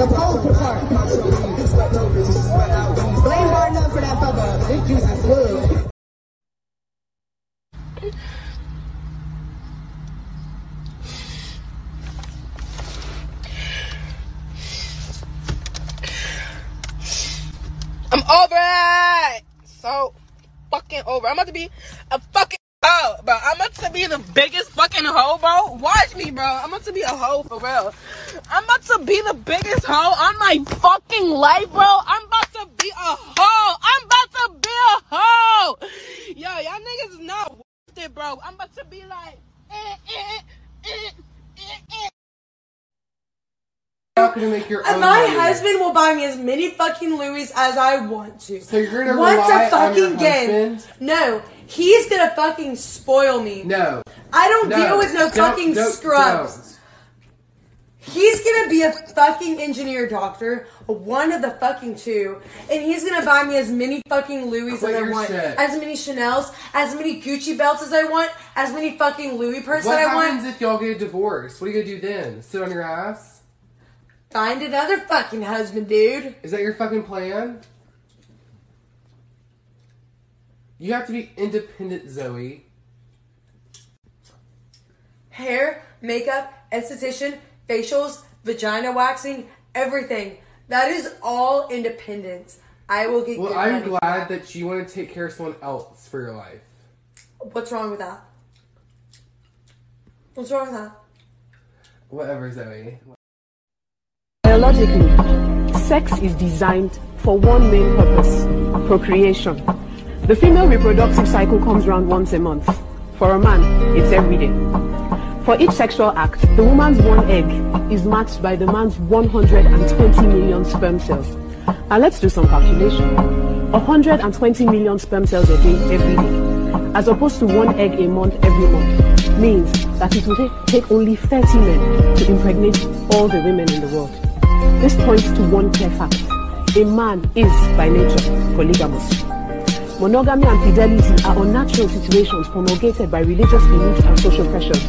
Supposed to park. Blame Barnum for that fucker. This juice is. I'm over it. So fucking over. I'm about to be a fucking bro. I'm about to be the biggest fucking hoe, bro. Watch me, bro. I'm about to be a hoe for real. I'm about to be the biggest hoe on my fucking life, bro. I'm about to be a hoe. I'm about to be a hoe. Yo, y'all niggas is not worth it, bro. I'm about to be like, eh, eh, eh, eh, eh. Not gonna make your And own my money. husband will buy me as many fucking Louis as I want to. So you're gonna Once rely a fucking on your game. husband? No, he's gonna fucking spoil me. No. I don't No. deal with no Don't- fucking don't- scrubs. don't. He's gonna be a fucking engineer doctor, one of the fucking two, and he's gonna buy me as many fucking Louis as I want, shit. as many Chanel's, as many Gucci belts as I want, as many fucking Louis purses that I want. What happens if y'all get a divorce? What are you gonna do then? Sit on your ass? Find another fucking husband, dude. Is that your fucking plan? You have to be independent, Zoe. Hair, makeup, esthetician, facials, vagina waxing, everything. That is all independence. I will get Well, I'm glad that you want to take care of someone else for your life. What's wrong with that? What's wrong with that? Whatever, Zoe. Biologically, sex is designed for one main purpose procreation. The female reproductive cycle comes around once a month. For a man, it's every day. For each sexual act, the woman's one egg is matched by the man's 120 million sperm cells. Now let's do some calculation. 120 million sperm cells a day every day, as opposed to one egg a month every month, means that it will take only 30 men to impregnate all the women in the world. This points to one clear fact. A man is, by nature, polygamous. Monogamy and fidelity are unnatural situations promulgated by religious beliefs and social pressures.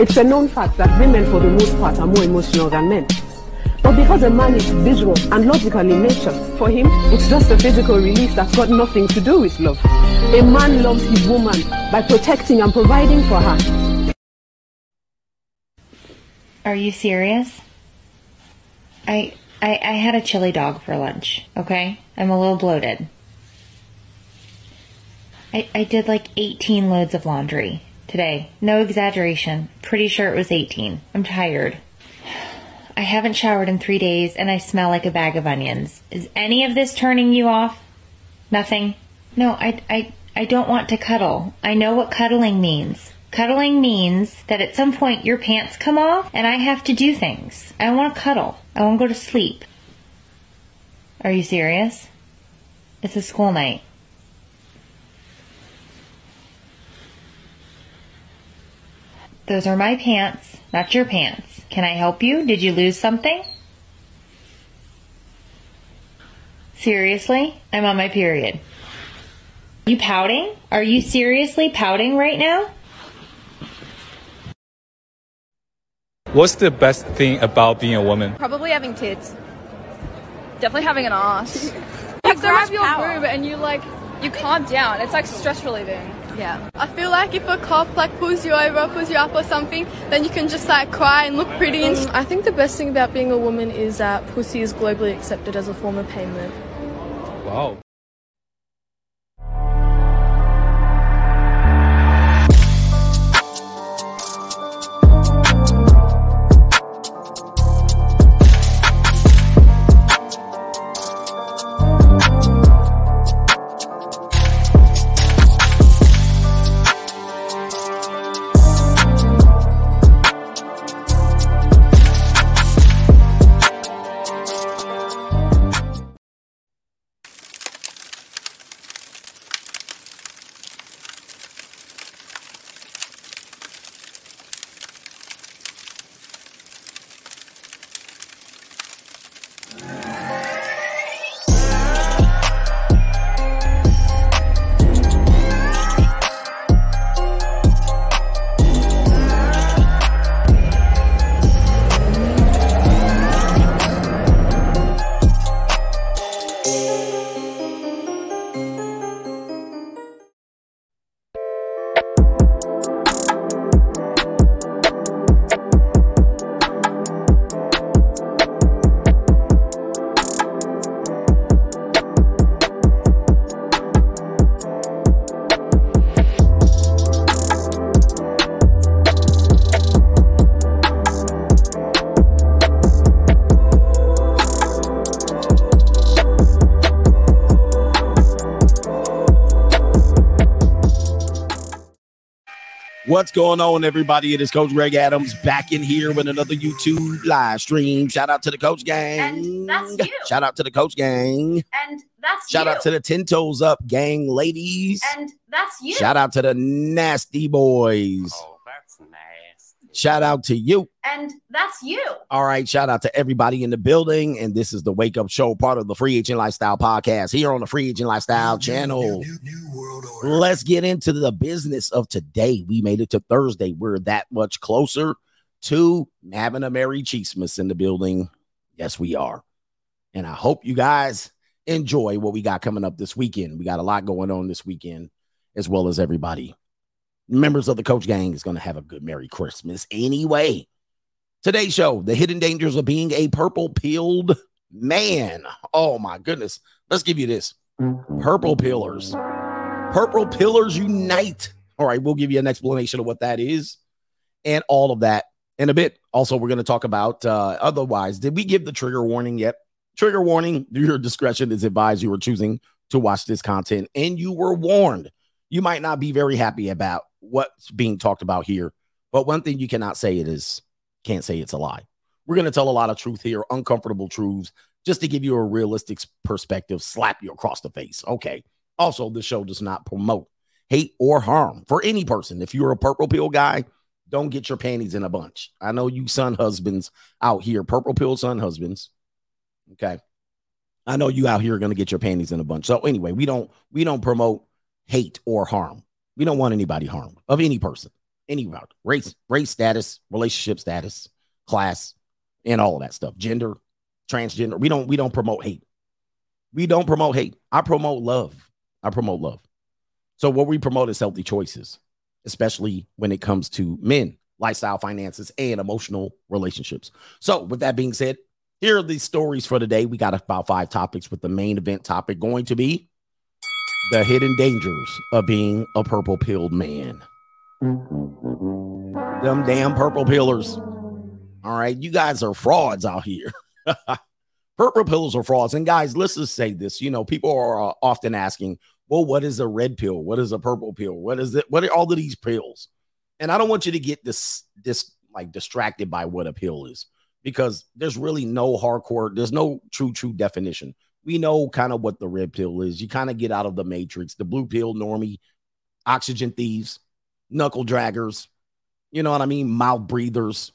It's a known fact that women, for the most part, are more emotional than men. But because a man is visual and logical in nature, for him, it's just a physical release that's got nothing to do with love. A man loves his woman by protecting and providing for her. Are you serious? I, I I had a chili dog for lunch, okay? I'm a little bloated. I I did like 18 loads of laundry today. No exaggeration. Pretty sure it was 18. I'm tired. I haven't showered in 3 days and I smell like a bag of onions. Is any of this turning you off? Nothing. No, I I I don't want to cuddle. I know what cuddling means. Cuddling means that at some point your pants come off and I have to do things. I don't want to cuddle. I want to go to sleep. Are you serious? It's a school night. Those are my pants, not your pants. Can I help you? Did you lose something? Seriously? I'm on my period. You pouting? Are you seriously pouting right now? What's the best thing about being a woman? Probably having tits. Definitely having an ass. you grab your boob and you like you calm down. It's like stress relieving. Yeah. I feel like if a cop like pulls you over, pulls you up or something, then you can just like cry and look pretty. And um, I think the best thing about being a woman is that pussy is globally accepted as a form of payment. Wow. What's going on, everybody? It is Coach Greg Adams back in here with another YouTube live stream. Shout out to the Coach Gang. And that's you. Shout out to the Coach Gang. And that's you. Shout you. out to the Ten Toes Up Gang ladies. And that's you. Shout out to the Nasty Boys. Oh, that's nasty. Shout out to you. And that's you. All right. Shout out to everybody in the building. And this is the Wake Up Show, part of the Free Agent Lifestyle podcast here on the Free Agent Lifestyle channel. Let's get into the business of today. We made it to Thursday. We're that much closer to having a Merry Cheesemas in the building. Yes, we are. And I hope you guys enjoy what we got coming up this weekend. We got a lot going on this weekend, as well as everybody. Members of the Coach Gang is going to have a good Merry Christmas anyway. Today's show, the hidden dangers of being a purple pilled man. Oh my goodness. Let's give you this. Purple pillars. Purple pillars unite. All right, we'll give you an explanation of what that is and all of that in a bit. Also, we're going to talk about uh otherwise. Did we give the trigger warning yet? Trigger warning, your discretion is advised. You are choosing to watch this content and you were warned. You might not be very happy about what's being talked about here, but one thing you cannot say it is can't say it's a lie. We're going to tell a lot of truth here, uncomfortable truths, just to give you a realistic perspective, slap you across the face. Okay. Also, the show does not promote hate or harm for any person. If you're a purple pill guy, don't get your panties in a bunch. I know you son husbands out here, purple pill son husbands. Okay. I know you out here are going to get your panties in a bunch. So anyway, we don't we don't promote hate or harm. We don't want anybody harmed of any person, any race, race status, relationship status, class, and all of that stuff. Gender, transgender. We don't we don't promote hate. We don't promote hate. I promote love. I promote love. So what we promote is healthy choices, especially when it comes to men, lifestyle, finances, and emotional relationships. So with that being said, here are the stories for today. We got about five topics with the main event topic going to be the hidden dangers of being a purple pilled man. Them damn purple pillars. All right, you guys are frauds out here. purple pillars are frauds. And guys, let's just say this. You know, people are uh, often asking, well, what is a red pill? What is a purple pill? What is it? What are all of these pills? And I don't want you to get this this like distracted by what a pill is because there's really no hardcore, there's no true, true definition. We know kind of what the red pill is. You kind of get out of the matrix, the blue pill, normie, oxygen thieves, knuckle draggers, you know what I mean? Mouth breathers,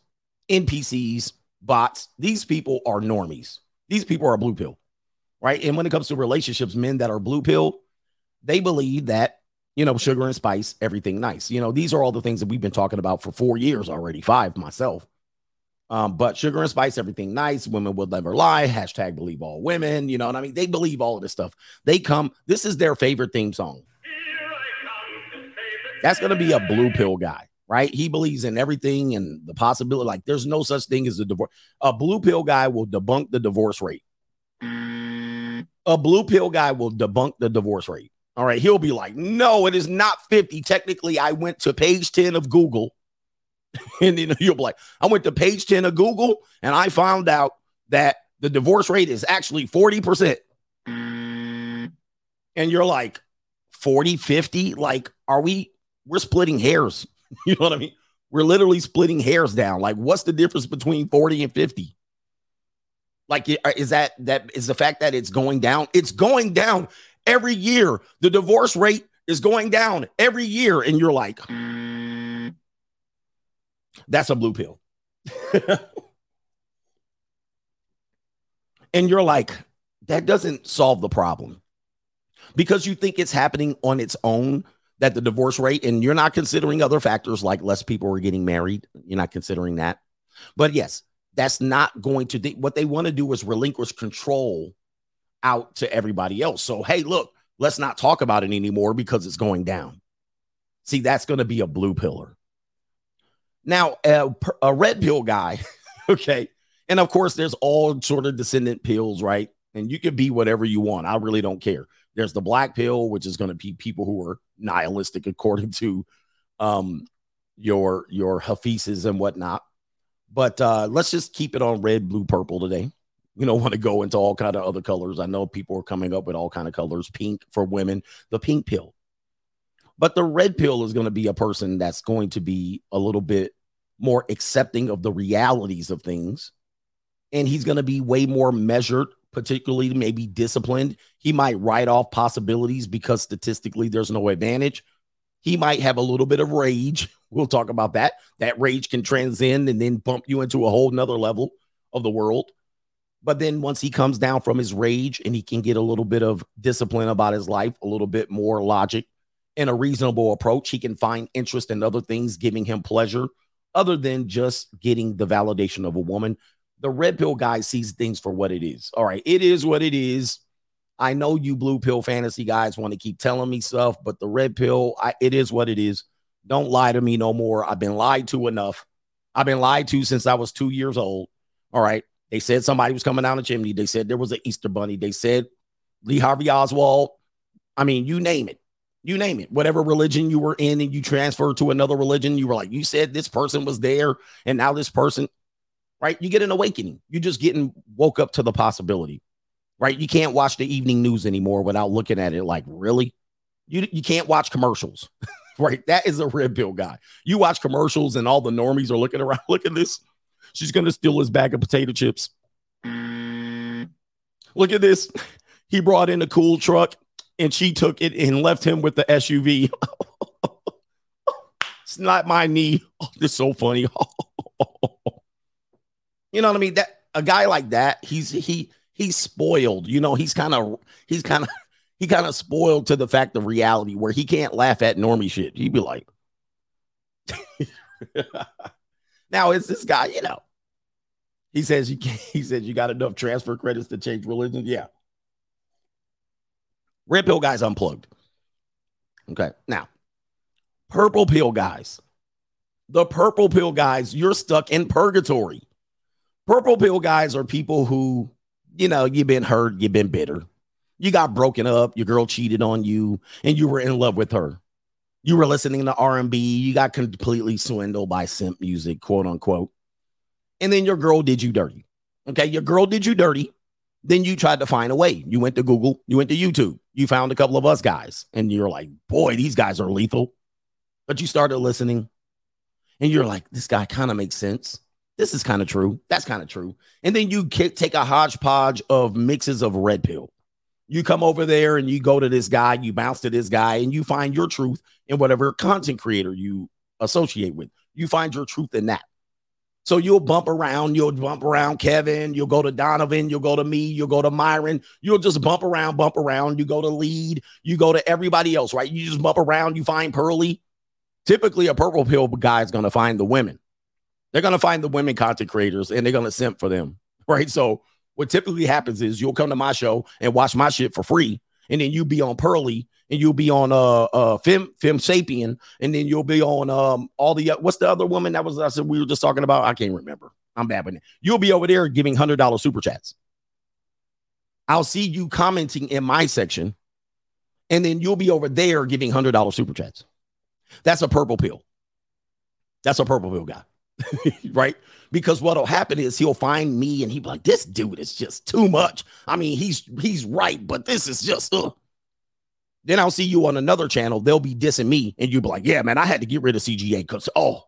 NPCs, bots. These people are normies. These people are blue pill, right? And when it comes to relationships, men that are blue pill, they believe that, you know, sugar and spice, everything nice. You know, these are all the things that we've been talking about for four years already, five myself. Um, but sugar and spice, everything nice. Women will never lie. Hashtag believe all women. You know what I mean? They believe all of this stuff. They come, this is their favorite theme song. That's going to be a blue pill guy, right? He believes in everything and the possibility. Like, there's no such thing as a divorce. A blue pill guy will debunk the divorce rate. A blue pill guy will debunk the divorce rate. All right. He'll be like, no, it is not 50. Technically, I went to page 10 of Google and then you'll be like, I went to page 10 of Google and I found out that the divorce rate is actually 40%. Mm. And you're like, 40, 50? Like, are we, we're splitting hairs. You know what I mean? We're literally splitting hairs down. Like, what's the difference between 40 and 50? Like, uh, is that, that is the fact that it's going down? It's going down every year. The divorce rate is going down every year. And you're like, that's a blue pill. and you're like, that doesn't solve the problem because you think it's happening on its own that the divorce rate, and you're not considering other factors like less people are getting married. You're not considering that. But yes, that's not going to, what they want to do is relinquish control out to everybody else. So, hey, look, let's not talk about it anymore because it's going down. See, that's going to be a blue pillar. Now, a, a red pill guy, okay, and of course, there's all sort of descendant pills, right? And you can be whatever you want. I really don't care. There's the black pill, which is going to be people who are nihilistic according to um, your your Hafizes and whatnot. But uh, let's just keep it on red, blue, purple today. You don't want to go into all kind of other colors. I know people are coming up with all kind of colors. Pink for women, the pink pill. But the red pill is going to be a person that's going to be a little bit more accepting of the realities of things. And he's going to be way more measured, particularly maybe disciplined. He might write off possibilities because statistically there's no advantage. He might have a little bit of rage. We'll talk about that. That rage can transcend and then bump you into a whole nother level of the world. But then once he comes down from his rage and he can get a little bit of discipline about his life, a little bit more logic and a reasonable approach, he can find interest in other things giving him pleasure other than just getting the validation of a woman. The red pill guy sees things for what it is. All right, it is what it is. I know you blue pill fantasy guys want to keep telling me stuff, but the red pill, I, it is what it is. Don't lie to me no more. I've been lied to enough. I've been lied to since I was two years old. All right. They said somebody was coming down the chimney. They said there was an Easter bunny. They said Lee Harvey Oswald. I mean, you name it. You name it. Whatever religion you were in and you transferred to another religion, you were like, you said this person was there and now this person, right? You get an awakening. You're just getting woke up to the possibility, right? You can't watch the evening news anymore without looking at it like, really? You, you can't watch commercials, right? That is a red pill guy. You watch commercials and all the normies are looking around. Look at this. She's going to steal his bag of potato chips. Mm. Look at this. He brought in a cool truck and she took it and left him with the SUV. it's not my knee. Oh, so funny. you know what I mean? That a guy like that, he's he he's spoiled. You know, he's kind of he's kind of he kind of spoiled to the fact of reality where he can't laugh at normie shit. He'd be like, now it's this guy, you know. He says you can't, he says you got enough transfer credits to change religion. Yeah. Red pill guys unplugged. Okay. Now, purple pill guys. The purple pill guys, you're stuck in purgatory. Purple pill guys are people who, you know, you've been hurt, you've been bitter. You got broken up, your girl cheated on you, and you were in love with her. You were listening to R&B, you got completely swindled by simp music, quote unquote. And then your girl did you dirty. Okay, your girl did you dirty. Then you tried to find a way. You went to Google, you went to YouTube, you found a couple of us guys, and you're like, boy, these guys are lethal. But you started listening, and you're like, this guy kind of makes sense. This is kind of true. That's kind of true. And then you take a hodgepodge of mixes of red pill. You come over there and you go to this guy, you bounce to this guy, and you find your truth in whatever content creator you associate with. You find your truth in that. So you'll bump around, you'll bump around Kevin, you'll go to Donovan, you'll go to me, you'll go to Myron, you'll just bump around, bump around. You go to lead, you go to everybody else, right? You just bump around, you find Pearly. Typically, a purple pill guy is going to find the women. They're going to find the women content creators and they're going to simp for them, right? So what typically happens is you'll come to my show and watch my shit for free, and then you'll be on Pearly and you'll be on uh uh Fem Fem Sapien, and then you'll be on um all the what's the other woman that was I said we were just talking about? I can't remember. I'm bad with it. You'll be over there giving hundred dollar super chats. I'll see you commenting in my section, and then you'll be over there giving hundred dollar super chats. That's a purple pill. That's a purple pill guy, right? Because what'll happen is he'll find me and he'll be like, "This dude is just too much." I mean, he's he's right, but this is just. Uh. Then I'll see you on another channel. They'll be dissing me, and you'll be like, "Yeah, man, I had to get rid of CGA because oh,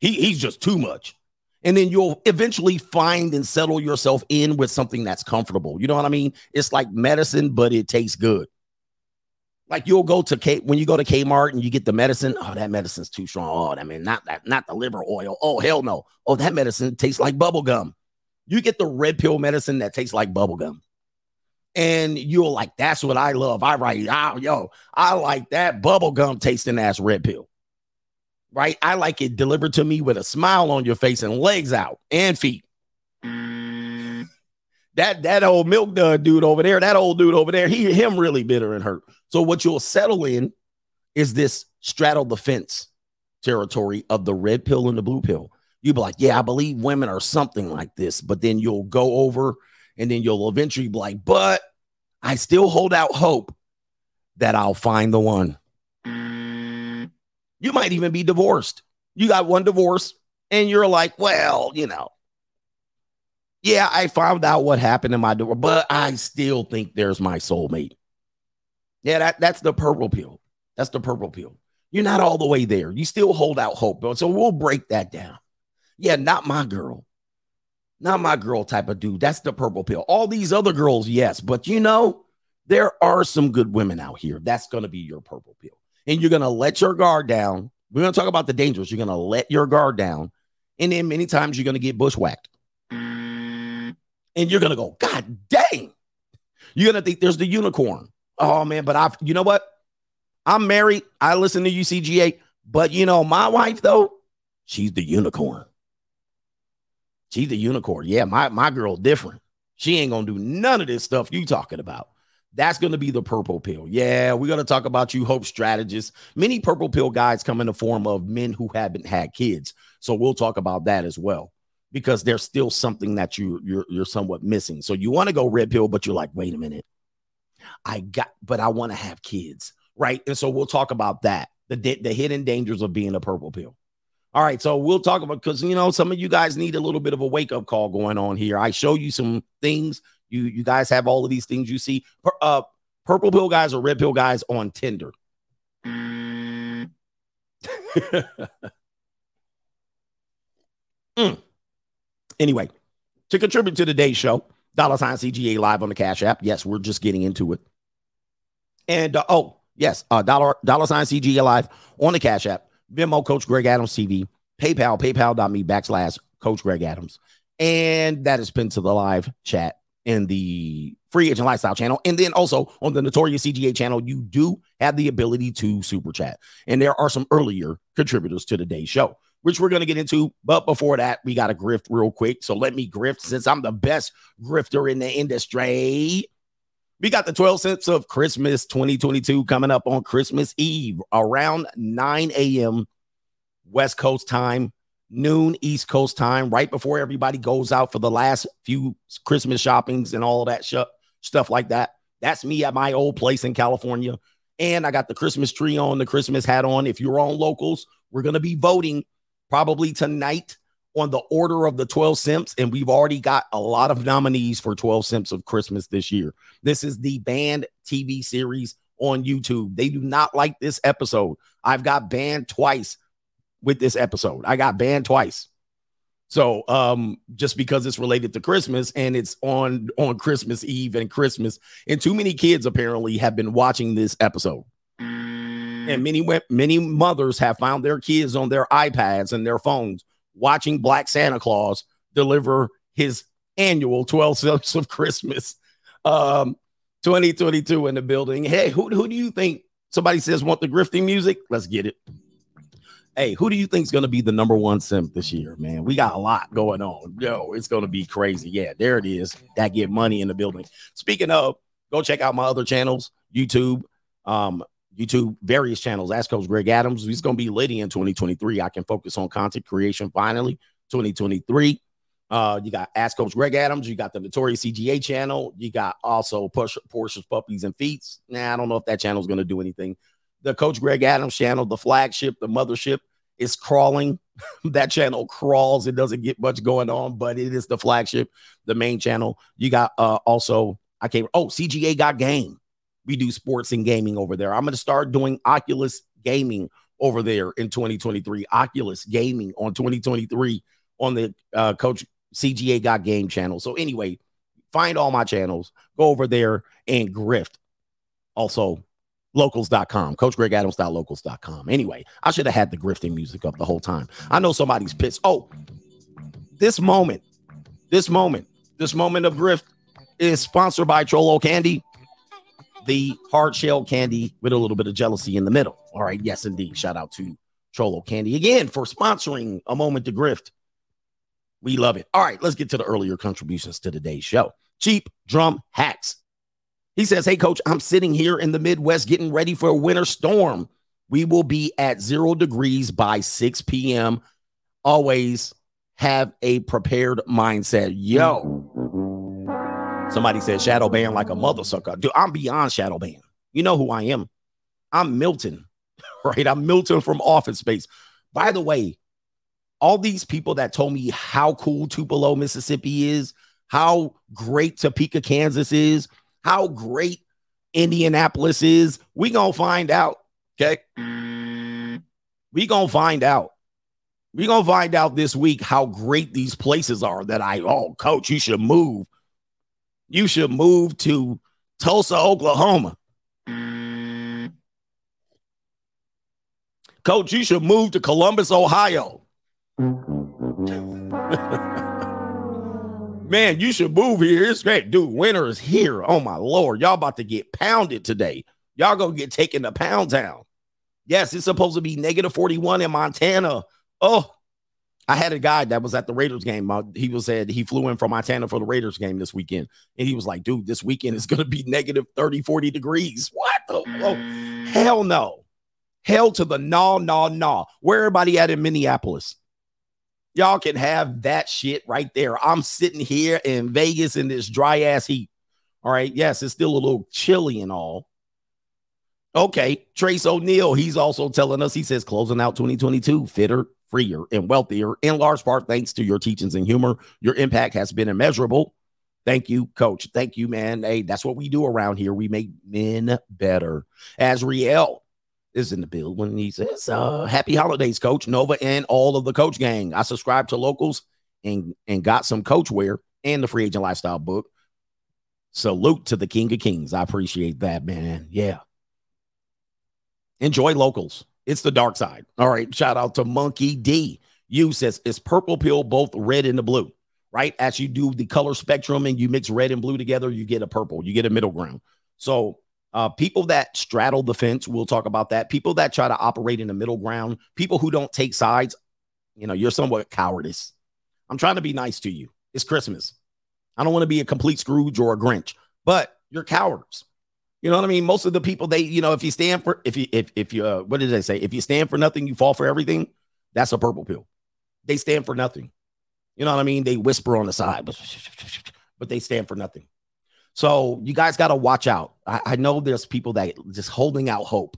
he he's just too much." And then you'll eventually find and settle yourself in with something that's comfortable. You know what I mean? It's like medicine, but it tastes good. Like you'll go to K when you go to Kmart and you get the medicine. Oh, that medicine's too strong. Oh, I mean, not that, not the liver oil. Oh, hell no. Oh, that medicine tastes like bubble gum. You get the red pill medicine that tastes like bubble gum. And you're like, that's what I love. I write, oh, yo, I like that bubble gum tasting ass red pill. Right? I like it delivered to me with a smile on your face and legs out and feet. Mm. That that old milk dud dude over there, that old dude over there, he him really bitter and hurt. So what you'll settle in is this straddle the fence territory of the red pill and the blue pill. You'll be like, yeah, I believe women are something like this, but then you'll go over and then you'll eventually be like, but I still hold out hope that I'll find the one. You might even be divorced. You got one divorce, and you're like, well, you know, yeah, I found out what happened in my divorce, but I still think there's my soulmate. Yeah, that, that's the purple pill. That's the purple pill. You're not all the way there. You still hold out hope. So we'll break that down. Yeah, not my girl. Not my girl type of dude. That's the purple pill. All these other girls, yes. But you know, there are some good women out here. That's going to be your purple pill. And you're going to let your guard down. We're going to talk about the dangers. You're going to let your guard down. And then many times you're going to get bushwhacked. And you're going to go, God dang. You're going to think there's the unicorn. Oh, man. But I've, you know what? I'm married. I listen to UCGA. But you know, my wife, though, she's the unicorn. She's the unicorn. Yeah, my, my girl different. She ain't gonna do none of this stuff you talking about. That's gonna be the purple pill. Yeah, we're gonna talk about you hope strategists. Many purple pill guys come in the form of men who haven't had kids. So we'll talk about that as well. Because there's still something that you you're you're somewhat missing. So you want to go red pill, but you're like, wait a minute. I got, but I want to have kids, right? And so we'll talk about that. The the hidden dangers of being a purple pill. All right, so we'll talk about because you know some of you guys need a little bit of a wake up call going on here. I show you some things. You you guys have all of these things you see. Uh, purple pill guys or red pill guys on Tinder. Mm. Anyway, to contribute to today's show, dollar sign CGA live on the Cash App. Yes, we're just getting into it. And uh, oh yes, uh, dollar dollar sign CGA live on the Cash App. Venmo, Coach Greg Adams TV, PayPal, PayPal.me backslash Coach Greg Adams. And that is pinned to the live chat in the Free Agent Lifestyle channel. And then also on the Notorious CGA channel, you do have the ability to super chat. And there are some earlier contributors to today's show, which we're going to get into. But before that, we got to grift real quick. So let me grift since I'm the best grifter in the industry. We got the 12 cents of Christmas 2022 coming up on Christmas Eve around 9 a.m. West Coast time, noon East Coast time, right before everybody goes out for the last few Christmas shoppings and all that sh- stuff like that. That's me at my old place in California. And I got the Christmas tree on, the Christmas hat on. If you're on locals, we're going to be voting probably tonight on the order of the 12 Simps, and we've already got a lot of nominees for 12 Simps of Christmas this year. This is the banned TV series on YouTube. They do not like this episode. I've got banned twice with this episode. I got banned twice. So um just because it's related to Christmas and it's on on Christmas Eve and Christmas and too many kids apparently have been watching this episode. And many many mothers have found their kids on their iPads and their phones watching Black Santa Claus deliver his annual 12 cents of Christmas. Um, 2022 in the building. Hey, who, who do you think somebody says want the grifting music? Let's get it. Hey, who do you think is going to be the number one simp this year, man? We got a lot going on. Yo, it's going to be crazy. Yeah, there it is. That get money in the building. Speaking of, go check out my other channels, YouTube, um, YouTube, various channels. Ask Coach Greg Adams. He's going to be litty in 2023. I can focus on content creation finally. 2023. Uh, you got Ask Coach Greg Adams. You got the Notorious CGA channel. You got also Push Porsche's Puppies and Feets. Nah, I don't know if that channel is going to do anything. The Coach Greg Adams channel, the flagship, the mothership, is crawling. that channel crawls. It doesn't get much going on, but it is the flagship, the main channel. You got uh also I can't. Oh, CGA got game. We do sports and gaming over there. I'm going to start doing Oculus gaming over there in 2023. Oculus gaming on 2023 on the uh, Coach CGA Got Game channel. So anyway, find all my channels, go over there and grift. Also, locals.com, coachgregadams.locals.com. Anyway, I should have had the grifting music up the whole time. I know somebody's pissed. Oh, this moment, this moment, this moment of grift is sponsored by Trollo Candy, the hard shell candy with a little bit of jealousy in the middle. All right, yes, indeed. Shout out to Trollo Candy again for sponsoring a moment to grift. We love it. All right, let's get to the earlier contributions to today's show. Cheap drum hacks. He says, Hey, coach, I'm sitting here in the Midwest getting ready for a winter storm. We will be at zero degrees by 6 p.m. Always have a prepared mindset. Yo, somebody said shadow ban like a mother sucker. Dude, I'm beyond shadow ban. You know who I am. I'm Milton, right? I'm Milton from Office Space. By the way, all these people that told me how cool Tupelo, Mississippi is, how great Topeka, Kansas is, how great Indianapolis is, we gonna find out Okay. We gonna find out. We gonna find out this week how great these places are that I oh coach, you should move. You should move to Tulsa, Oklahoma. Coach, you should move to Columbus, Ohio. Man, you should move here. It's great. Dude, winter is here. Oh my lord. Y'all about to get pounded today. Y'all gonna get taken to Pound Town. Yes, it's supposed to be negative 41 in Montana. Oh, I had a guy that was at the Raiders game. He was said he flew in from Montana for the Raiders game this weekend. And he was like, dude, this weekend is gonna be negative 30, 40 degrees. What? the oh, hell no. Hell to the no, no, no. Where everybody at in Minneapolis? Y'all can have that shit right there. I'm sitting here in Vegas in this dry ass heat. All right. Yes, it's still a little chilly and all. Okay. Trace O'Neal, he's also telling us, he says, closing out 2022, fitter, freer, and wealthier, in large part thanks to your teachings and humor. Your impact has been immeasurable. Thank you, coach. Thank you, man. Hey, that's what we do around here. We make men better. As Riel, is in the build when He says, uh, Happy holidays, coach. Nova and all of the coach gang. I subscribe to locals and, and got some coach wear and the free agent lifestyle book. Salute to the King of Kings. I appreciate that, man. Yeah. Enjoy locals. It's the dark side. All right. Shout out to Monkey D. You says it's purple pill, both red and the blue, right? As you do the color spectrum and you mix red and blue together, you get a purple, you get a middle ground. So uh, people that straddle the fence, we'll talk about that. People that try to operate in the middle ground, people who don't take sides, you know, you're somewhat cowardice. I'm trying to be nice to you. It's Christmas. I don't want to be a complete Scrooge or a Grinch, but you're cowards. You know what I mean? Most of the people, they, you know, if you stand for, if you, if, if you, uh, what did they say? If you stand for nothing, you fall for everything. That's a purple pill. They stand for nothing. You know what I mean? They whisper on the side, but, but they stand for nothing. So you guys got to watch out. I, I, know there's people that just holding out hope.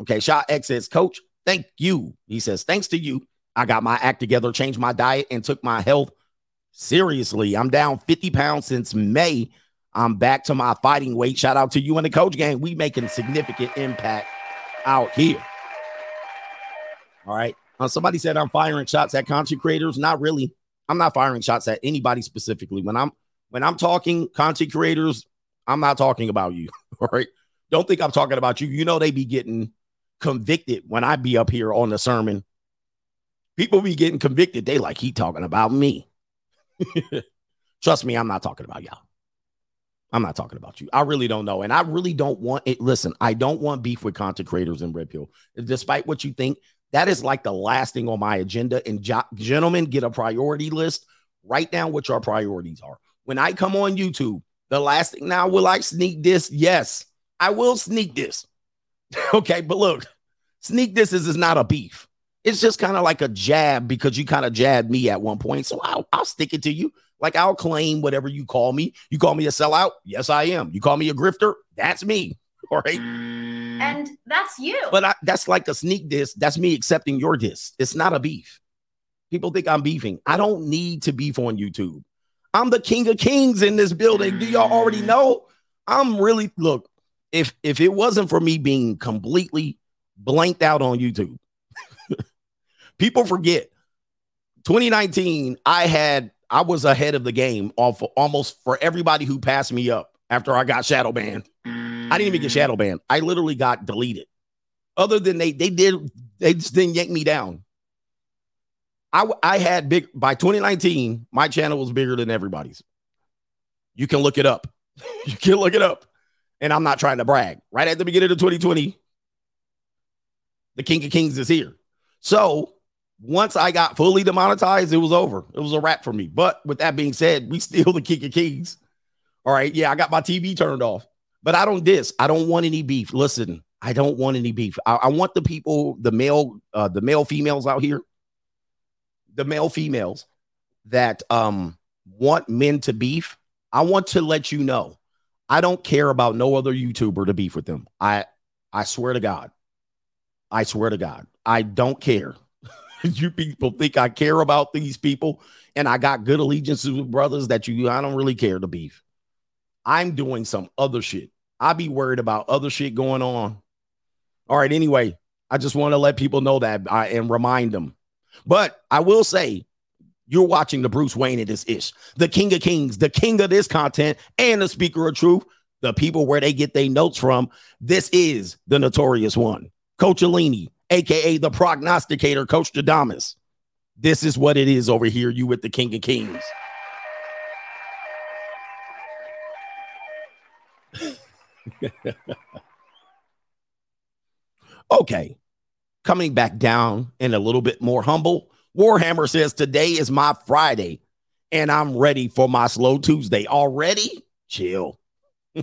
Okay, Shot X says, Coach, thank you. He says, thanks to you, I got my act together, changed my diet, and took my health seriously. I'm down 50 pounds since May. I'm back to my fighting weight. Shout out to you and the coach gang. We making significant impact out here. All right. Uh, somebody said I'm firing shots at content creators. Not really. I'm not firing shots at anybody specifically. When I'm when I'm talking content creators, I'm not talking about you. All right. Don't think I'm talking about you. You know, they be getting convicted when I be up here on the sermon. People be getting convicted. They like, he talking about me. Trust me, I'm not talking about y'all. I'm not talking about you. I really don't know. And I really don't want it. Listen, I don't want beef with content creators in Red Pill. Despite what you think, that is like the last thing on my agenda. And jo- gentlemen, get a priority list. Write down what your priorities are when I come on YouTube, the last thing now, will I sneak this? Yes, I will sneak this. okay, but look, sneak this is, is not a beef. It's just kind of like a jab because you kind of jabbed me at one point. So I'll, I'll stick it to you. Like I'll claim whatever you call me. You call me a sellout? Yes, I am. You call me a grifter? That's me. All right. And that's you. But I, that's like a sneak diss. That's me accepting your diss. It's not a beef. People think I'm beefing. I don't need to beef on YouTube. I'm the king of kings in this building. Do y'all already mm. know? I'm really look. If if it wasn't for me being completely blanked out on YouTube, people forget. 2019, I had I was ahead of the game off almost for everybody who passed me up after I got shadow banned. I didn't even get shadow banned. I literally got deleted. Other than they they did they just didn't yank me down. I, I had big by 2019, my channel was bigger than everybody's. You can look it up. you can look it up. And I'm not trying to brag. Right at the beginning of 2020, the King of Kings is here. So once I got fully demonetized, it was over. It was a wrap for me. But with that being said, we still the King of Kings. All right. Yeah, I got my TV turned off, but I don't diss. I don't want any beef. Listen, I don't want any beef. I, I want the people, the male, uh, the male females out here the male females that um want men to beef, I want to let you know I don't care about no other YouTuber to beef with them. I I swear to God. I swear to God. I don't care. you people think I care about these people and I got good allegiances with brothers that you I don't really care to beef. I'm doing some other shit. I be worried about other shit going on. All right. Anyway, I just want to let people know that I, and remind them. But I will say, you're watching the Bruce Wayne of this ish, the king of kings, the king of this content, and the speaker of truth, the people where they get their notes from. This is the notorious one, Coach Alini, aka the prognosticator, Coach Jadamas. This is what it is over here. You with the king of kings. okay. Coming back down and a little bit more humble. Warhammer says today is my Friday and I'm ready for my slow Tuesday. Already? Chill.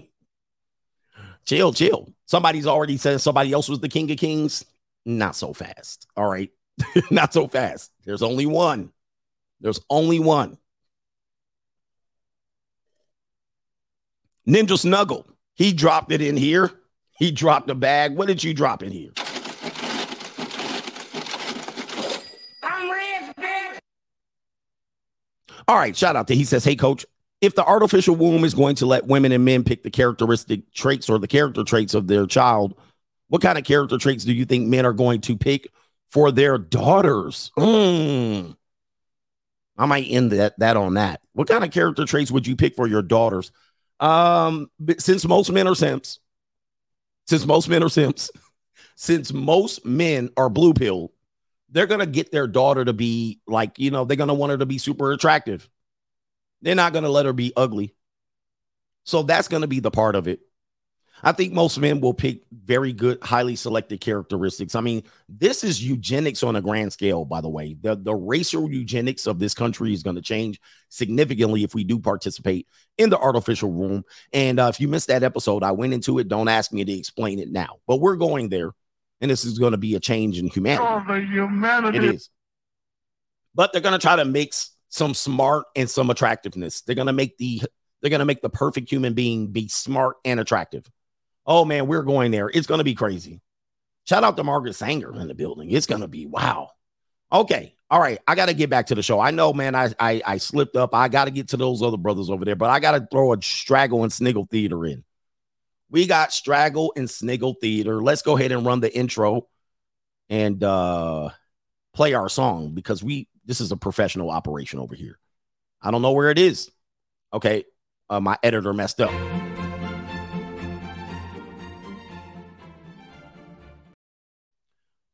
chill, chill. Somebody's already said somebody else was the king of kings. Not so fast. All right. Not so fast. There's only one. There's only one. Ninja Snuggle. He dropped it in here. He dropped a bag. What did you drop in here? All right, shout out to he says, Hey coach, if the artificial womb is going to let women and men pick the characteristic traits or the character traits of their child, what kind of character traits do you think men are going to pick for their daughters? Mm. I might end that that on that. What kind of character traits would you pick for your daughters? Um, since most men are simps, since most men are simps, since most men are blue pill, they're gonna get their daughter to be like, you know, they're gonna want her to be super attractive. They're not gonna let her be ugly. So that's gonna be the part of it. I think most men will pick very good, highly selected characteristics. I mean, this is eugenics on a grand scale, by the way. The, the racial eugenics of this country is going to change significantly if we do participate in the artificial womb. And uh, if you missed that episode, I went into it. Don't ask me to explain it now, but we're going there. And this is going to be a change in humanity. Oh, the humanity. It is. But they're going to try to mix some smart and some attractiveness. They're going to make the they're going to make the perfect human being be smart and attractive. Oh man, we're going there. It's going to be crazy. Shout out to Margaret Sanger in the building. It's going to be wow. Okay. All right. I got to get back to the show. I know, man, I, I, I slipped up. I got to get to those other brothers over there, but I got to throw a straggle and sniggle theater in. We got straggle and sniggle theater. Let's go ahead and run the intro and uh play our song because we this is a professional operation over here. I don't know where it is. Okay. Uh, my editor messed up.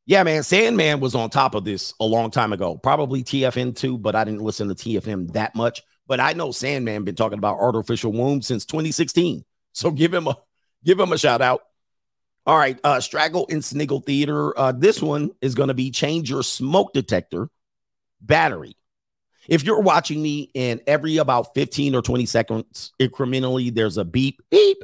Yeah, man, Sandman was on top of this a long time ago. Probably TFN too, but I didn't listen to TFM that much. But I know Sandman been talking about artificial womb since 2016. So give him a give him a shout out. All right, uh Straggle and Sniggle Theater. Uh, this one is going to be change your smoke detector battery. If you're watching me and every about 15 or 20 seconds incrementally, there's a beep, beep.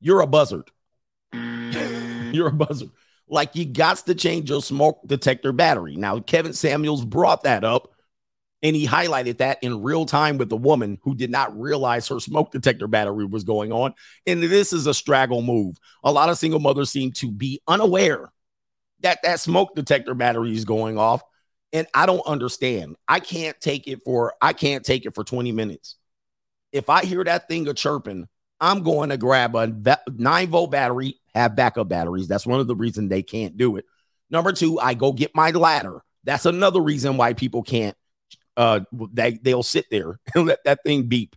You're a buzzard. you're a buzzard. Like you got to change your smoke detector battery. Now, Kevin Samuels brought that up and he highlighted that in real time with a woman who did not realize her smoke detector battery was going on. And this is a straggle move. A lot of single mothers seem to be unaware that that smoke detector battery is going off. And I don't understand. I can't take it for I can't take it for 20 minutes. If I hear that thing a chirping, I'm going to grab a 9 volt battery have backup batteries. That's one of the reasons they can't do it. Number two, I go get my ladder. That's another reason why people can't. Uh, they they'll sit there and let that thing beep.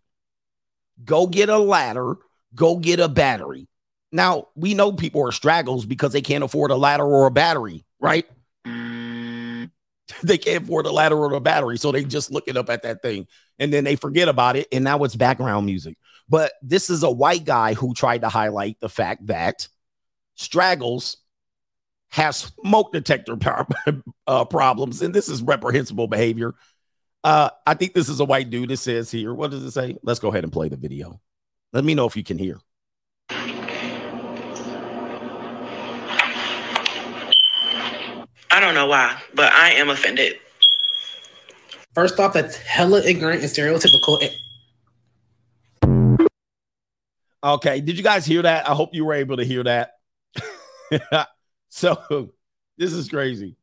Go get a ladder. Go get a battery. Now we know people are straggles because they can't afford a ladder or a battery, right? they can't afford a ladder or a battery, so they just look it up at that thing and then they forget about it, and now it's background music. But this is a white guy who tried to highlight the fact that Straggles has smoke detector uh, problems, and this is reprehensible behavior. Uh, I think this is a white dude. It says here, what does it say? Let's go ahead and play the video. Let me know if you can hear. I don't know why, but I am offended. First off, that's hella ignorant and stereotypical. Okay, did you guys hear that? I hope you were able to hear that. so this is crazy.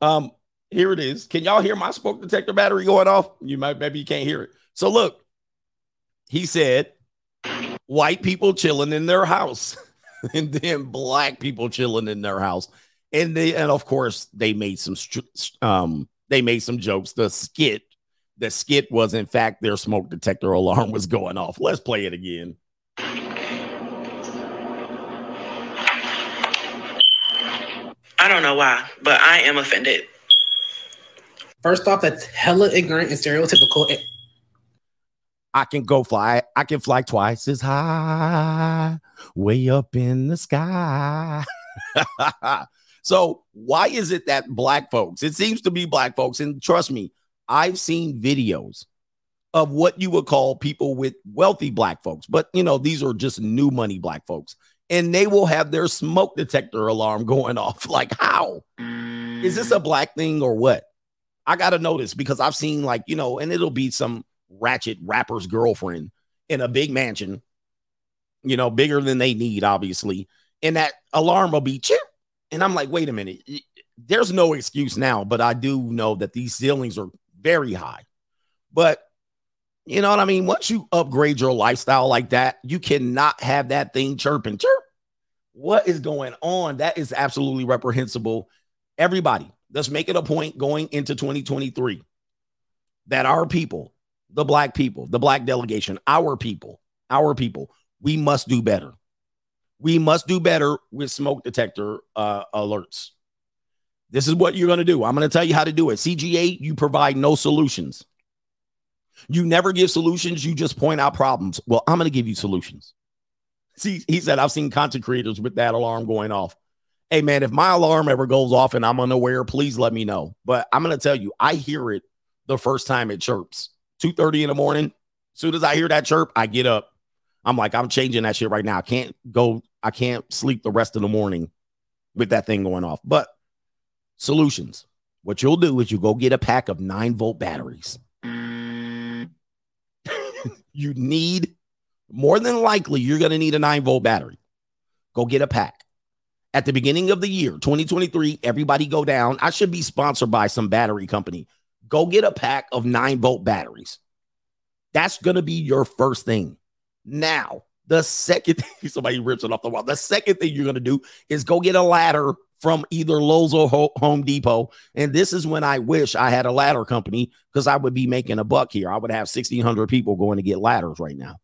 Um, here it is. Can y'all hear my smoke detector battery going off? You might maybe you can't hear it. So look, he said, white people chilling in their house. and then black people chilling in their house. And they and of course they made some um they made some jokes. The skit, the skit was in fact their smoke detector alarm was going off. Let's play it again. I don't know why, but I am offended. First off, that's hella ignorant and stereotypical. I can go fly. I can fly twice as high, way up in the sky. so, why is it that black folks, it seems to be black folks, and trust me, I've seen videos of what you would call people with wealthy black folks, but you know, these are just new money black folks, and they will have their smoke detector alarm going off. Like, how is this a mm. black thing or what? I got to notice because I've seen, like, you know, and it'll be some ratchet rapper's girlfriend in a big mansion, you know, bigger than they need, obviously. And that alarm will be chip. And I'm like, wait a minute. There's no excuse now, but I do know that these ceilings are very high. But you know what I mean? Once you upgrade your lifestyle like that, you cannot have that thing chirping. Chirp. What is going on? That is absolutely reprehensible. Everybody, let's make it a point going into 2023 that our people the black people, the black delegation, our people, our people, we must do better. We must do better with smoke detector uh, alerts. This is what you're going to do. I'm going to tell you how to do it. CGA, you provide no solutions. You never give solutions, you just point out problems. Well, I'm going to give you solutions. See, he said, I've seen content creators with that alarm going off. Hey, man, if my alarm ever goes off and I'm unaware, please let me know. But I'm going to tell you, I hear it the first time it chirps. 2:30 in the morning. As soon as I hear that chirp, I get up. I'm like, I'm changing that shit right now. I can't go, I can't sleep the rest of the morning with that thing going off. But solutions. What you'll do is you go get a pack of nine volt batteries. you need more than likely, you're going to need a nine volt battery. Go get a pack. At the beginning of the year, 2023, everybody go down. I should be sponsored by some battery company. Go get a pack of nine volt batteries. That's going to be your first thing. Now, the second thing, somebody rips it off the wall. The second thing you're going to do is go get a ladder from either Lowe's or Home Depot. And this is when I wish I had a ladder company because I would be making a buck here. I would have 1,600 people going to get ladders right now.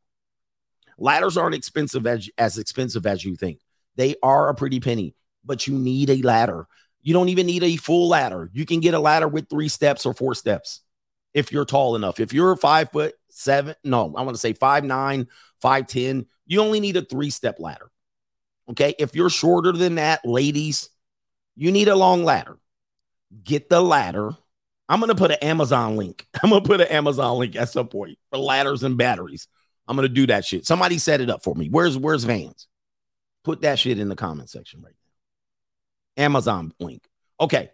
Ladders aren't expensive as, as expensive as you think. They are a pretty penny, but you need a ladder. You don't even need a full ladder. You can get a ladder with three steps or four steps if you're tall enough. If you're five foot seven, no, I want to say five nine, five ten, you only need a three step ladder. Okay. If you're shorter than that, ladies, you need a long ladder. Get the ladder. I'm going to put an Amazon link. I'm going to put an Amazon link at some point for ladders and batteries. I'm to do that shit. Somebody set it up for me. Where's where's Vans? Put that shit in the comment section right now. Amazon link. Okay,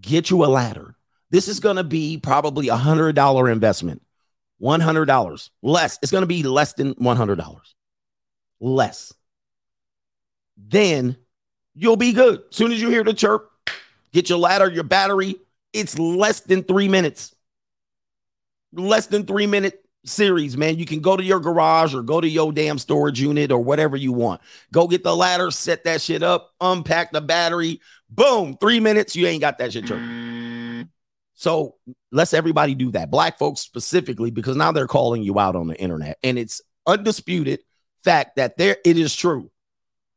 get you a ladder. This is to be probably a hundred dollar investment. One hundred dollars less. It's to be less than one hundred dollars. Less. Then you'll be good. Soon as you hear the chirp, get your ladder, your battery. It's less than three minutes. Less than three minute series, man. You can go to your garage or go to your damn storage unit or whatever you want. Go get the ladder, set that shit up, unpack the battery. Boom, three minutes, you ain't got that shit turned. So let's everybody do that. Black folks specifically, because now they're calling you out on the internet, and it's undisputed fact that there it is true.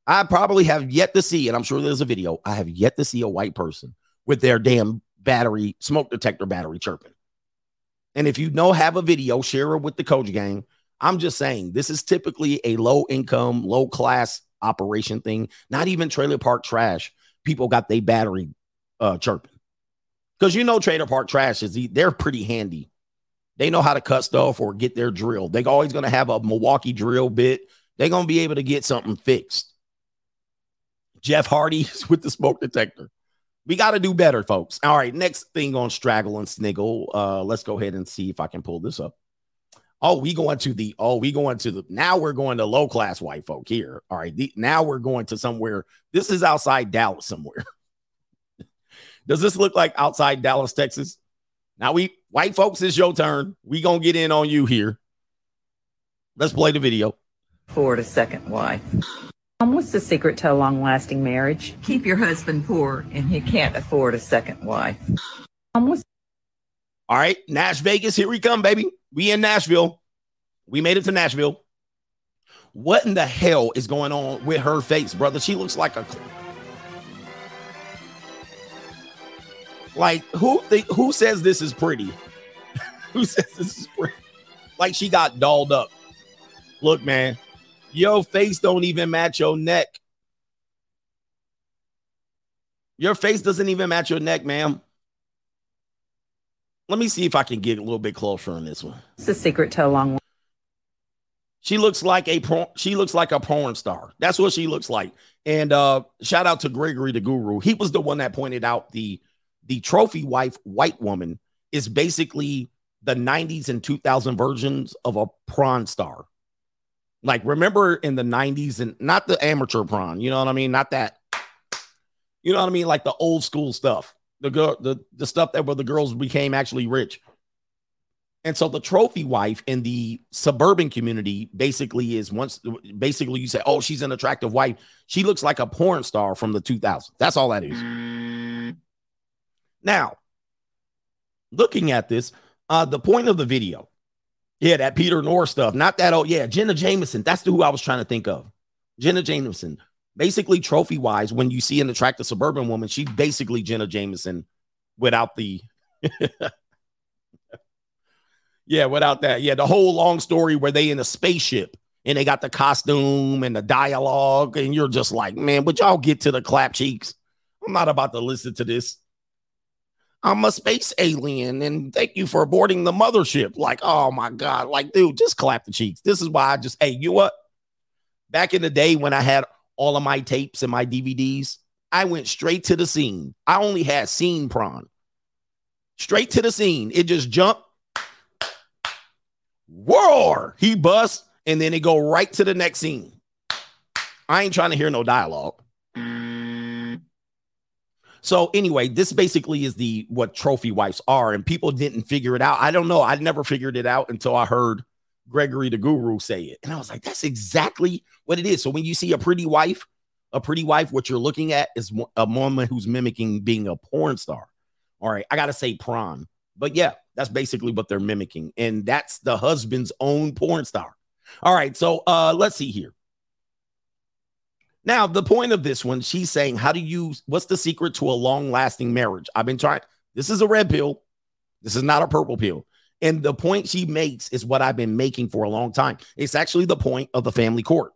I probably have yet to see, and I'm sure there's a video. I have yet to see a white person with their damn battery, smoke detector battery chirping. And if you know, have a video, share it with the coach gang. I'm just saying, this is typically a low income, low class operation thing. Not even trailer park trash. People got their battery uh, chirping because you know trailer park trash is they're pretty handy. They know how to cut stuff or get their drill. They're always going to have a Milwaukee drill bit. They're going to be able to get something fixed. Jeff Hardy is with the smoke detector. We got to do better, folks. All right, next thing on Straggle and Sniggle. Uh, let's go ahead and see if I can pull this up. Oh, we going to the oh, we going to the now we're going to low class white folk here. All right, the, now we're going to somewhere. This is outside Dallas somewhere. Does this look like outside Dallas, Texas? Now we white folks, it's your turn. We gonna get in on you here. Let's play the video. For a second wife. What's the secret to a long lasting marriage? Keep your husband poor and he can't afford a second wife. All right, Nash Vegas, here we come, baby. We in Nashville. We made it to Nashville. What in the hell is going on with her face, brother? She looks like a like who th- who says this is pretty? who says this is pretty? Like she got dolled up. Look, man, your face don't even match your neck. Your face doesn't even match your neck, ma'am. Let me see if I can get a little bit closer on this one. It's the secret to a long one. She looks like a porn, she looks like a porn star. That's what she looks like. And uh shout out to Gregory the Guru. He was the one that pointed out the the trophy wife white woman is basically the 90s and 2000 versions of a porn star. Like remember in the 90s and not the amateur prawn, you know what I mean? Not that. You know what I mean? Like the old school stuff. The girl the the stuff that where the girls became actually rich. And so the trophy wife in the suburban community basically is once basically you say, "Oh, she's an attractive wife." She looks like a porn star from the 2000s. That's all that is. Now, looking at this, uh, the point of the video, yeah, that Peter North stuff, not that. old. yeah, Jenna Jameson. That's the who I was trying to think of. Jenna Jameson. Basically, trophy wise, when you see an attractive suburban woman, she's basically Jenna Jameson without the. yeah, without that. Yeah, the whole long story where they in a spaceship and they got the costume and the dialogue, and you're just like, man, would y'all get to the clap cheeks? I'm not about to listen to this. I'm a space alien and thank you for boarding the mothership. Like, oh my God. Like, dude, just clap the cheeks. This is why I just, hey, you what? Back in the day when I had all of my tapes and my DVDs, I went straight to the scene. I only had scene prawn. Straight to the scene. It just jumped. Roar. He busts, and then it go right to the next scene. I ain't trying to hear no dialogue. So anyway, this basically is the what trophy wives are, and people didn't figure it out. I don't know. I never figured it out until I heard Gregory the Guru say it, and I was like, "That's exactly what it is." So when you see a pretty wife, a pretty wife, what you're looking at is a woman who's mimicking being a porn star. All right, I gotta say prawn, but yeah, that's basically what they're mimicking, and that's the husband's own porn star. All right, so uh, let's see here. Now, the point of this one, she's saying, How do you, what's the secret to a long lasting marriage? I've been trying, this is a red pill. This is not a purple pill. And the point she makes is what I've been making for a long time. It's actually the point of the family court.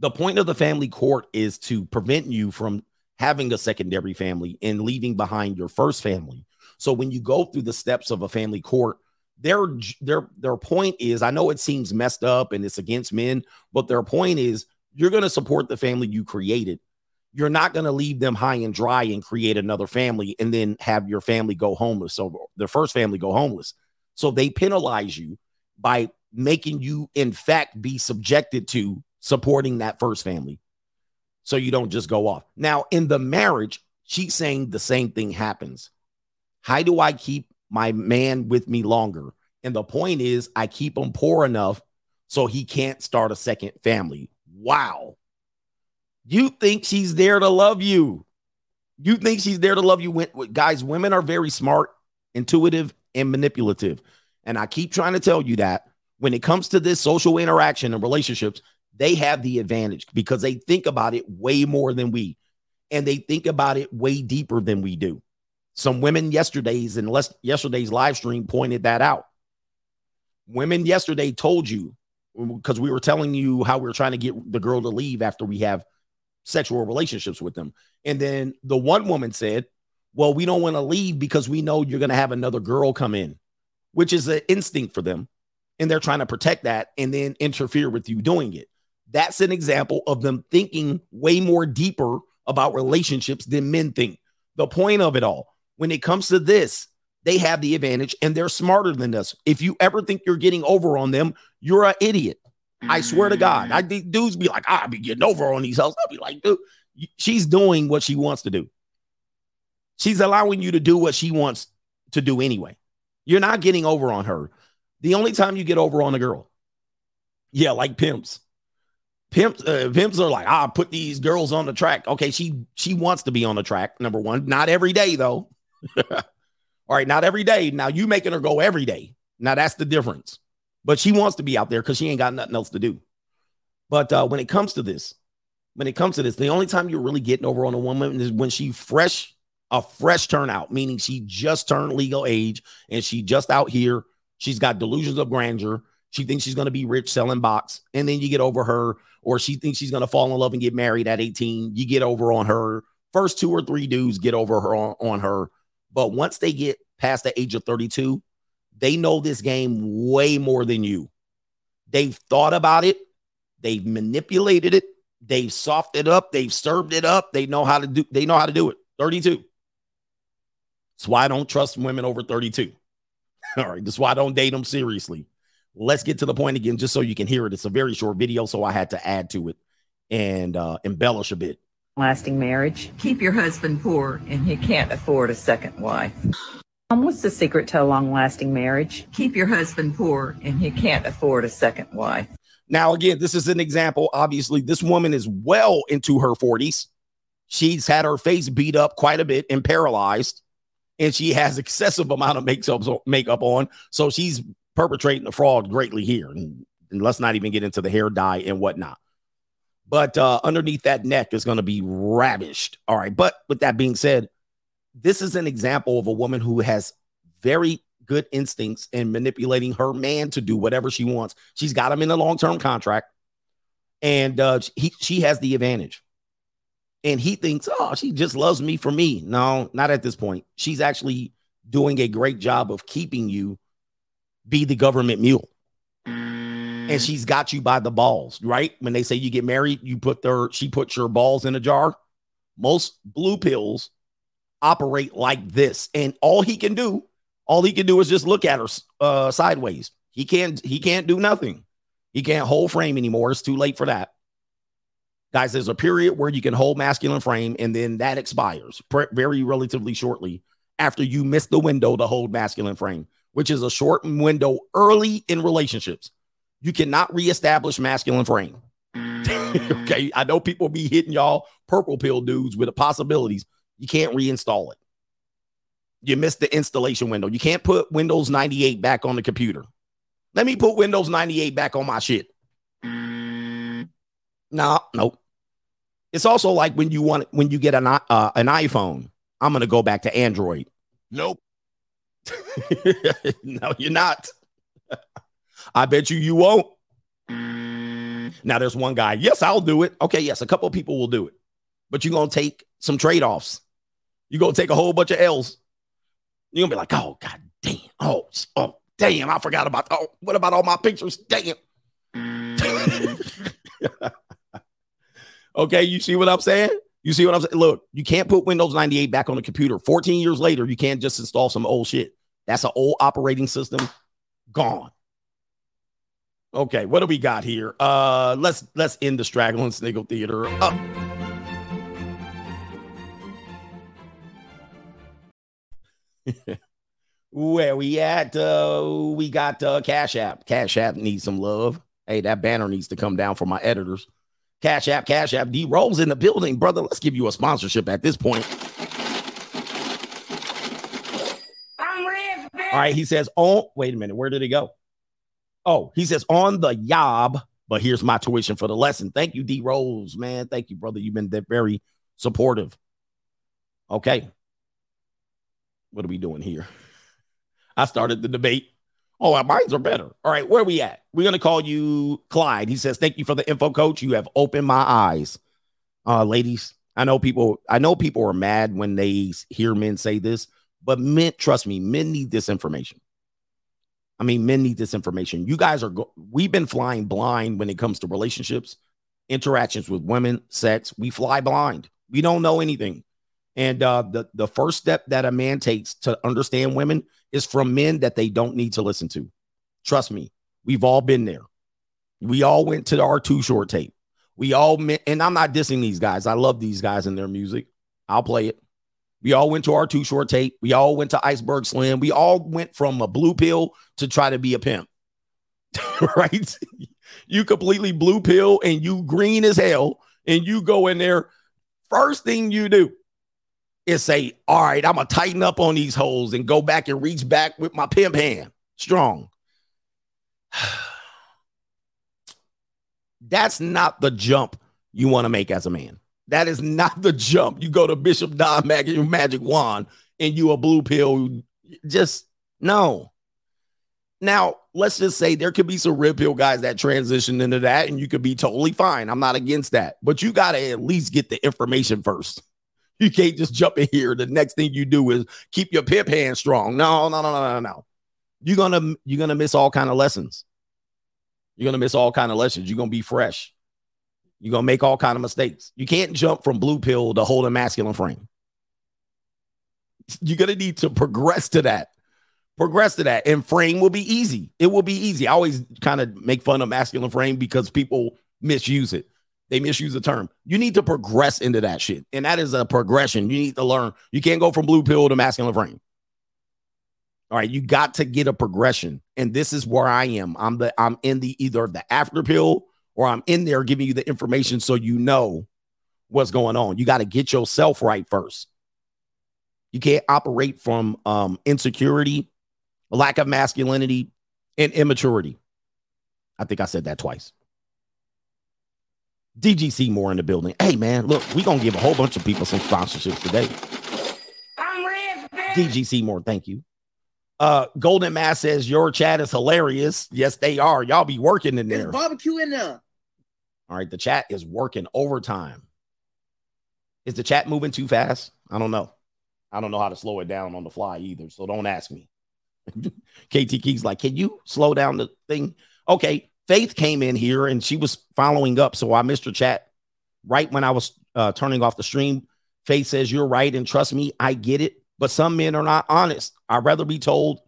The point of the family court is to prevent you from having a secondary family and leaving behind your first family. So when you go through the steps of a family court, their their their point is I know it seems messed up and it's against men, but their point is you're going to support the family you created. You're not going to leave them high and dry and create another family and then have your family go homeless. So the first family go homeless. So they penalize you by making you, in fact, be subjected to supporting that first family. So you don't just go off. Now, in the marriage, she's saying the same thing happens. How do I keep my man with me longer? And the point is, I keep him poor enough so he can't start a second family. Wow. You think she's there to love you. You think she's there to love you. Guys, women are very smart, intuitive, and manipulative. And I keep trying to tell you that when it comes to this social interaction and relationships, they have the advantage because they think about it way more than we, and they think about it way deeper than we do. Some women yesterday's and yesterday's live stream pointed that out. Women yesterday told you because we were telling you how we were trying to get the girl to leave after we have sexual relationships with them. And then the one woman said, Well, we don't want to leave because we know you're going to have another girl come in, which is an instinct for them. And they're trying to protect that and then interfere with you doing it. That's an example of them thinking way more deeper about relationships than men think. The point of it all, when it comes to this, they have the advantage and they're smarter than us. If you ever think you're getting over on them, you're an idiot. I swear to God. I think dudes be like, I'll be getting over on these hoes. I'll be like, dude, she's doing what she wants to do. She's allowing you to do what she wants to do anyway. You're not getting over on her. The only time you get over on a girl, yeah, like pimps. pimps uh, pimps are like, ah, put these girls on the track. Okay, she she wants to be on the track. Number one, not every day though. All right, not every day. Now you making her go every day. Now that's the difference. But she wants to be out there because she ain't got nothing else to do. But uh, when it comes to this, when it comes to this, the only time you're really getting over on a woman is when she fresh, a fresh turnout, meaning she just turned legal age and she just out here. She's got delusions of grandeur. She thinks she's going to be rich selling box. And then you get over her, or she thinks she's going to fall in love and get married at 18. You get over on her. First two or three dudes get over her on, on her. But once they get past the age of 32, they know this game way more than you. They've thought about it, they've manipulated it, they've softened it up, they've served it up. They know how to do they know how to do it. 32. That's why I don't trust women over 32. All right, that's why I don't date them seriously. Let's get to the point again, just so you can hear it. It's a very short video, so I had to add to it and uh, embellish a bit. Lasting marriage. Keep your husband poor and he can't afford a second wife. Um, what's the secret to a long lasting marriage? Keep your husband poor and he can't afford a second wife. Now, again, this is an example. Obviously, this woman is well into her 40s. She's had her face beat up quite a bit and paralyzed, and she has excessive amount of makeup makeup on. So she's perpetrating the fraud greatly here. And, and let's not even get into the hair dye and whatnot. But uh, underneath that neck is going to be ravished. All right. But with that being said, this is an example of a woman who has very good instincts in manipulating her man to do whatever she wants. She's got him in a long term contract, and uh, he, she has the advantage. And he thinks, oh, she just loves me for me. No, not at this point. She's actually doing a great job of keeping you be the government mule. And she's got you by the balls, right? When they say you get married, you put their she puts your balls in a jar. Most blue pills operate like this. And all he can do, all he can do is just look at her uh, sideways. He can't he can't do nothing. He can't hold frame anymore. It's too late for that. Guys, there's a period where you can hold masculine frame and then that expires very relatively shortly after you miss the window to hold masculine frame, which is a short window early in relationships. You cannot reestablish masculine frame. okay, I know people be hitting y'all purple pill dudes with the possibilities. You can't reinstall it. You missed the installation window. You can't put Windows 98 back on the computer. Let me put Windows 98 back on my shit. No, nah, nope. It's also like when you want when you get an uh, an iPhone. I'm gonna go back to Android. Nope. no, you're not. I bet you you won't. Mm. Now there's one guy. Yes, I'll do it. Okay, yes, a couple of people will do it, but you're gonna take some trade offs. You're gonna take a whole bunch of L's. You're gonna be like, oh god damn, oh oh damn, I forgot about oh what about all my pictures? Damn. Mm. okay, you see what I'm saying? You see what I'm saying? Look, you can't put Windows 98 back on the computer. 14 years later, you can't just install some old shit. That's an old operating system gone. Okay, what do we got here? Uh let's let's end the straggling sniggle theater. Where we at? Uh, we got uh, Cash App. Cash App needs some love. Hey, that banner needs to come down for my editors. Cash App, Cash App. D Rolls in the building, brother. Let's give you a sponsorship at this point. I'm rich, All right, he says, oh, wait a minute. Where did he go? Oh, he says, on the yob, but here's my tuition for the lesson. Thank you, D Rose, man. Thank you, brother. You've been very supportive. Okay. What are we doing here? I started the debate. Oh, our minds are better. All right, where are we at? We're gonna call you Clyde. He says, "Thank you for the info, coach. You have opened my eyes." Uh, ladies, I know people. I know people are mad when they hear men say this, but men, trust me, men need this information. I mean, men need this information. You guys are. Go- We've been flying blind when it comes to relationships, interactions with women, sex. We fly blind. We don't know anything. And uh, the the first step that a man takes to understand women is from men that they don't need to listen to. Trust me, we've all been there. We all went to our Too Short tape. We all met, and I'm not dissing these guys. I love these guys and their music. I'll play it. We all went to our Too Short tape. We all went to Iceberg Slim. We all went from a blue pill to try to be a pimp. right? You completely blue pill and you green as hell, and you go in there. First thing you do is say, All right, I'm gonna tighten up on these holes and go back and reach back with my pimp hand strong. That's not the jump you want to make as a man. That is not the jump. You go to Bishop Don Magic, Magic Juan and you a blue pill. Just no. Now, let's just say there could be some red pill guys that transition into that, and you could be totally fine. I'm not against that, but you got to at least get the information first. You can't just jump in here. The next thing you do is keep your pimp hand strong. No, no, no, no, no, no. You're gonna you're gonna miss all kind of lessons. You're gonna miss all kind of lessons. You're gonna be fresh. You're gonna make all kind of mistakes. You can't jump from blue pill to hold a masculine frame. You're gonna need to progress to that. Progress to that. And frame will be easy. It will be easy. I always kind of make fun of masculine frame because people misuse it. They misuse the term. You need to progress into that shit. And that is a progression. You need to learn. You can't go from blue pill to masculine frame. All right, you got to get a progression. And this is where I am. I'm the I'm in the either the after pill or I'm in there giving you the information so you know what's going on. You got to get yourself right first. You can't operate from um, insecurity, lack of masculinity, and immaturity. I think I said that twice. DGC more in the building. Hey man, look, we gonna give a whole bunch of people some sponsorships today. I'm rich, DGC more, thank you. Uh, Golden Mass says your chat is hilarious. Yes, they are. Y'all be working in there. There's barbecue in there. All right, the chat is working overtime. Is the chat moving too fast? I don't know. I don't know how to slow it down on the fly either. So don't ask me. KT Key's like, can you slow down the thing? Okay. Faith came in here and she was following up. So I missed her chat right when I was uh, turning off the stream. Faith says, You're right. And trust me, I get it. But some men are not honest. I'd rather be told,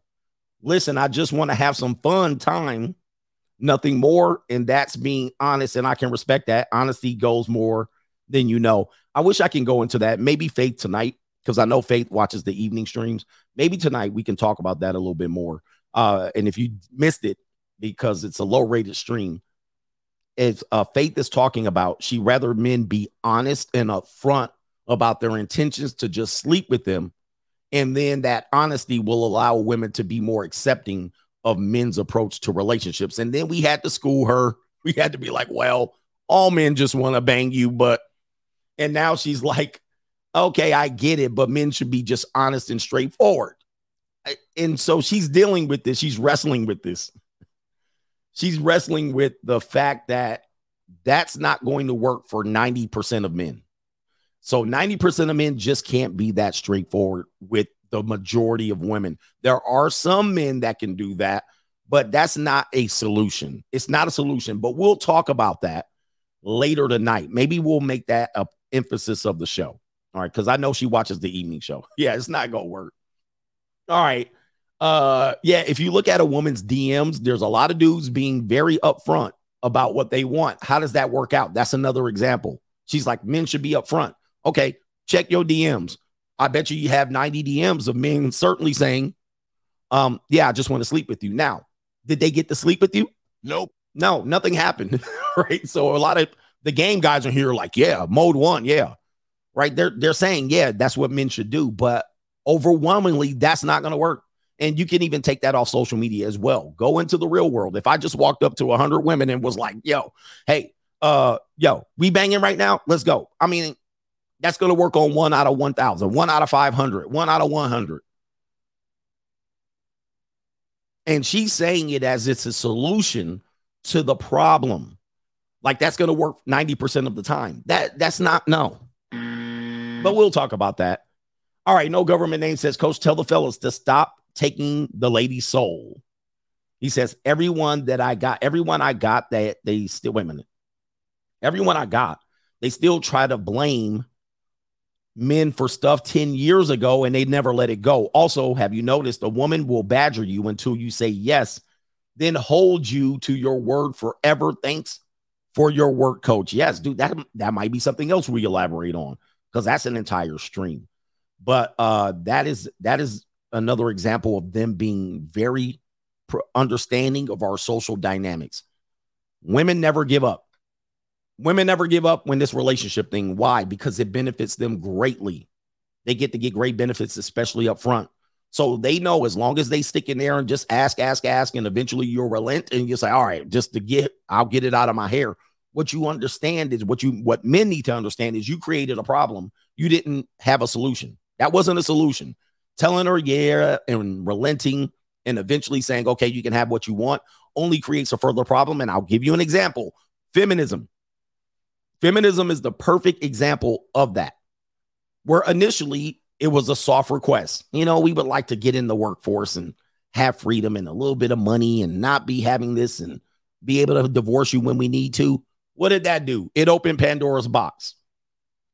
Listen, I just want to have some fun time, nothing more. And that's being honest. And I can respect that. Honesty goes more than you know. I wish I can go into that. Maybe Faith tonight, because I know Faith watches the evening streams. Maybe tonight we can talk about that a little bit more. Uh, and if you missed it, because it's a low rated stream. It's uh, Faith is talking about she rather men be honest and upfront about their intentions to just sleep with them, and then that honesty will allow women to be more accepting of men's approach to relationships. And then we had to school her. We had to be like, well, all men just want to bang you, but and now she's like, okay, I get it, but men should be just honest and straightforward. And so she's dealing with this. She's wrestling with this she's wrestling with the fact that that's not going to work for 90% of men. So 90% of men just can't be that straightforward with the majority of women. There are some men that can do that, but that's not a solution. It's not a solution, but we'll talk about that later tonight. Maybe we'll make that a emphasis of the show. All right, because I know she watches the evening show. Yeah, it's not gonna work. All right. Uh, yeah, if you look at a woman's DMs, there's a lot of dudes being very upfront about what they want. How does that work out? That's another example. She's like, men should be upfront. Okay, check your DMs. I bet you you have 90 DMs of men certainly saying, um, yeah, I just want to sleep with you. Now, did they get to sleep with you? Nope. No, nothing happened. right. So a lot of the game guys are here, like, yeah, mode one, yeah. Right. They're they're saying, yeah, that's what men should do. But overwhelmingly, that's not gonna work. And you can even take that off social media as well. Go into the real world. If I just walked up to 100 women and was like, yo, hey, uh, yo, we banging right now? Let's go. I mean, that's going to work on one out of 1,000, one out of 500, one out of 100. And she's saying it as it's a solution to the problem. Like that's going to work 90% of the time. That that's not no. But we'll talk about that. All right, no government name says, Coach, tell the fellas to stop taking the lady's soul. He says, everyone that I got, everyone I got that they still, wait a minute. Everyone I got, they still try to blame men for stuff 10 years ago and they never let it go. Also, have you noticed a woman will badger you until you say yes, then hold you to your word forever. Thanks for your work, coach. Yes, dude, that, that might be something else we elaborate on because that's an entire stream. But uh that is that is another example of them being very pr- understanding of our social dynamics. Women never give up. Women never give up when this relationship thing. Why? Because it benefits them greatly. They get to get great benefits, especially up front. So they know as long as they stick in there and just ask, ask, ask, and eventually you'll relent and you say, All right, just to get, I'll get it out of my hair. What you understand is what you what men need to understand is you created a problem. You didn't have a solution. That wasn't a solution. Telling her yeah and relenting and eventually saying, okay, you can have what you want only creates a further problem. And I'll give you an example feminism. Feminism is the perfect example of that, where initially it was a soft request. You know, we would like to get in the workforce and have freedom and a little bit of money and not be having this and be able to divorce you when we need to. What did that do? It opened Pandora's box.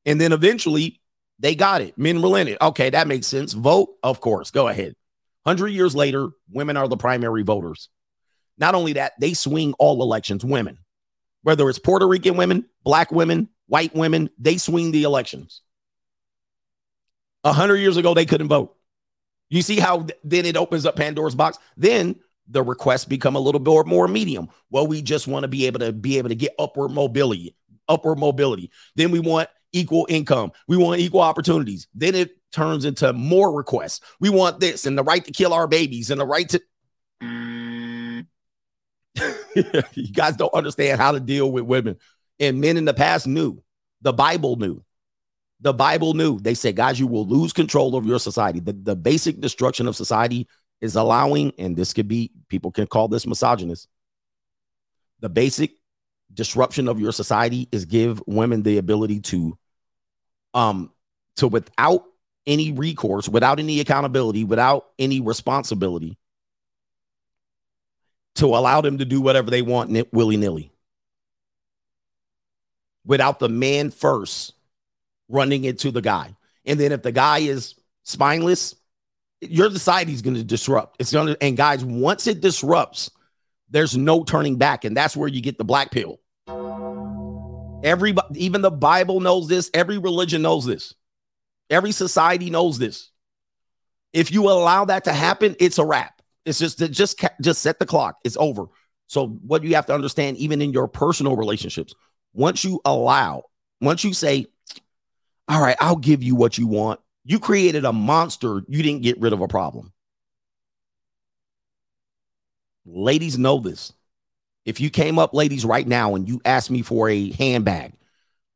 And then eventually they got it. Men relented. Okay, that makes sense. Vote, of course. Go ahead. 100 years later, women are the primary voters. Not only that, they swing all elections, women. Whether it's Puerto Rican women, black women, white women, they swing the elections. A hundred years ago, they couldn't vote. You see how th- then it opens up Pandora's box. Then the requests become a little bit more medium. Well, we just want to be able to be able to get upward mobility, upward mobility. Then we want equal income. We want equal opportunities. Then it turns into more requests. We want this and the right to kill our babies and the right to. you guys don't understand how to deal with women. And men in the past knew. The Bible knew. The Bible knew. They said, guys, you will lose control of your society. The, the basic destruction of society is allowing, and this could be, people can call this misogynist. The basic disruption of your society is give women the ability to, um, to without any recourse, without any accountability, without any responsibility, to allow them to do whatever they want willy nilly without the man first running into the guy. And then if the guy is spineless, your society's going to disrupt. It's going to, and guys, once it disrupts, there's no turning back. And that's where you get the black pill. Everybody, even the Bible knows this. Every religion knows this. Every society knows this. If you allow that to happen, it's a wrap. It's just just just set the clock. It's over. So what you have to understand, even in your personal relationships, once you allow, once you say, "All right, I'll give you what you want," you created a monster. You didn't get rid of a problem. Ladies know this. If you came up, ladies, right now, and you asked me for a handbag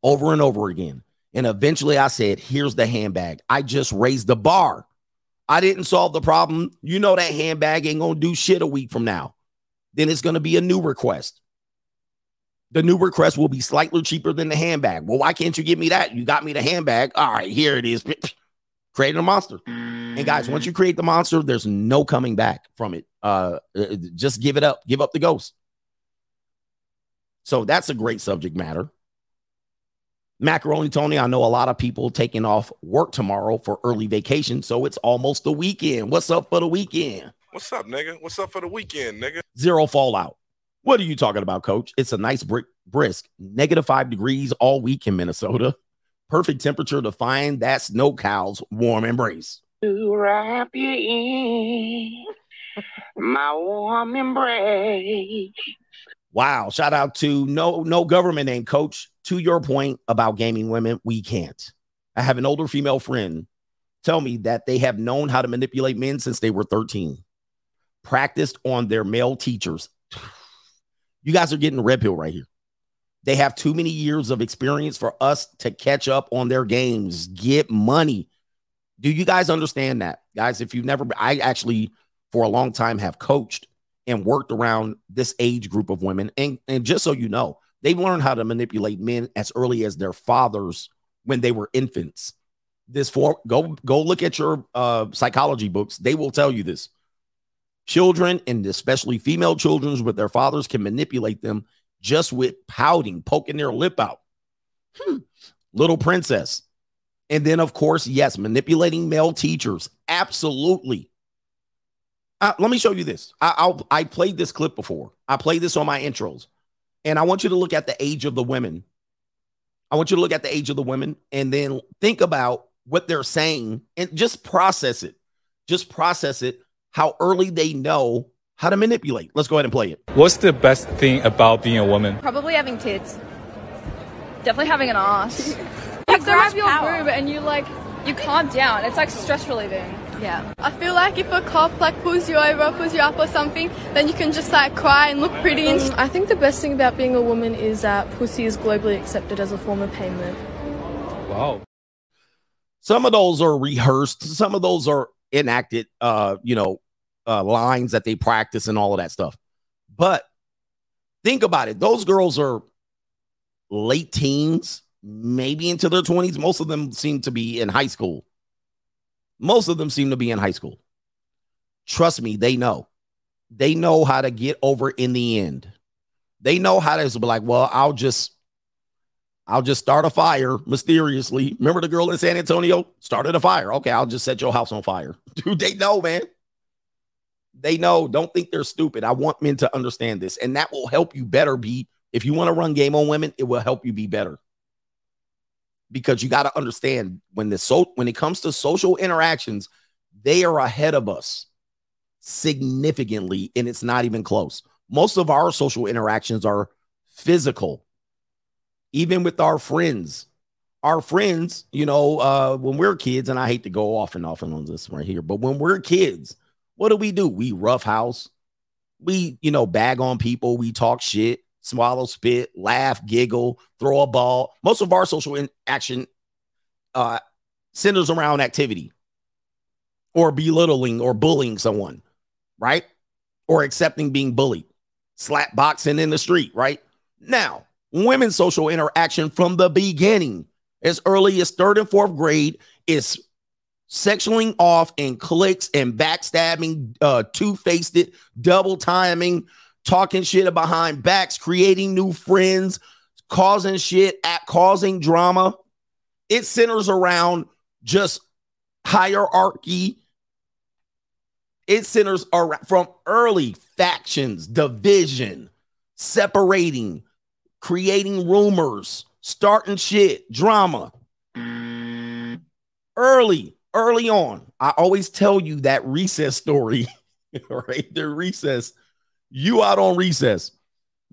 over and over again, and eventually I said, Here's the handbag, I just raised the bar. I didn't solve the problem. You know that handbag ain't gonna do shit a week from now. Then it's gonna be a new request. The new request will be slightly cheaper than the handbag. Well, why can't you give me that? You got me the handbag. All right, here it is. Created a monster. And guys, once you create the monster, there's no coming back from it. Uh, uh just give it up. Give up the ghost. So that's a great subject matter. Macaroni Tony, I know a lot of people taking off work tomorrow for early vacation, so it's almost the weekend. What's up for the weekend? What's up, nigga? What's up for the weekend, nigga? Zero fallout. What are you talking about, coach? It's a nice brick brisk, negative five degrees all week in Minnesota. Perfect temperature to find that snow cow's warm embrace. To wrap you in my warm embrace. Wow. Shout out to no no government name, coach. To your point about gaming women, we can't. I have an older female friend tell me that they have known how to manipulate men since they were 13, practiced on their male teachers. You guys are getting red pill right here. They have too many years of experience for us to catch up on their games, get money. Do you guys understand that? Guys, if you've never, I actually, for a long time, have coached and worked around this age group of women. And, and just so you know, they've learned how to manipulate men as early as their fathers when they were infants. This for go go look at your uh, psychology books. They will tell you this. Children and especially female children with their fathers can manipulate them just with pouting, poking their lip out. Hmm. Little princess. And then, of course, yes, manipulating male teachers. Absolutely. Uh, let me show you this. I, I'll, I played this clip before. I played this on my intros, and I want you to look at the age of the women. I want you to look at the age of the women and then think about what they're saying and just process it. Just process it. How early they know how to manipulate. Let's go ahead and play it. What's the best thing about being a woman? Probably having tits. Definitely having an ass. you Like, so grab your power. boob and you like you calm down. It's like stress relieving. Yeah. I feel like if a cop like pulls you over, pulls you up or something, then you can just like cry and look pretty and Um, I think the best thing about being a woman is that pussy is globally accepted as a form of payment. Wow. Some of those are rehearsed, some of those are enacted, uh, you know, uh, lines that they practice and all of that stuff. But think about it. Those girls are late teens, maybe into their 20s. Most of them seem to be in high school. Most of them seem to be in high school. Trust me, they know. They know how to get over in the end. They know how to be like, well, I'll just I'll just start a fire mysteriously. Remember the girl in San Antonio started a fire. Okay, I'll just set your house on fire. Dude, they know, man. They know. Don't think they're stupid. I want men to understand this, and that will help you better be. If you want to run game on women, it will help you be better. Because you got to understand when the so when it comes to social interactions, they are ahead of us significantly, and it's not even close. Most of our social interactions are physical. Even with our friends. Our friends you know uh when we're kids and i hate to go off and off and on this right here but when we're kids what do we do? We roughhouse. We you know bag on people. We talk shit swallow spit laugh giggle throw a ball. Most of our social in- action uh centers around activity or belittling or bullying someone right? Or accepting being bullied slap boxing in the street right? Now women's social interaction from the beginning, as early as third and fourth grade, is sexualing off and clicks and backstabbing, uh, two-faced it, double timing, talking shit behind backs, creating new friends, causing shit, at causing drama. It centers around just hierarchy. It centers around from early factions, division, separating, creating rumors, starting shit, drama. Early, early on. I always tell you that recess story, right? The recess. You out on recess.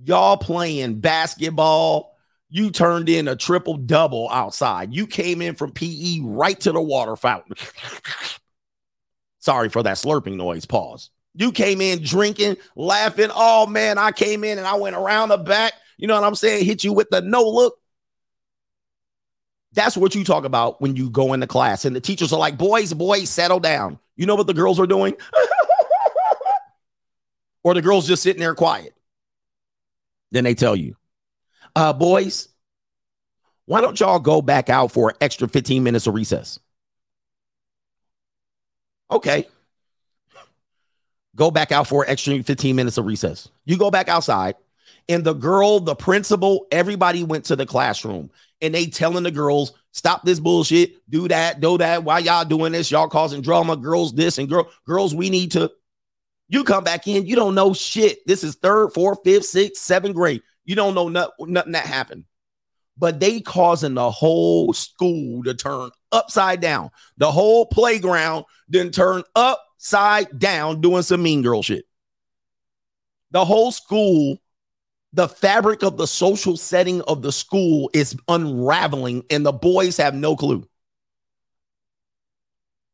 Y'all playing basketball. You turned in a triple double outside. You came in from PE right to the water fountain. Sorry for that slurping noise. Pause. You came in drinking, laughing. Oh man, I came in and I went around the back. You know what I'm saying? Hit you with the no look. That's what you talk about when you go into class. And the teachers are like, boys, boys, settle down. You know what the girls are doing? or the girls just sitting there quiet. Then they tell you, uh, boys, why don't y'all go back out for an extra 15 minutes of recess? Okay. Go back out for an extra 15 minutes of recess. You go back outside and the girl, the principal, everybody went to the classroom and they telling the girls, stop this bullshit, do that, do that. Why y'all doing this? Y'all causing drama, girls, this and girl, girls, we need to. You come back in, you don't know shit. This is third, fourth, fifth, sixth, seventh grade. You don't know not, nothing that happened. But they causing the whole school to turn upside down. The whole playground then turn upside down doing some mean girl shit. The whole school the fabric of the social setting of the school is unraveling and the boys have no clue.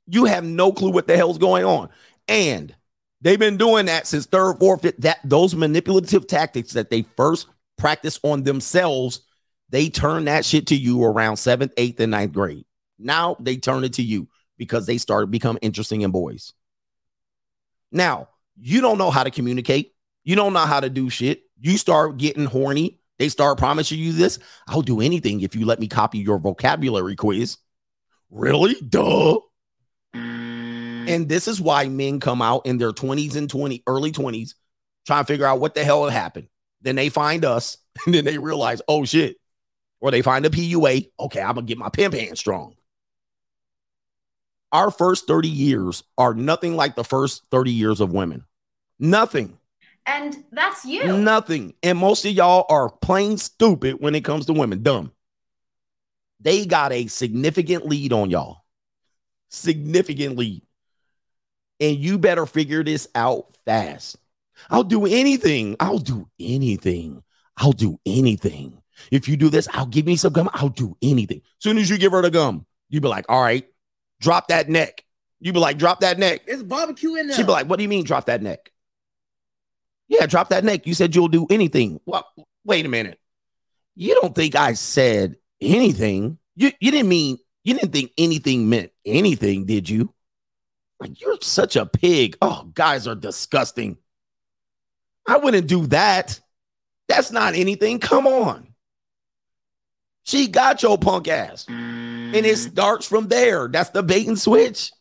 You have no clue what the hell's going on. And they've been doing that since third, fourth, fifth, that those manipulative tactics that they first practice on themselves, they turn that shit to you around seventh, eighth, and ninth grade. Now they turn it to you because they started become interesting in boys. Now, you don't know how to communicate. You don't know how to do shit you start getting horny. They start promising you this. I'll do anything if you let me copy your vocabulary quiz. Really? Duh. Mm-hmm. And this is why men come out in their 20s and 20 early 20s trying to figure out what the hell happened. Then they find us and then they realize, oh shit. Or they find a PUA. Okay, I'm gonna get my pimp hand strong. Our first 30 years are nothing like the first 30 years of women. Nothing. And that's you. Nothing. And most of y'all are plain stupid when it comes to women. Dumb. They got a significant lead on y'all. Significant lead. And you better figure this out fast. I'll do anything. I'll do anything. I'll do anything. If you do this, I'll give me some gum. I'll do anything. Soon as you give her the gum, you be like, all right, drop that neck. You be like, drop that neck. It's barbecue in there. She'd be like, what do you mean drop that neck? Yeah, drop that neck. You said you'll do anything. Well, wait a minute. You don't think I said anything? You you didn't mean you didn't think anything meant anything, did you? Like you're such a pig. Oh, guys are disgusting. I wouldn't do that. That's not anything. Come on. She got your punk ass. And it mm-hmm. starts from there. That's the bait and switch.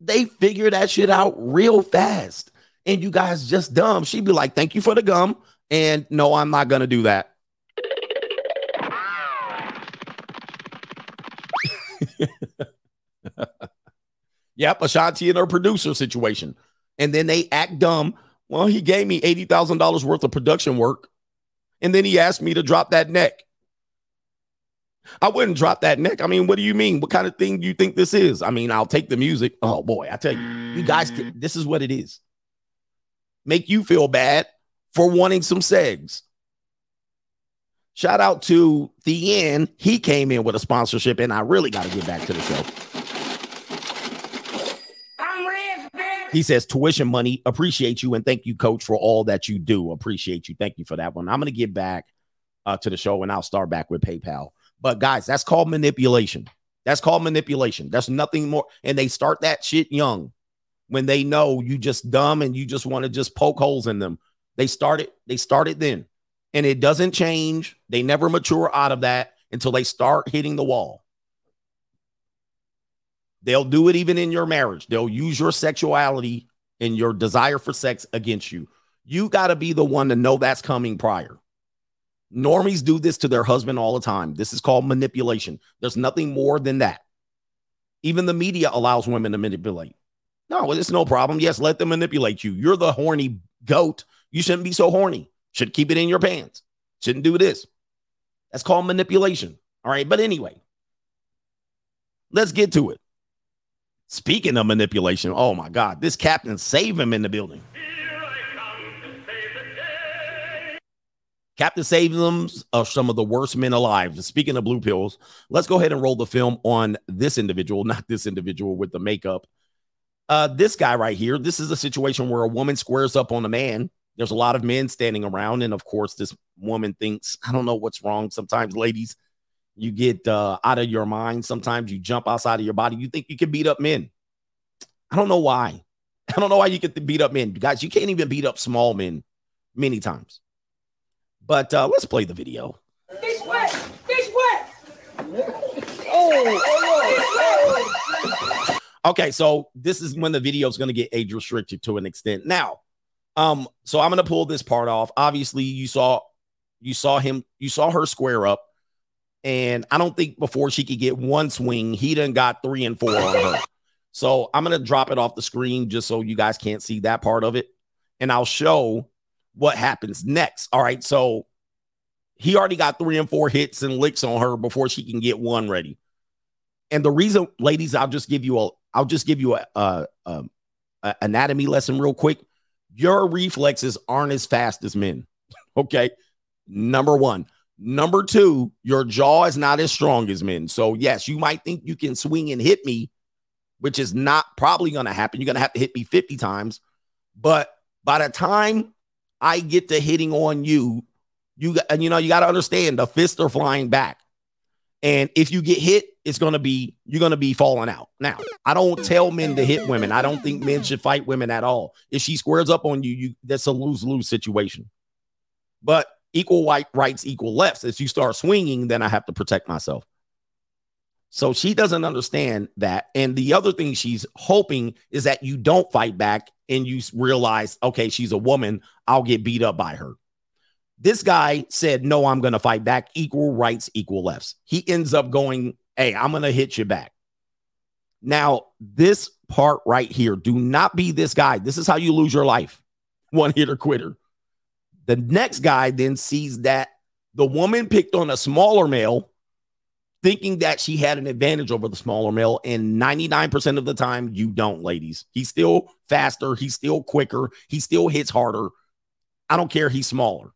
They figure that shit out real fast. And you guys just dumb. She'd be like, thank you for the gum. And no, I'm not going to do that. Yep, Ashanti and her producer situation. And then they act dumb. Well, he gave me $80,000 worth of production work. And then he asked me to drop that neck. I wouldn't drop that neck. I mean, what do you mean? What kind of thing do you think this is? I mean, I'll take the music. Oh boy, I tell you, you guys, this is what it is. Make you feel bad for wanting some segs. Shout out to the end. He came in with a sponsorship, and I really got to get back to the show. He says, tuition money, appreciate you and thank you, coach, for all that you do. Appreciate you. Thank you for that one. I'm going to get back uh, to the show and I'll start back with PayPal. But guys, that's called manipulation. That's called manipulation. That's nothing more. And they start that shit young when they know you just dumb and you just want to just poke holes in them. They started, they started then. And it doesn't change. They never mature out of that until they start hitting the wall. They'll do it even in your marriage. They'll use your sexuality and your desire for sex against you. You got to be the one to know that's coming prior. Normies do this to their husband all the time. This is called manipulation. There's nothing more than that. Even the media allows women to manipulate. No, it's no problem. Yes, let them manipulate you. You're the horny goat. You shouldn't be so horny. Should keep it in your pants. Shouldn't do this. That's called manipulation. All right. But anyway, let's get to it. Speaking of manipulation, oh my God, this captain save him in the building. Captain Saves are some of the worst men alive. Speaking of blue pills, let's go ahead and roll the film on this individual, not this individual with the makeup. Uh, this guy right here, this is a situation where a woman squares up on a man. There's a lot of men standing around, and of course, this woman thinks, I don't know what's wrong. Sometimes, ladies, you get uh, out of your mind. Sometimes you jump outside of your body. You think you can beat up men. I don't know why. I don't know why you get to beat up men. Guys, you can't even beat up small men many times. But uh, let's play the video. Fish wet! Fish wet! Oh, Okay, so this is when the video is going to get age restricted to an extent. Now, um, so I'm going to pull this part off. Obviously, you saw, you saw him, you saw her square up, and I don't think before she could get one swing, he done got three and four on her. So I'm going to drop it off the screen just so you guys can't see that part of it, and I'll show what happens next. All right, so he already got three and four hits and licks on her before she can get one ready. And the reason, ladies, I'll just give you a, I'll just give you a, a, a, a anatomy lesson real quick. Your reflexes aren't as fast as men. okay, number one. Number two, your jaw is not as strong as men. So yes, you might think you can swing and hit me, which is not probably going to happen. You're going to have to hit me 50 times. But by the time I get to hitting on you, you and you know you got to understand the fists are flying back. And if you get hit, it's going to be you're going to be falling out. Now, I don't tell men to hit women. I don't think men should fight women at all. If she squares up on you, you that's a lose-lose situation. But equal white rights, equal lefts. If you start swinging, then I have to protect myself. So she doesn't understand that. And the other thing she's hoping is that you don't fight back and you realize, okay, she's a woman. I'll get beat up by her. This guy said, No, I'm going to fight back. Equal rights, equal lefts. He ends up going, Hey, I'm going to hit you back. Now, this part right here, do not be this guy. This is how you lose your life. One hitter quitter. The next guy then sees that the woman picked on a smaller male thinking that she had an advantage over the smaller male. And 99% of the time, you don't, ladies. He's still faster. He's still quicker. He still hits harder. I don't care. He's smaller.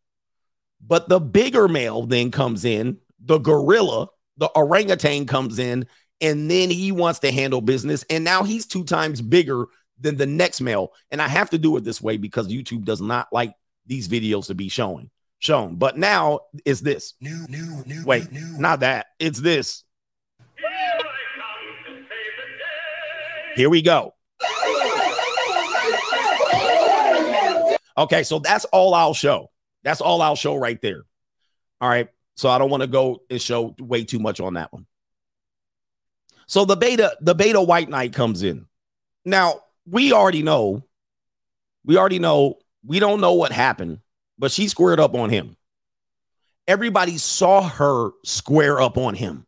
But the bigger male then comes in, the gorilla, the orangutan comes in, and then he wants to handle business. And now he's two times bigger than the next male. And I have to do it this way because YouTube does not like these videos to be showing shown. But now is this. New, new, new. Wait, new. not that. It's this. Here we go. Okay, so that's all I'll show. That's all I'll show right there. All right. So I don't want to go and show way too much on that one. So the beta, the beta white knight comes in. Now, we already know, we already know, we don't know what happened, but she squared up on him. Everybody saw her square up on him.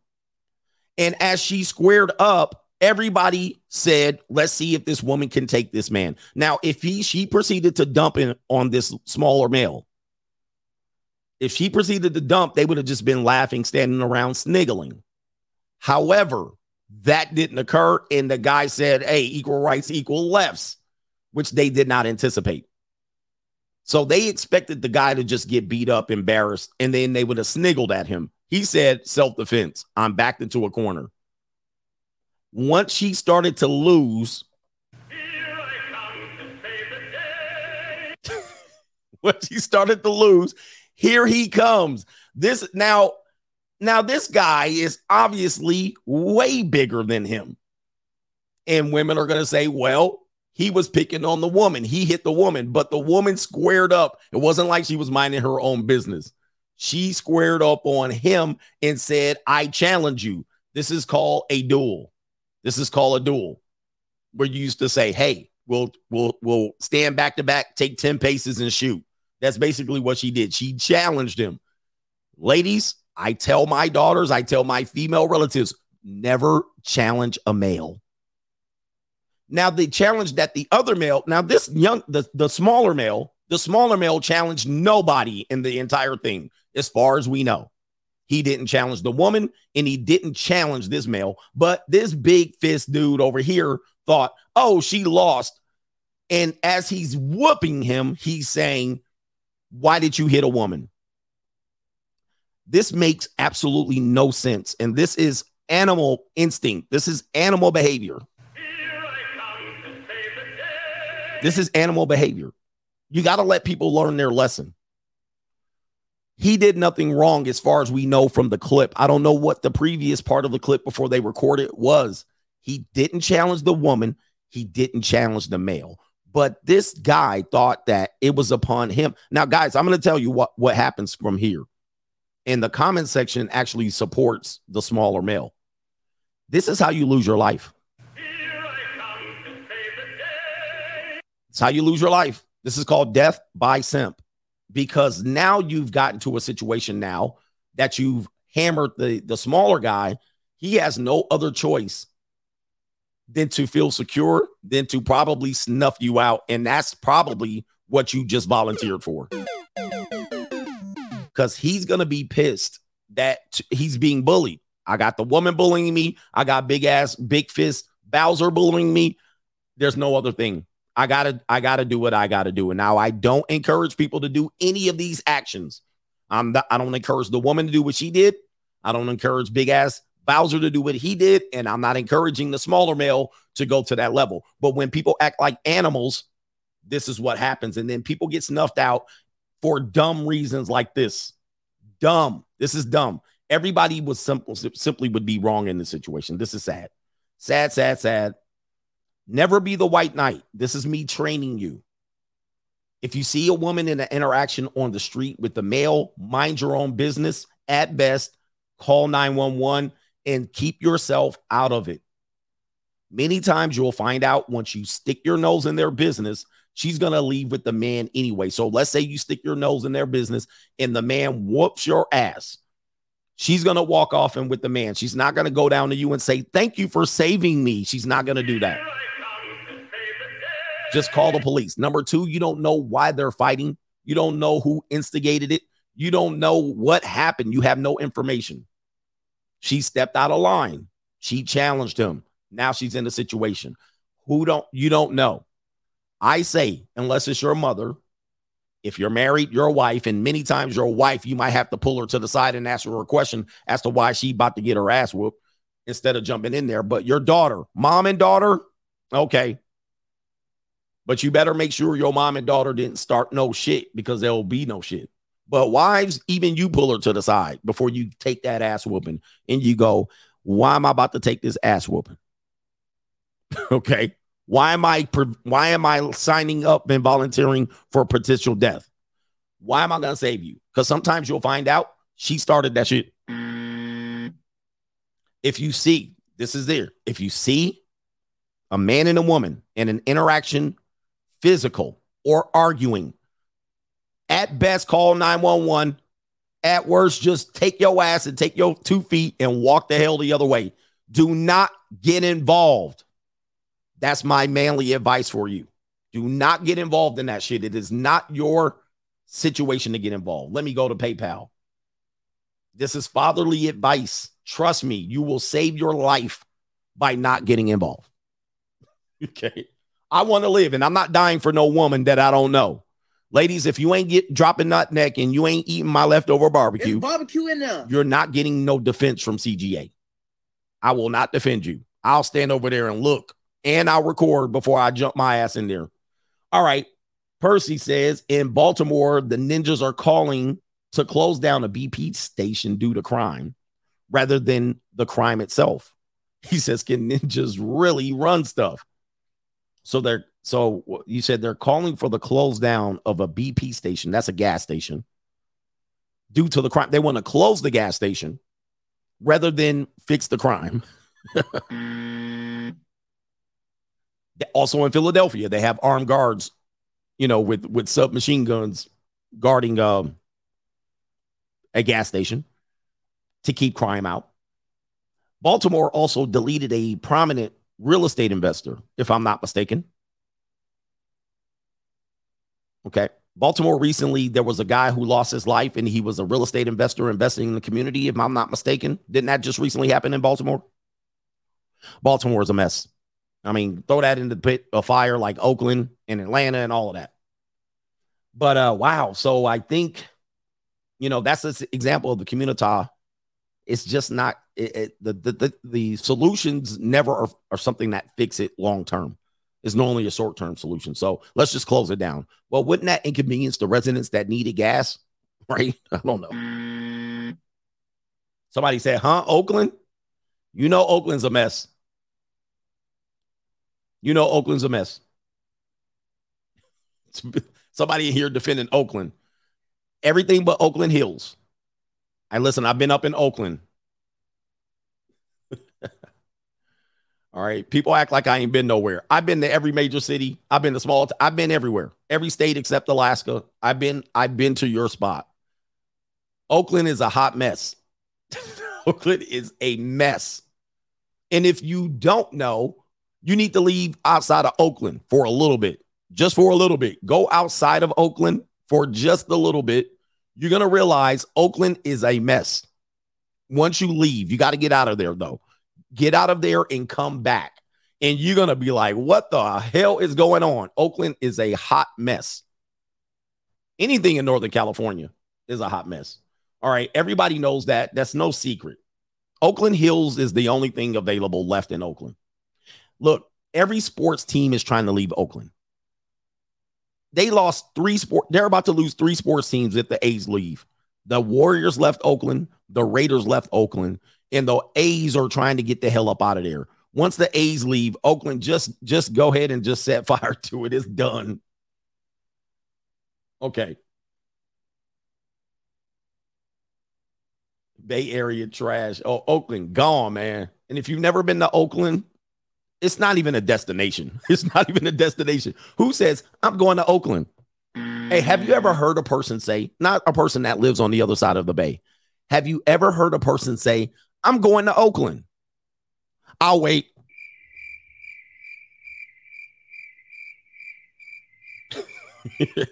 And as she squared up, everybody said, let's see if this woman can take this man. Now, if he she proceeded to dump in on this smaller male, if she proceeded to dump, they would have just been laughing, standing around, sniggling. However, that didn't occur. And the guy said, hey, equal rights, equal lefts, which they did not anticipate. So they expected the guy to just get beat up, embarrassed, and then they would have sniggled at him. He said, self defense. I'm backed into a corner. Once she started to lose, once she started to lose, here he comes. This now, now this guy is obviously way bigger than him. And women are going to say, well, he was picking on the woman. He hit the woman, but the woman squared up. It wasn't like she was minding her own business. She squared up on him and said, I challenge you. This is called a duel. This is called a duel. Where you used to say, hey, we'll we'll we'll stand back to back, take 10 paces and shoot. That's basically what she did. She challenged him. Ladies, I tell my daughters, I tell my female relatives, never challenge a male. Now the challenge that the other male, now this young, the, the smaller male, the smaller male challenged nobody in the entire thing, as far as we know. He didn't challenge the woman and he didn't challenge this male. But this big fist dude over here thought, oh, she lost. And as he's whooping him, he's saying, why did you hit a woman? This makes absolutely no sense. And this is animal instinct. This is animal behavior. This is animal behavior. You got to let people learn their lesson. He did nothing wrong as far as we know from the clip. I don't know what the previous part of the clip before they recorded was. He didn't challenge the woman, he didn't challenge the male. But this guy thought that it was upon him. Now, guys, I'm going to tell you what, what happens from here. And the comment section actually supports the smaller male. This is how you lose your life. It's how you lose your life. This is called death by simp because now you've gotten to a situation now that you've hammered the, the smaller guy. He has no other choice than to feel secure, than to probably snuff you out. And that's probably what you just volunteered for. Because he's going to be pissed that he's being bullied. I got the woman bullying me. I got big ass, big fist Bowser bullying me. There's no other thing. I gotta, I gotta do what I gotta do. And now I don't encourage people to do any of these actions. I'm not, I don't encourage the woman to do what she did. I don't encourage big ass Bowser to do what he did, and I'm not encouraging the smaller male to go to that level. But when people act like animals, this is what happens. And then people get snuffed out for dumb reasons like this. Dumb. This is dumb. Everybody was simple, simply would be wrong in this situation. This is sad. Sad, sad, sad. Never be the white knight. This is me training you. If you see a woman in an interaction on the street with the male, mind your own business. At best, call 911 and keep yourself out of it. Many times you'll find out once you stick your nose in their business, she's going to leave with the man anyway. So let's say you stick your nose in their business and the man whoops your ass. She's going to walk off and with the man. She's not going to go down to you and say, Thank you for saving me. She's not going to do that. Just call the police. Number two, you don't know why they're fighting. You don't know who instigated it. You don't know what happened. You have no information. She stepped out of line. She challenged him. Now she's in a situation. Who don't you don't know? I say, unless it's your mother, if you're married, your wife, and many times your wife, you might have to pull her to the side and ask her a question as to why she about to get her ass whooped instead of jumping in there. But your daughter, mom and daughter, okay. But you better make sure your mom and daughter didn't start no shit because there will be no shit. But wives, even you pull her to the side before you take that ass whooping and you go, why am I about to take this ass whooping? okay. Why am I why am I signing up and volunteering for potential death? Why am I gonna save you? Because sometimes you'll find out she started that shit. If you see, this is there. If you see a man and a woman in an interaction, physical or arguing, at best, call 911. At worst, just take your ass and take your two feet and walk the hell the other way. Do not get involved. That's my manly advice for you. Do not get involved in that shit. It is not your situation to get involved. Let me go to PayPal. This is fatherly advice. Trust me, you will save your life by not getting involved. Okay. I want to live and I'm not dying for no woman that I don't know. Ladies, if you ain't get dropping nut neck and you ain't eating my leftover barbecue, There's barbecue in there. you're not getting no defense from CGA. I will not defend you. I'll stand over there and look and I'll record before I jump my ass in there. All right. Percy says in Baltimore, the ninjas are calling to close down a BP station due to crime rather than the crime itself. He says, Can ninjas really run stuff? So they're so you said they're calling for the close down of a BP station. That's a gas station. Due to the crime, they want to close the gas station rather than fix the crime. also in Philadelphia, they have armed guards, you know, with with submachine guns guarding um, a gas station to keep crime out. Baltimore also deleted a prominent real estate investor, if I'm not mistaken. Okay. Baltimore recently, there was a guy who lost his life and he was a real estate investor investing in the community, if I'm not mistaken. Didn't that just recently happen in Baltimore? Baltimore is a mess. I mean, throw that into the pit of fire like Oakland and Atlanta and all of that. But uh wow. So I think, you know, that's an example of the community. It's just not it, it, the, the the the solutions never are, are something that fix it long term. It's normally a short term solution. So let's just close it down. Well, wouldn't that inconvenience the residents that needed gas? Right? I don't know. Somebody said, huh? Oakland? You know, Oakland's a mess. You know, Oakland's a mess. Somebody here defending Oakland. Everything but Oakland Hills. I listen, I've been up in Oakland. All right. People act like I ain't been nowhere. I've been to every major city. I've been to small, I've been everywhere. Every state except Alaska. I've been, I've been to your spot. Oakland is a hot mess. Oakland is a mess. And if you don't know, you need to leave outside of Oakland for a little bit, just for a little bit. Go outside of Oakland for just a little bit. You're going to realize Oakland is a mess. Once you leave, you got to get out of there, though. Get out of there and come back. And you're going to be like, what the hell is going on? Oakland is a hot mess. Anything in Northern California is a hot mess. All right. Everybody knows that. That's no secret. Oakland Hills is the only thing available left in Oakland. Look, every sports team is trying to leave Oakland. They lost three sport. They're about to lose three sports teams if the A's leave. The Warriors left Oakland, the Raiders left Oakland, and the A's are trying to get the hell up out of there. Once the A's leave, Oakland just just go ahead and just set fire to it. It's done. Okay. Bay Area trash. Oh, Oakland gone, man. And if you've never been to Oakland, it's not even a destination. It's not even a destination. Who says I'm going to Oakland? Hey, have you ever heard a person say, not a person that lives on the other side of the bay, have you ever heard a person say, I'm going to Oakland? I'll wait. you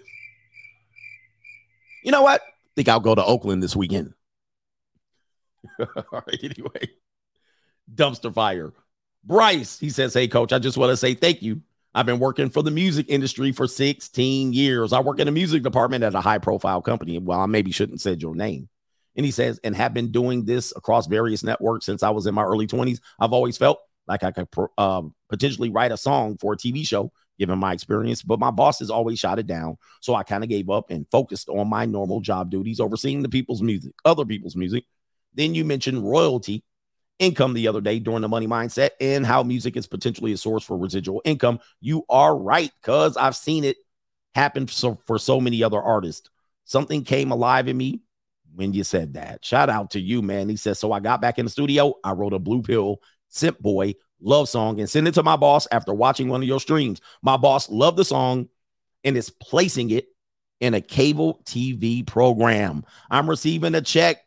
know what? think I'll go to Oakland this weekend. All right, anyway. Dumpster fire. Bryce, he says, Hey, coach, I just want to say thank you. I've been working for the music industry for 16 years. I work in the music department at a high profile company. Well, I maybe shouldn't said your name. And he says, and have been doing this across various networks since I was in my early 20s. I've always felt like I could um, potentially write a song for a TV show, given my experience, but my boss has always shot it down. So I kind of gave up and focused on my normal job duties, overseeing the people's music, other people's music. Then you mentioned royalty income the other day during the money mindset and how music is potentially a source for residual income. You are right, because I've seen it happen for, for so many other artists. Something came alive in me when you said that. Shout out to you, man. He says, So I got back in the studio. I wrote a blue pill, simp boy love song and sent it to my boss after watching one of your streams. My boss loved the song and is placing it in a cable TV program. I'm receiving a check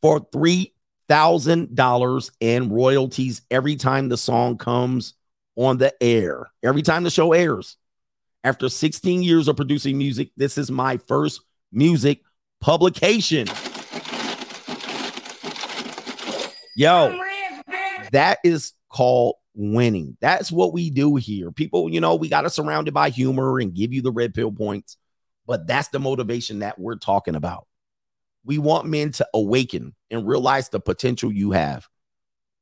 for three thousand dollars in royalties every time the song comes on the air. Every time the show airs. After 16 years of producing music, this is my first music publication. Yo, that is called winning. That's what we do here. People, you know, we got to surround it by humor and give you the red pill points, but that's the motivation that we're talking about. We want men to awaken and realize the potential you have.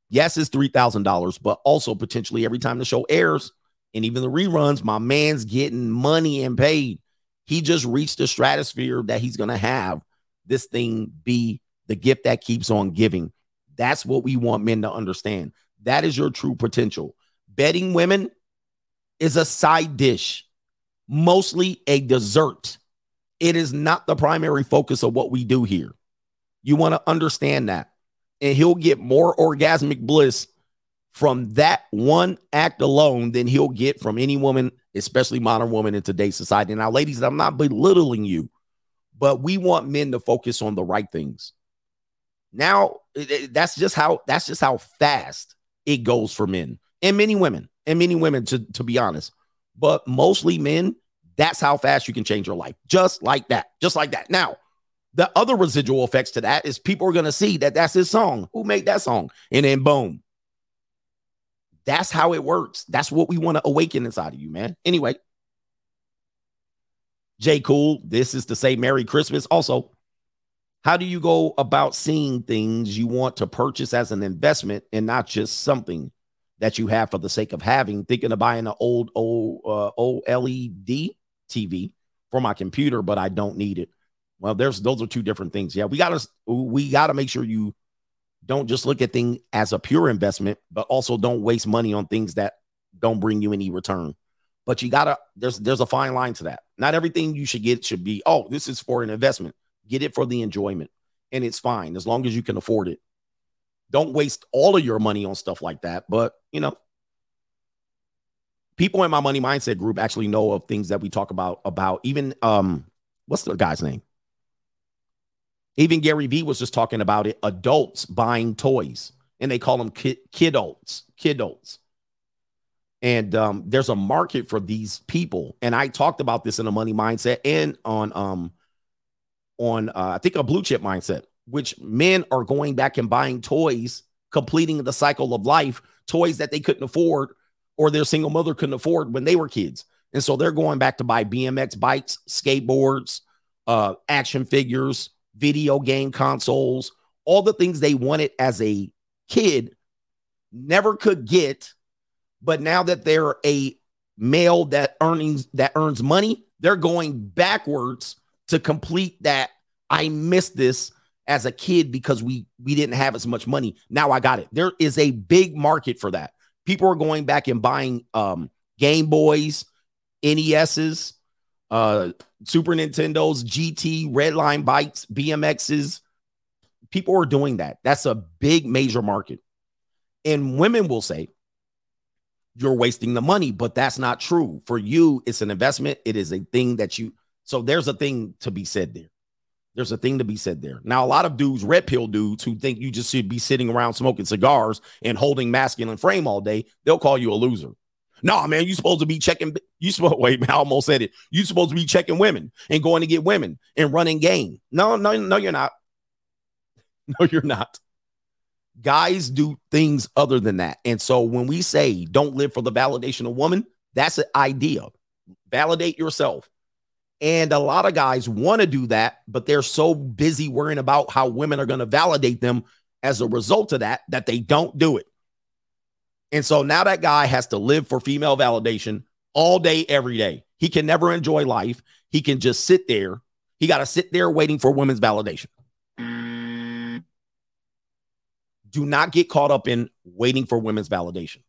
Yes, it's $3,000, but also potentially every time the show airs and even the reruns, my man's getting money and paid. He just reached the stratosphere that he's going to have this thing be the gift that keeps on giving. That's what we want men to understand. That is your true potential. Betting women is a side dish, mostly a dessert. It is not the primary focus of what we do here. You want to understand that. And he'll get more orgasmic bliss from that one act alone than he'll get from any woman, especially modern woman in today's society. Now, ladies, I'm not belittling you, but we want men to focus on the right things. Now, that's just how that's just how fast it goes for men and many women and many women to, to be honest but mostly men that's how fast you can change your life. Just like that. Just like that. Now the other residual effects to that is people are going to see that that's his song. Who made that song? And then boom. That's how it works. That's what we want to awaken inside of you man. Anyway. J. Cool, this is to say Merry Christmas. Also, how do you go about seeing things you want to purchase as an investment and not just something that you have for the sake of having? Thinking of buying an old, old, uh, OLED TV for my computer, but I don't need it. Well, there's those are two different things. Yeah, we gotta we gotta make sure you don't just look at things as a pure investment, but also don't waste money on things that don't bring you any return. But you gotta there's there's a fine line to that. Not everything you should get should be, oh, this is for an investment. Get it for the enjoyment, and it's fine as long as you can afford it. Don't waste all of your money on stuff like that. But you know, people in my money mindset group actually know of things that we talk about. About even um, what's the guy's name? Even Gary Vee was just talking about it. Adults buying toys, and they call them kid kidults, kidults. And um, there's a market for these people. And I talked about this in a money mindset and on um on uh, I think a blue chip mindset, which men are going back and buying toys, completing the cycle of life, toys that they couldn't afford or their single mother couldn't afford when they were kids. And so they're going back to buy BMX bikes, skateboards, uh, action figures, video game consoles, all the things they wanted as a kid, never could get. But now that they're a male that earnings that earns money, they're going backwards to complete that I missed this as a kid because we we didn't have as much money. Now I got it. There is a big market for that. People are going back and buying um Game Boys, NESs, uh Super Nintendos, GT, Redline bikes, BMXs. People are doing that. That's a big major market. And women will say, you're wasting the money, but that's not true. For you, it's an investment. It is a thing that you so there's a thing to be said there. There's a thing to be said there. Now, a lot of dudes, red pill dudes, who think you just should be sitting around smoking cigars and holding masculine frame all day, they'll call you a loser. No, nah, man, you supposed to be checking. You supposed wait, I almost said it. You supposed to be checking women and going to get women and running game. No, no, no, you're not. No, you're not. Guys do things other than that. And so when we say don't live for the validation of woman, that's an idea. Validate yourself. And a lot of guys want to do that, but they're so busy worrying about how women are going to validate them as a result of that that they don't do it. And so now that guy has to live for female validation all day, every day. He can never enjoy life. He can just sit there. He got to sit there waiting for women's validation. Do not get caught up in waiting for women's validation.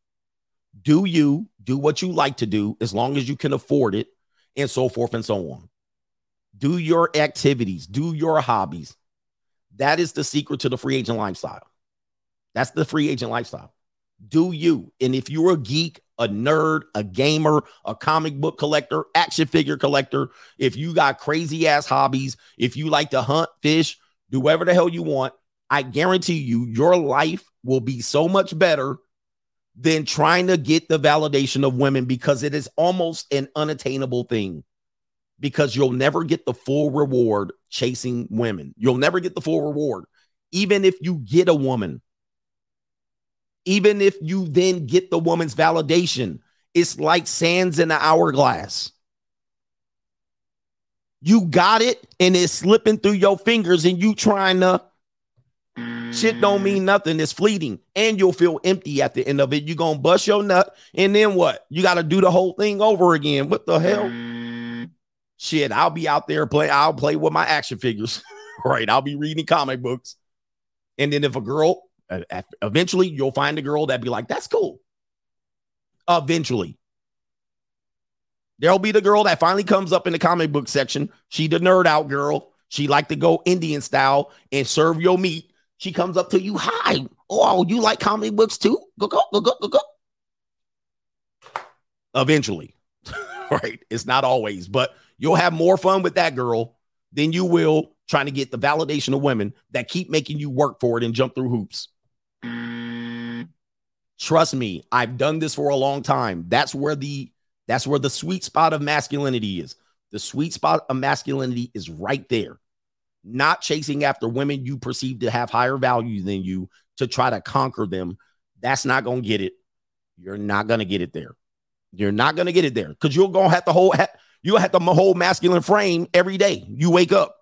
Do you do what you like to do as long as you can afford it, and so forth and so on. Do your activities, do your hobbies. That is the secret to the free agent lifestyle. That's the free agent lifestyle. Do you? And if you're a geek, a nerd, a gamer, a comic book collector, action figure collector, if you got crazy ass hobbies, if you like to hunt, fish, do whatever the hell you want, I guarantee you, your life will be so much better than trying to get the validation of women because it is almost an unattainable thing. Because you'll never get the full reward chasing women. You'll never get the full reward. Even if you get a woman, even if you then get the woman's validation, it's like sands in an hourglass. You got it and it's slipping through your fingers, and you trying to shit don't mean nothing. It's fleeting, and you'll feel empty at the end of it. You're gonna bust your nut, and then what? You got to do the whole thing over again. What the hell? Shit, I'll be out there play. I'll play with my action figures. right, I'll be reading comic books, and then if a girl uh, eventually you'll find a girl that be like, that's cool. Eventually. There'll be the girl that finally comes up in the comic book section. She the nerd out girl. She like to go Indian style and serve your meat. She comes up to you, hi. Oh, you like comedy books too? Go, go, go, go, go, go. Eventually. right. It's not always, but you'll have more fun with that girl than you will trying to get the validation of women that keep making you work for it and jump through hoops. Trust me, I've done this for a long time. That's where the that's where the sweet spot of masculinity is. The sweet spot of masculinity is right there. Not chasing after women you perceive to have higher value than you to try to conquer them. That's not going to get it. You're not going to get it there. You're not going to get it there because you're going to have to hold you'll have to hold masculine frame every day. You wake up.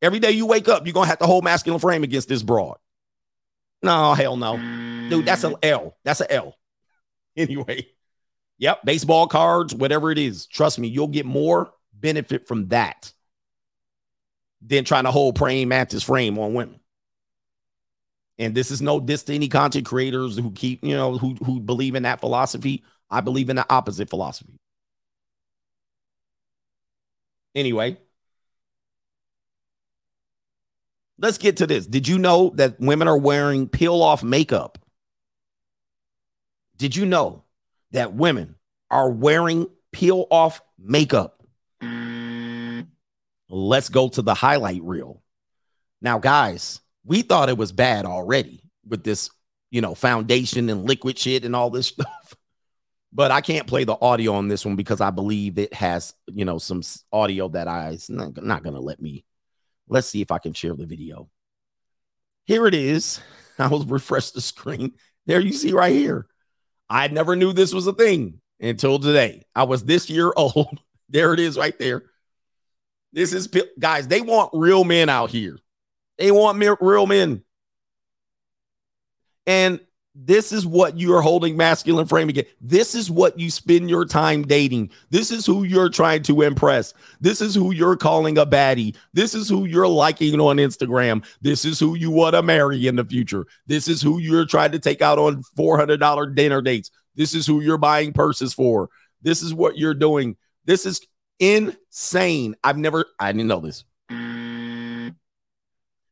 Every day you wake up, you're going to have to hold masculine frame against this broad. No, hell no. Dude, that's an L. That's an L. Anyway, yep, baseball cards, whatever it is. Trust me, you'll get more benefit from that than trying to hold praying mantis frame on women. And this is no diss to any content creators who keep, you know, who who believe in that philosophy. I believe in the opposite philosophy. Anyway, let's get to this. Did you know that women are wearing peel off makeup? Did you know that women are wearing peel off makeup? Let's go to the highlight reel. Now, guys, we thought it was bad already with this, you know, foundation and liquid shit and all this stuff. But I can't play the audio on this one because I believe it has, you know, some audio that I is not, not going to let me. Let's see if I can share the video. Here it is. I will refresh the screen. There you see right here. I never knew this was a thing until today. I was this year old. There it is right there. This is guys, they want real men out here. They want real men. And this is what you are holding masculine frame again. This is what you spend your time dating. This is who you're trying to impress. This is who you're calling a baddie. This is who you're liking on Instagram. This is who you want to marry in the future. This is who you're trying to take out on $400 dinner dates. This is who you're buying purses for. This is what you're doing. This is insane. I've never, I didn't know this.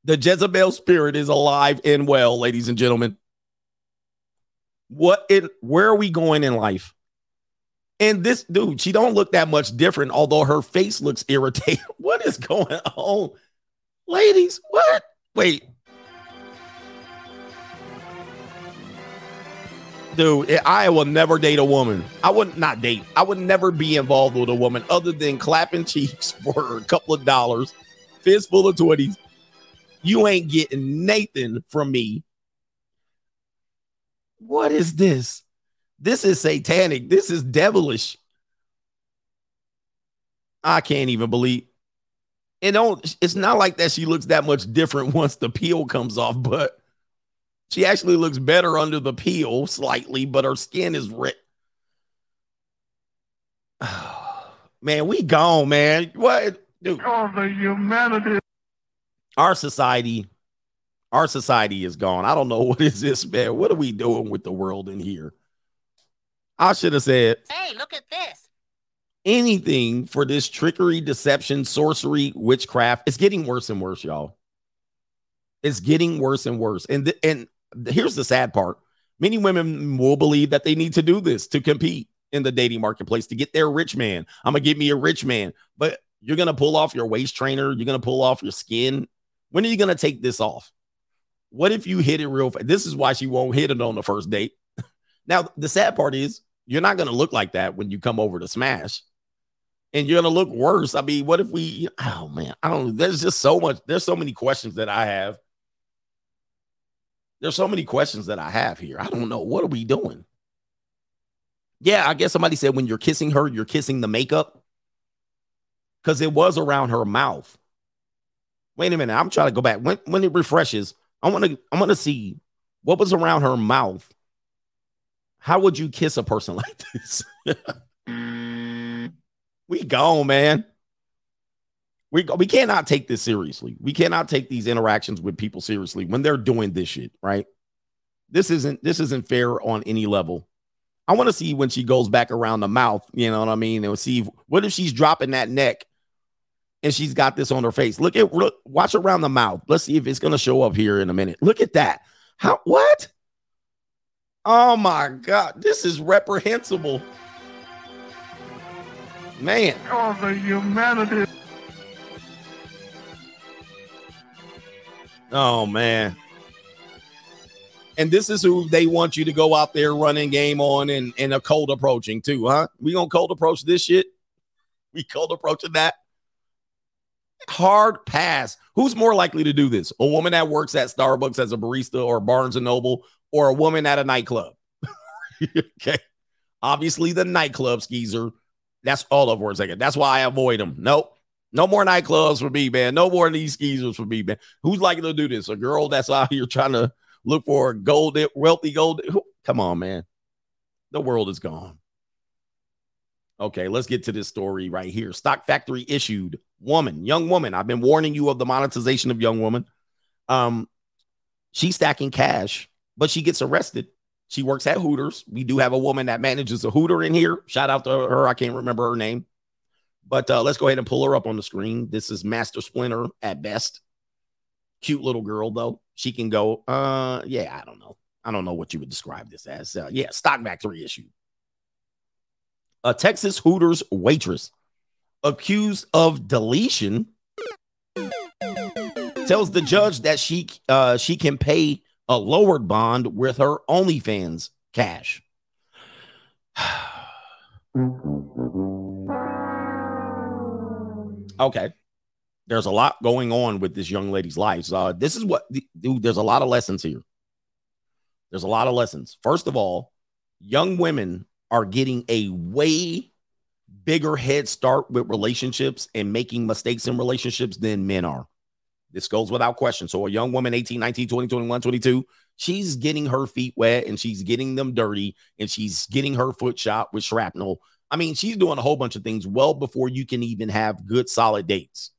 The Jezebel spirit is alive and well, ladies and gentlemen. What it where are we going in life? And this dude she don't look that much different although her face looks irritated what is going on? Ladies what? Wait dude eh, i will never date a woman i would not date i would never be involved with a woman other than clapping cheeks for a couple of dollars fistful of 20s you ain't getting nathan from me What is this? This is satanic. This is devilish. I can't even believe. And don't, it's not like that she looks that much different once the peel comes off, but she actually looks better under the peel slightly, but her skin is red. man, we gone, man. What? Dude. Oh, the humanity. Our society, our society is gone. I don't know what is this, man. What are we doing with the world in here? I should have said, Hey, look at this. anything for this trickery, deception, sorcery, witchcraft. It's getting worse and worse, y'all. It's getting worse and worse. And th- and here's the sad part: many women will believe that they need to do this to compete in the dating marketplace to get their rich man. I'm gonna get me a rich man, but you're gonna pull off your waist trainer. You're gonna pull off your skin. When are you gonna take this off? What if you hit it real fast? This is why she won't hit it on the first date. now, the sad part is you're not gonna look like that when you come over to smash and you're gonna look worse. I mean, what if we? Oh man, I don't. There's just so much. There's so many questions that I have. There's so many questions that I have here. I don't know. What are we doing? Yeah, I guess somebody said when you're kissing her, you're kissing the makeup because it was around her mouth. Wait a minute. I'm trying to go back. When when it refreshes, I want to I want to see what was around her mouth. How would you kiss a person like this? we gone, man. We we cannot take this seriously. We cannot take these interactions with people seriously when they're doing this shit, right? This isn't this isn't fair on any level. I want to see when she goes back around the mouth, you know what I mean? And see if, what if she's dropping that neck and she's got this on her face. Look at look, watch around the mouth. Let's see if it's gonna show up here in a minute. Look at that. How what? Oh my god, this is reprehensible. Man. Oh, the humanity. Oh man. And this is who they want you to go out there running game on and, and a cold approaching too, huh? We gonna cold approach this shit? We cold approaching that? Hard pass. Who's more likely to do this? A woman that works at Starbucks as a barista or Barnes and Noble, or a woman at a nightclub? okay. Obviously, the nightclub skeezer. That's all of for a second. That's why I avoid them. Nope. No more nightclubs for me, man. No more of these skeezers for me, man. Who's likely to do this? A girl that's out here trying to look for gold, wealthy gold. Come on, man. The world is gone. Okay, let's get to this story right here. Stock Factory issued woman, young woman. I've been warning you of the monetization of young woman. Um, she's stacking cash, but she gets arrested. She works at Hooters. We do have a woman that manages a Hooter in here. Shout out to her. I can't remember her name. But uh, let's go ahead and pull her up on the screen. This is Master Splinter at best. Cute little girl, though. She can go, uh, yeah, I don't know. I don't know what you would describe this as. Uh, yeah, stock factory issue. A Texas Hooters waitress accused of deletion tells the judge that she uh, she can pay a lowered bond with her OnlyFans cash. okay. There's a lot going on with this young lady's life. Uh, this is what, dude, there's a lot of lessons here. There's a lot of lessons. First of all, young women are getting a way bigger head start with relationships and making mistakes in relationships than men are. This goes without question. So, a young woman, 18, 19, 20, 21, 22, she's getting her feet wet and she's getting them dirty and she's getting her foot shot with shrapnel. I mean, she's doing a whole bunch of things well before you can even have good, solid dates.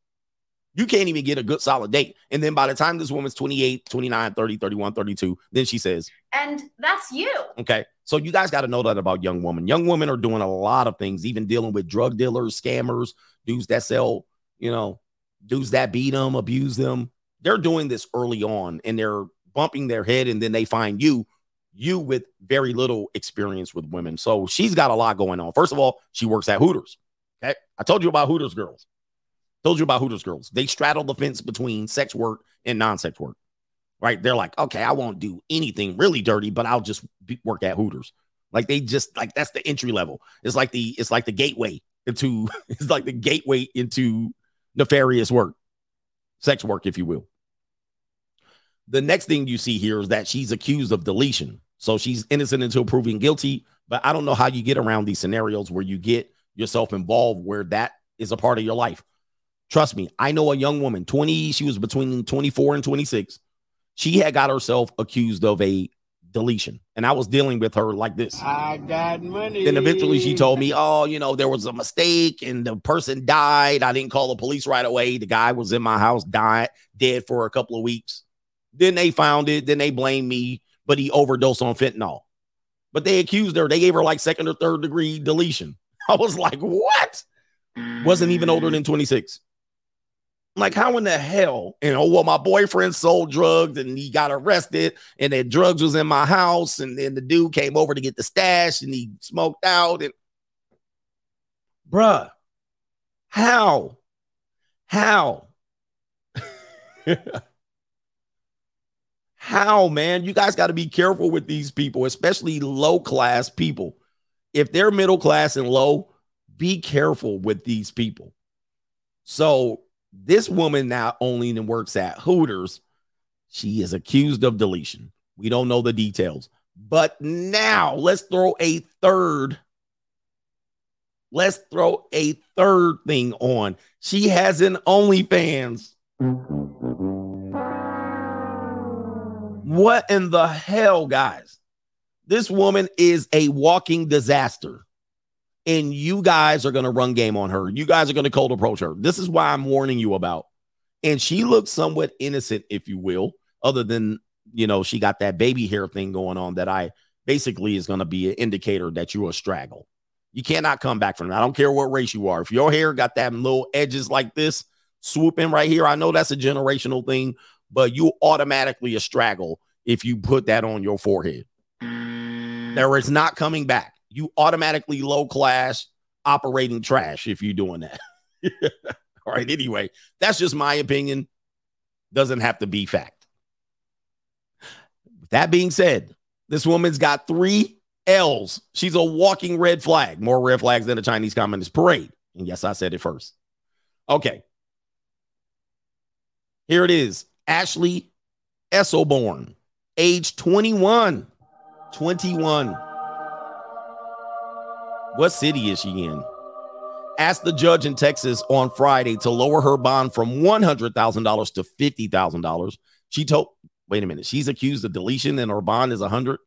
You can't even get a good, solid date. And then by the time this woman's 28, 29, 30, 31, 32, then she says, And that's you. Okay. So you guys got to know that about young women. Young women are doing a lot of things, even dealing with drug dealers, scammers, dudes that sell, you know, dudes that beat them, abuse them. They're doing this early on and they're bumping their head and then they find you, you with very little experience with women. So she's got a lot going on. First of all, she works at Hooters. Okay. I told you about Hooters girls. Told you about Hooters girls. They straddle the fence between sex work and non-sex work. Right? They're like, okay, I won't do anything really dirty, but I'll just be, work at Hooters. Like they just like that's the entry level. It's like the it's like the gateway into it's like the gateway into nefarious work, sex work, if you will. The next thing you see here is that she's accused of deletion. So she's innocent until proven guilty. But I don't know how you get around these scenarios where you get yourself involved where that is a part of your life. Trust me, I know a young woman, 20, she was between 24 and 26. She had got herself accused of a deletion. And I was dealing with her like this. I got money. Then eventually she told me, Oh, you know, there was a mistake and the person died. I didn't call the police right away. The guy was in my house, died, dead for a couple of weeks. Then they found it. Then they blamed me, but he overdosed on fentanyl. But they accused her. They gave her like second or third degree deletion. I was like, What? Wasn't even older than 26. Like, how in the hell? You oh, know, well, my boyfriend sold drugs and he got arrested, and then drugs was in my house, and then the dude came over to get the stash and he smoked out. And bruh, how? How? how, man? You guys got to be careful with these people, especially low class people. If they're middle class and low, be careful with these people. So this woman not only works at Hooters, she is accused of deletion. We don't know the details. But now let's throw a third. Let's throw a third thing on. She has an OnlyFans. What in the hell, guys? This woman is a walking disaster and you guys are going to run game on her. You guys are going to cold approach her. This is why I'm warning you about. And she looks somewhat innocent, if you will, other than, you know, she got that baby hair thing going on that I basically is going to be an indicator that you're a straggle. You cannot come back from that. I don't care what race you are. If your hair got that little edges like this swooping right here, I know that's a generational thing, but you automatically a straggle if you put that on your forehead. There is not coming back you automatically low class operating trash if you're doing that. All right. Anyway, that's just my opinion. Doesn't have to be fact. That being said, this woman's got three L's. She's a walking red flag, more red flags than a Chinese Communist parade. And yes, I said it first. Okay. Here it is Ashley Esselborn, age 21. 21. What city is she in? Asked the judge in Texas on Friday to lower her bond from $100,000 to $50,000. She told, wait a minute, she's accused of deletion and her bond is 100.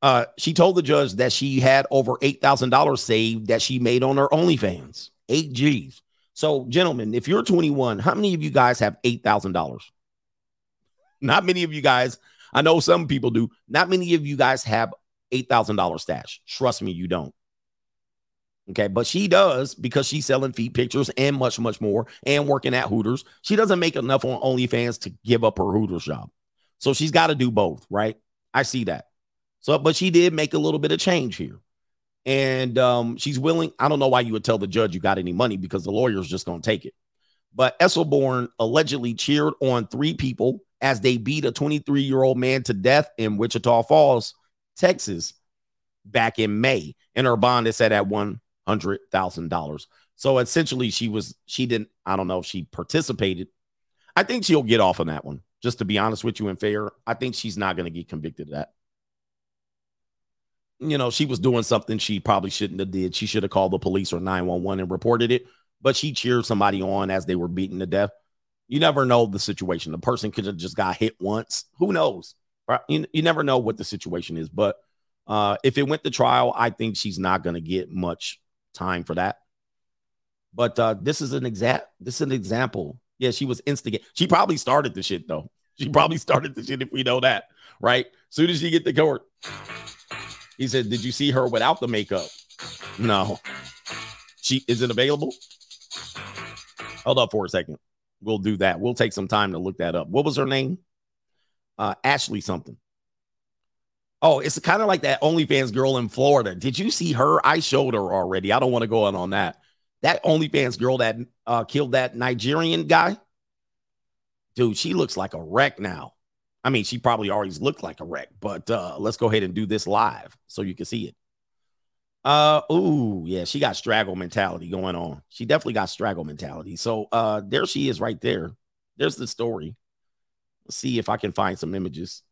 Uh, she told the judge that she had over $8,000 saved that she made on her OnlyFans. Eight G's. So, gentlemen, if you're 21, how many of you guys have $8,000? Not many of you guys. I know some people do. Not many of you guys have $8,000 stash. Trust me, you don't. Okay, but she does because she's selling feet pictures and much, much more and working at Hooters. She doesn't make enough on OnlyFans to give up her Hooters job. So she's got to do both, right? I see that. So, but she did make a little bit of change here. And um, she's willing. I don't know why you would tell the judge you got any money because the lawyer's just going to take it. But Esselborn allegedly cheered on three people as they beat a 23 year old man to death in Wichita Falls Texas back in May, and her bond is set at one hundred thousand dollars. So essentially, she was she didn't. I don't know if she participated. I think she'll get off on that one. Just to be honest with you and fair, I think she's not going to get convicted of that. You know, she was doing something she probably shouldn't have did. She should have called the police or 911 and reported it, but she cheered somebody on as they were beaten to death. You never know the situation. The person could have just got hit once. Who knows? Right? You, you never know what the situation is, but uh, if it went to trial, I think she's not going to get much time for that. But uh, this is an exact. This is an example. Yeah, she was instigate. She probably started the shit though. She probably started the shit if we know that, right? Soon as she get the court, he said, "Did you see her without the makeup?" No. She is it available? Hold up for a second. We'll do that. We'll take some time to look that up. What was her name? uh, Ashley something. Oh, it's kind of like that OnlyFans girl in Florida. Did you see her? I showed her already. I don't want to go on on that. That OnlyFans girl that uh, killed that Nigerian guy, dude, she looks like a wreck now. I mean, she probably always looked like a wreck, but uh, let's go ahead and do this live so you can see it. Uh, ooh, yeah, she got straggle mentality going on. She definitely got straggle mentality. So, uh, there she is right there. There's the story. Let's see if I can find some images.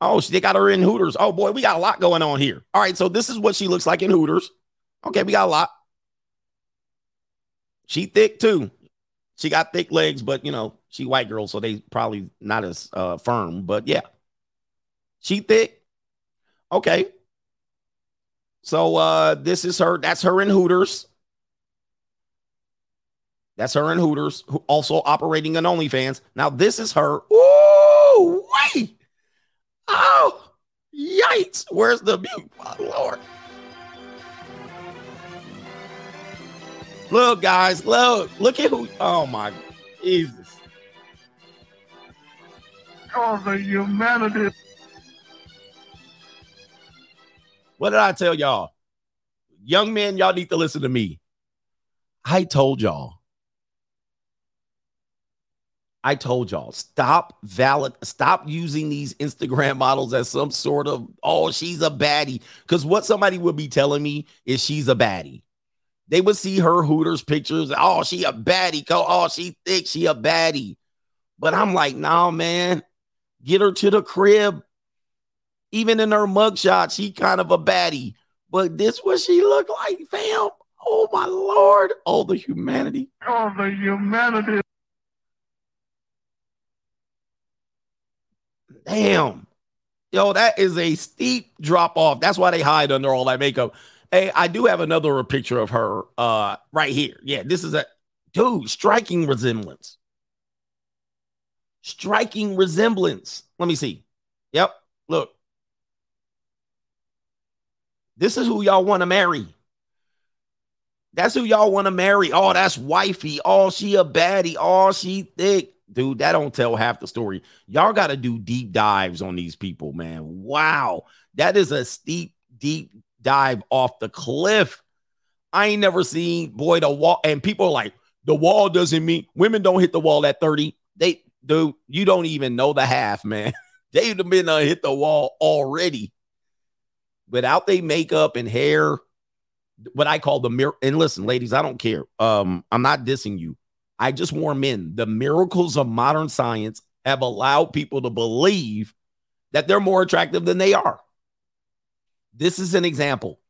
Oh, they got her in Hooters. Oh boy, we got a lot going on here. All right, so this is what she looks like in Hooters. Okay, we got a lot. She thick too. She got thick legs, but you know, she white girl, so they probably not as uh, firm. But yeah, she thick. Okay. So uh this is her. That's her in Hooters. That's her in Hooters, who also operating an OnlyFans. Now this is her. Ooh, wait. Oh, yikes. Where's the mute? Lord. Look, guys, look, look at who. Oh my Jesus. Oh, the humanity. What did I tell y'all? Young men, y'all need to listen to me. I told y'all. I told y'all stop valid stop using these Instagram models as some sort of oh she's a baddie because what somebody would be telling me is she's a baddie. They would see her Hooters pictures. Oh, she a baddie. Oh, she thick. She a baddie. But I'm like, nah, man. Get her to the crib. Even in her mugshot, she kind of a baddie. But this what she look like, fam. Oh my lord. Oh, the humanity. Oh, the humanity. Damn. Yo, that is a steep drop off. That's why they hide under all that makeup. Hey, I do have another picture of her uh right here. Yeah, this is a dude, striking resemblance. Striking resemblance. Let me see. Yep, look. This is who y'all want to marry. That's who y'all want to marry. Oh, that's wifey. Oh, she a baddie. Oh, she thick. Dude, that don't tell half the story. Y'all got to do deep dives on these people, man. Wow. That is a steep, deep dive off the cliff. I ain't never seen, boy, the wall. And people are like, the wall doesn't mean women don't hit the wall at 30. They, dude, you don't even know the half, man. They'd have been uh, hit the wall already. Without they makeup and hair, what I call the mirror. And listen, ladies, I don't care. Um, I'm not dissing you. I just warn men the miracles of modern science have allowed people to believe that they're more attractive than they are. This is an example.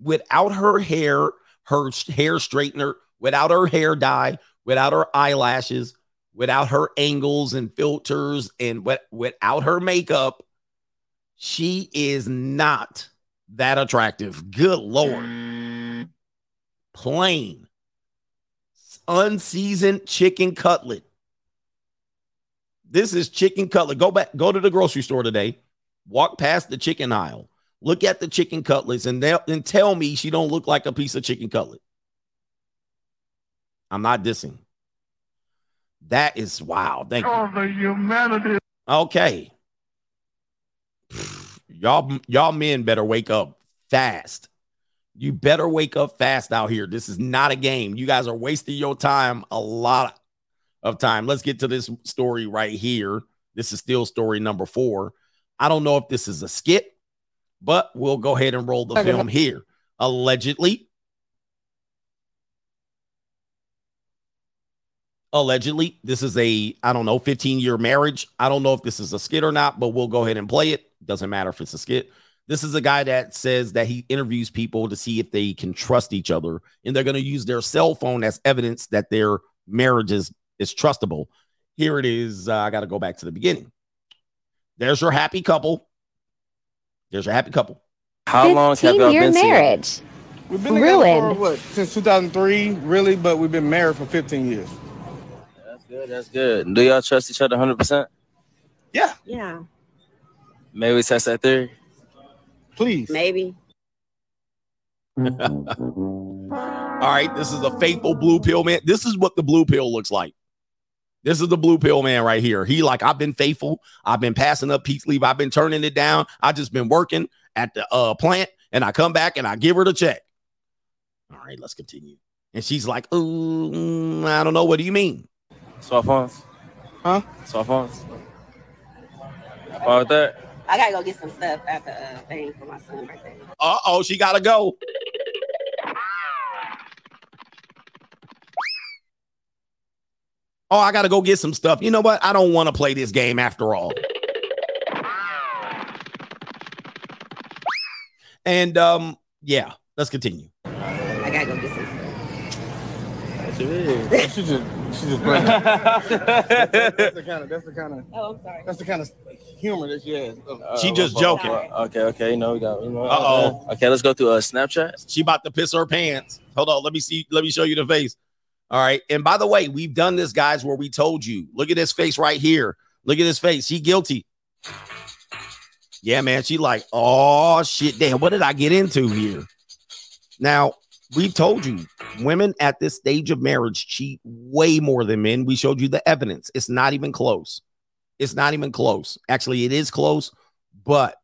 Without her hair, her hair straightener, without her hair dye, without her eyelashes, without her angles and filters, and with, without her makeup, she is not that attractive. Good Lord. Plain unseasoned chicken cutlet. This is chicken cutlet. Go back, go to the grocery store today. Walk past the chicken aisle. Look at the chicken cutlets and, and tell me she don't look like a piece of chicken cutlet. I'm not dissing. That is wow. Thank you. Oh, the humanity. Okay. Y'all, y'all men better wake up fast. You better wake up fast out here. This is not a game. You guys are wasting your time a lot of time. Let's get to this story right here. This is still story number four. I don't know if this is a skit, but we'll go ahead and roll the film here. Allegedly, allegedly, this is a, I don't know, 15 year marriage. I don't know if this is a skit or not, but we'll go ahead and play it. Doesn't matter if it's a skit. This is a guy that says that he interviews people to see if they can trust each other, and they're going to use their cell phone as evidence that their marriage is, is trustable. Here it is. Uh, I got to go back to the beginning. There's your happy couple. There's your happy couple. How long have y'all 15-year been together? marriage. We've been together for Ruined. what since 2003, really, but we've been married for 15 years. That's good. That's good. Do y'all trust each other 100? percent Yeah. Yeah, Maybe we test that theory. Please. maybe. All right, this is a faithful blue pill man. This is what the blue pill looks like. This is the blue pill man right here. He like, I've been faithful. I've been passing up peace leave. I've been turning it down. I just been working at the uh plant, and I come back and I give her the check. All right, let's continue. And she's like, Ooh, mm, I don't know. What do you mean? Swap phones? Huh? Swap phones? Fine with that? I gotta go get some stuff at the uh, thing for my son's birthday. Uh oh, she gotta go. Oh, I gotta go get some stuff. You know what? I don't want to play this game after all. And um, yeah, let's continue. I gotta go get some. She just, she just playing. that's the kind of, that's the kind of, Oh, I'm sorry. that's the kind of humor that she has. She just joking. Okay, okay, you know, we got, you know. Uh-oh. Okay, let's go through uh, Snapchat. She about to piss her pants. Hold on, let me see. Let me show you the face. All right. And by the way, we've done this, guys, where we told you. Look at his face right here. Look at his face. He guilty. Yeah, man. She like, oh shit, damn. What did I get into here? Now we told you, women at this stage of marriage cheat way more than men. We showed you the evidence. It's not even close. It's not even close. Actually, it is close, but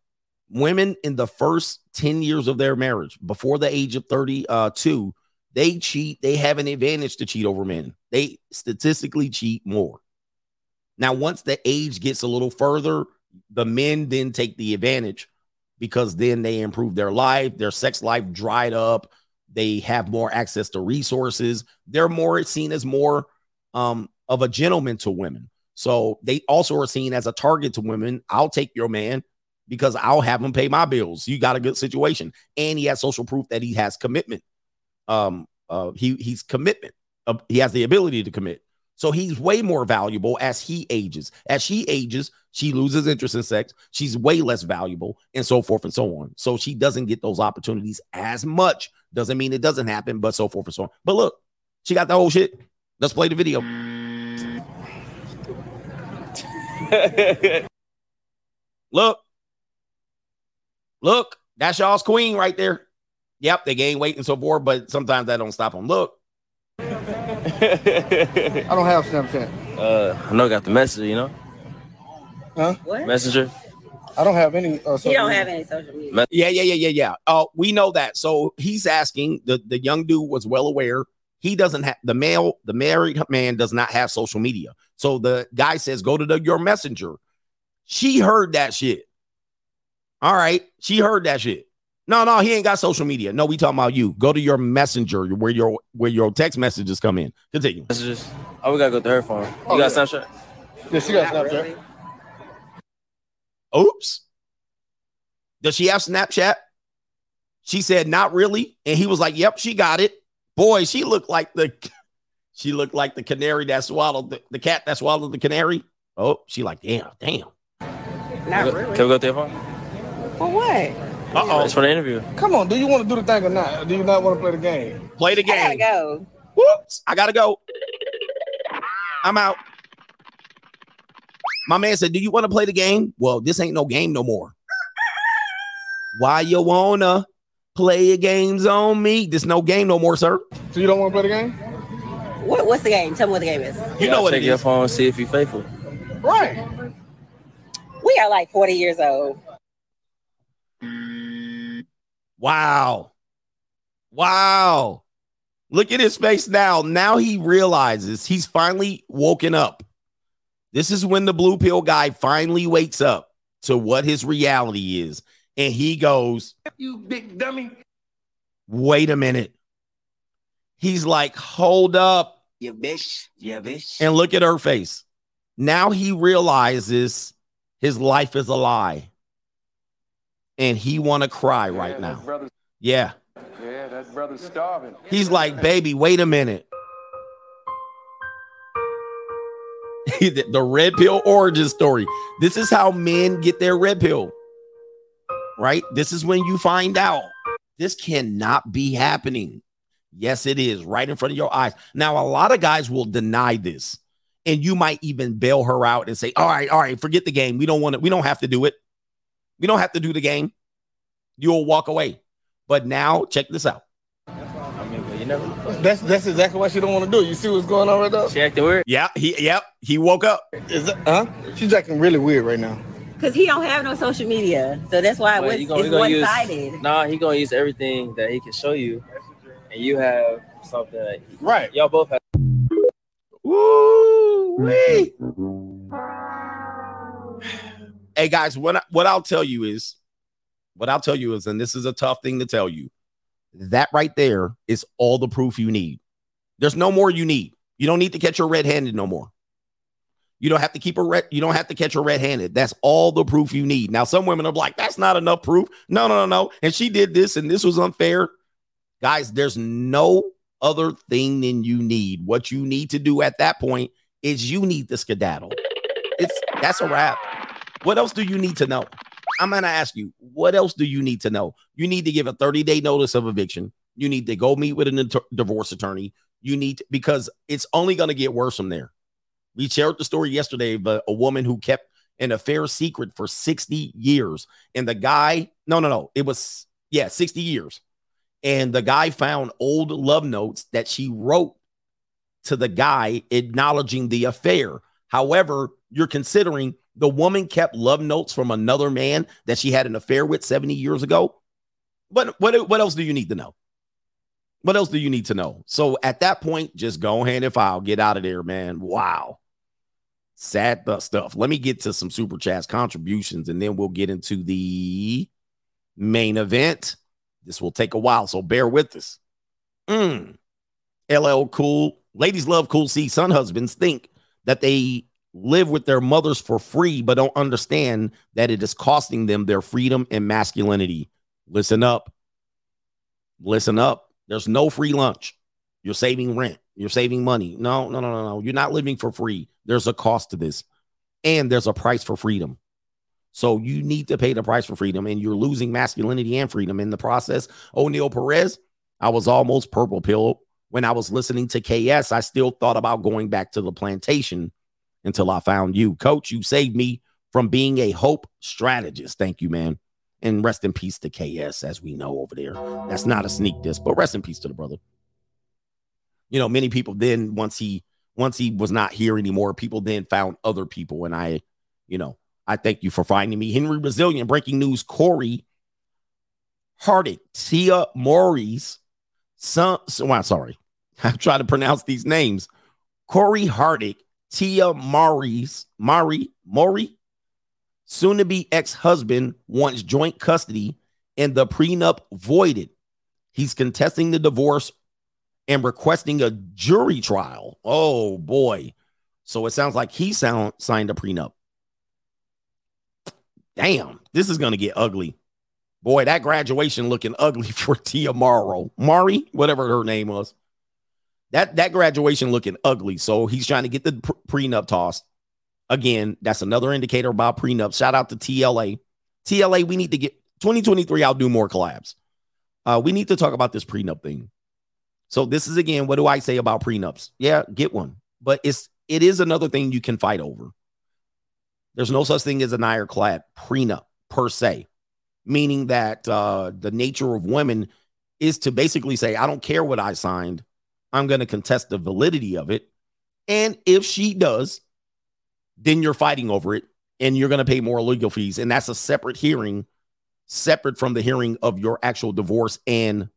women in the first 10 years of their marriage, before the age of 32, they cheat. They have an advantage to cheat over men. They statistically cheat more. Now, once the age gets a little further, the men then take the advantage because then they improve their life, their sex life dried up, they have more access to resources. They're more seen as more um, of a gentleman to women. So they also are seen as a target to women. I'll take your man because I'll have him pay my bills. You got a good situation, and he has social proof that he has commitment. Um, uh, he he's commitment. Uh, he has the ability to commit. So he's way more valuable as he ages. As she ages, she loses interest in sex. She's way less valuable, and so forth and so on. So she doesn't get those opportunities as much. Doesn't mean it doesn't happen, but so forth and so on. But look, she got the whole shit. Let's play the video. look, look, that's y'all's queen right there. Yep, they gain weight and so forth, but sometimes that don't stop them. Look, don't have Snapchat. Uh, I know I got the messenger, you know? Huh? What? Messenger. I don't have any. Uh, You don't have any social media. Yeah, yeah, yeah, yeah, yeah. Oh, we know that. So he's asking the the young dude was well aware. He doesn't have the male, the married man does not have social media. So the guy says, "Go to the, your messenger." She heard that shit. All right, she heard that shit. No, no, he ain't got social media. No, we talking about you. Go to your messenger where your where your text messages come in. Continue. Messages. Oh, we gotta go to her phone. You Oh, got yeah. Snapchat? Yeah, she got Snapchat. Oops. Does she have Snapchat? She said, not really. And he was like, Yep, she got it. Boy, she looked like the she looked like the canary that swallowed the, the cat that swallowed the canary. Oh, she like, damn, damn. Not really. Can we go to your phone? For what? Uh-oh. It's for the interview. Come on, do you want to do the thing or not? Do you not want to play the game? Play the game. I gotta go. Whoops. I gotta go. I'm out. My man said, Do you want to play the game? Well, this ain't no game no more. Why you wanna play your games on me? This no game no more, sir. So you don't want to play the game? What, what's the game? Tell me what the game is. You know what check it your is. phone, see if you're faithful. Right. We are like 40 years old. Wow. Wow. Look at his face now. Now he realizes he's finally woken up. This is when the blue pill guy finally wakes up to what his reality is. And he goes, You big dummy. wait a minute. He's like, hold up. You bitch. You bitch. And look at her face. Now he realizes his life is a lie. And he want to cry right now. Yeah. yeah, that brother's starving. He's like, baby, wait a minute. the red pill origin story. This is how men get their red pill. Right? This is when you find out this cannot be happening. Yes, it is right in front of your eyes. Now, a lot of guys will deny this, and you might even bail her out and say, All right, all right, forget the game. We don't want it. We don't have to do it. We don't have to do the game. You'll walk away. But now, check this out. I mean, you never. That's that's exactly what she don't want to do. You see what's going on right now? She acting weird. Yeah, he, yep, he woke up. Is that, huh? She's acting really weird right now. Because he don't have no social media. So that's why Well, it's, you gonna- it's use- one-sided. Nah, he gonna use everything that he can show you, and you have something that Right. y'all both have. Woo! wee. Hey guys, what I, what I'll tell you is, what I'll tell you is, and this is a tough thing to tell you, that right there is all the proof you need. There's no more you need. You don't need to catch her red-handed no more. You don't have to keep a red, you don't have to catch her red-handed. That's all the proof you need. Now, some women are like, that's not enough proof. No, no, no, no. And she did this, and this was unfair. Guys, there's no other thing than you need. What you need to do at that point is you need the skedaddle. It's that's a wrap. What else do you need to know? I'm gonna ask you, what else do you need to know? You need to give a 30-day notice of eviction. You need to go meet with a inter- divorce attorney. You need to, because it's only gonna get worse from there. We shared the story yesterday of a, a woman who kept an affair secret for 60 years. And the guy, no, no, no, it was, yeah, 60 years. And the guy found old love notes that she wrote to the guy acknowledging the affair. However, you're considering the woman kept love notes from another man that she had an affair with 70 years ago. But what, what else do you need to know? What else do you need to know? So at that point, just go hand and file, get out of there, man. Wow. Sad stuff. Let me get to some super chats contributions and then we'll get into the main event. This will take a while, so bear with us. Mm. LL Cool. Ladies love cool C. Son husbands think that they live with their mothers for free, but don't understand that it is costing them their freedom and masculinity. Listen up. Listen up. There's no free lunch. You're saving rent. You're saving money. No, no, no, no, no. You're not living for free. There's a cost to this, and there's a price for freedom. So you need to pay the price for freedom, and you're losing masculinity and freedom in the process. O'Neal Perez, I was almost purple pill when I was listening to KS. I still thought about going back to the plantation until I found you, Coach. You saved me from being a hope strategist. Thank you, man. And rest in peace to KS, as we know over there. That's not a sneak diss, but rest in peace to the brother you know, many people then once he once he was not here anymore, people then found other people. And I, you know, I thank you for finding me. Henry Brazilian breaking news. Corey Hardick, Tia Mowry's son. So, I'm sorry. I'm trying to pronounce these names. Corey Hardick, Tia Mowry's Mari Maury, soon to be ex husband, wants joint custody and the prenup voided. He's contesting the divorce and requesting a jury trial. Oh boy. So it sounds like he sound, signed a prenup. Damn, this is going to get ugly. Boy, that graduation looking ugly for Tia Morrow. Mari, whatever her name was. That that graduation looking ugly. So he's trying to get the prenup tossed. Again, that's another indicator about prenup. Shout out to TLA. TLA, we need to get 2023. I'll do more collabs. Uh, we need to talk about this prenup thing. So this is again, what do I say about prenups? Yeah, get one, but it's it is another thing you can fight over. There's no such thing as an ironclad prenup per se, meaning that uh, the nature of women is to basically say, I don't care what I signed, I'm going to contest the validity of it, and if she does, then you're fighting over it, and you're going to pay more legal fees, and that's a separate hearing, separate from the hearing of your actual divorce and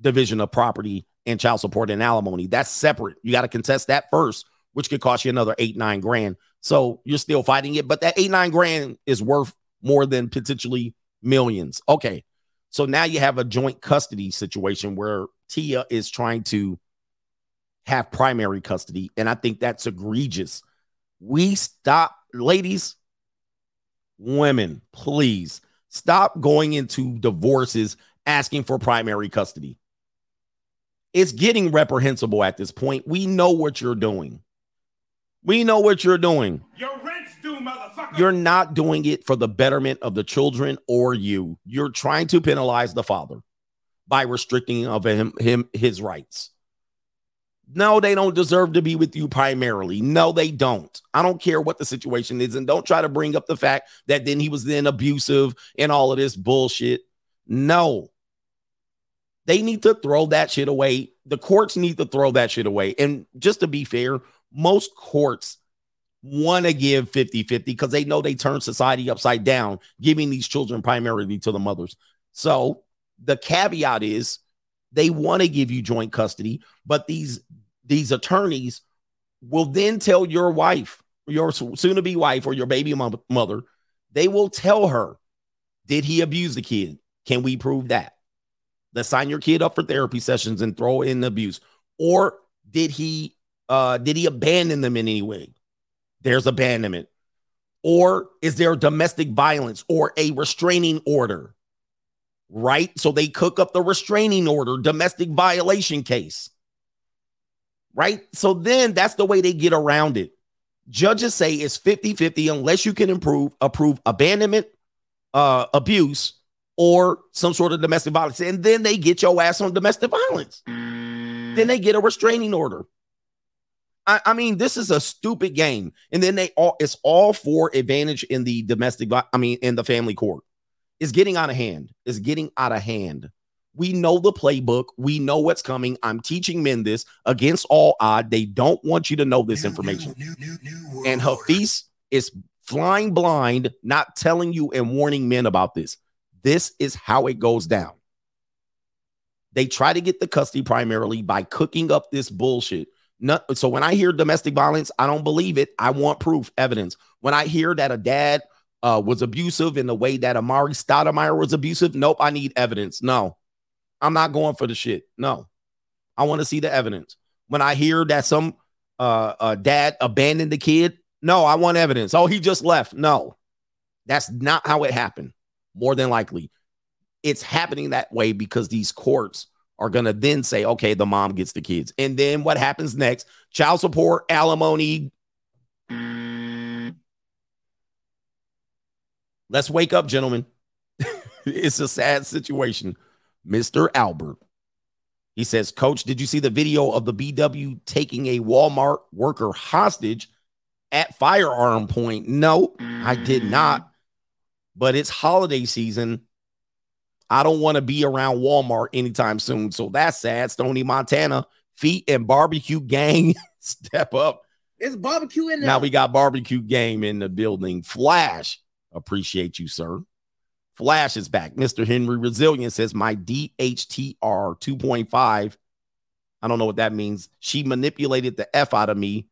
division of property and child support and alimony. That's separate. You got to contest that first, which could cost you another eight, nine grand. So you're still fighting it, but that eight, nine grand is worth more than potentially millions. Okay. So now you have a joint custody situation where Tia is trying to have primary custody. And I think that's egregious. We stop, ladies, women, please stop going into divorces asking for primary custody. It's getting reprehensible at this point. We know what you're doing. We know what you're doing. Your rent's due, motherfucker. You're not doing it for the betterment of the children or you. You're trying to penalize the father by restricting of him, him his rights. No, they don't deserve to be with you primarily. No, they don't. I don't care what the situation is. And don't try to bring up the fact that then he was then abusive and all of this bullshit. No, they need to throw that shit away. The courts need to throw that shit away. And just to be fair, most courts want to give 50 50 because they know they turn society upside down, giving these children primarily to the mothers. So the caveat is they want to give you joint custody, but these these attorneys will then tell your wife, your soon to be wife, or your baby mother, they will tell her, Did he abuse the kid? Can we prove that? Let's sign your kid up for therapy sessions and throw in abuse. Or did he uh did he abandon them in any way? there's abandonment. Or is there domestic violence or a restraining order? Right? So they cook up the restraining order, domestic violation case. Right? So then that's the way they get around it. Judges say it's 50 50 unless you can improve, approve abandonment, uh, abuse, or some sort of domestic violence. And then they get your ass on domestic violence. Then they get a restraining order. I, I mean, this is a stupid game. And then they all it's all for advantage in the domestic, I mean, in the family court. It's getting out of hand. It's getting out of hand. We know the playbook. We know what's coming. I'm teaching men this against all odd. They don't want you to know this information. And Hafiz is flying blind, not telling you and warning men about this. This is how it goes down. They try to get the custody primarily by cooking up this bullshit. Not, so when I hear domestic violence, I don't believe it. I want proof, evidence. When I hear that a dad uh, was abusive in the way that Amar'e Stoudemire was abusive, nope, I need evidence. No, I'm not going for the shit. No, I want to see the evidence. When I hear that some uh, uh, dad abandoned the kid, no, I want evidence. Oh, he just left. No, that's not how it happened. More than likely, it's happening that way because these courts are going to then say, okay, the mom gets the kids. And then what happens next? Child support, alimony. Let's wake up, gentlemen. it's a sad situation. Mr. Albert. He says, Coach, did you see the video of the BW taking a Walmart worker hostage at firearm point? No, I did mm. not. But it's holiday season. I don't want to be around Walmart anytime soon. So that's sad. Stony, Montana, feet and barbecue gang step up. It's barbecue in there. Now we got barbecue game in the building. Flash, appreciate you, sir. Flash is back. Mr. Henry Resilient says my DHTR 2.5. I don't know what that means. She manipulated the F out of me.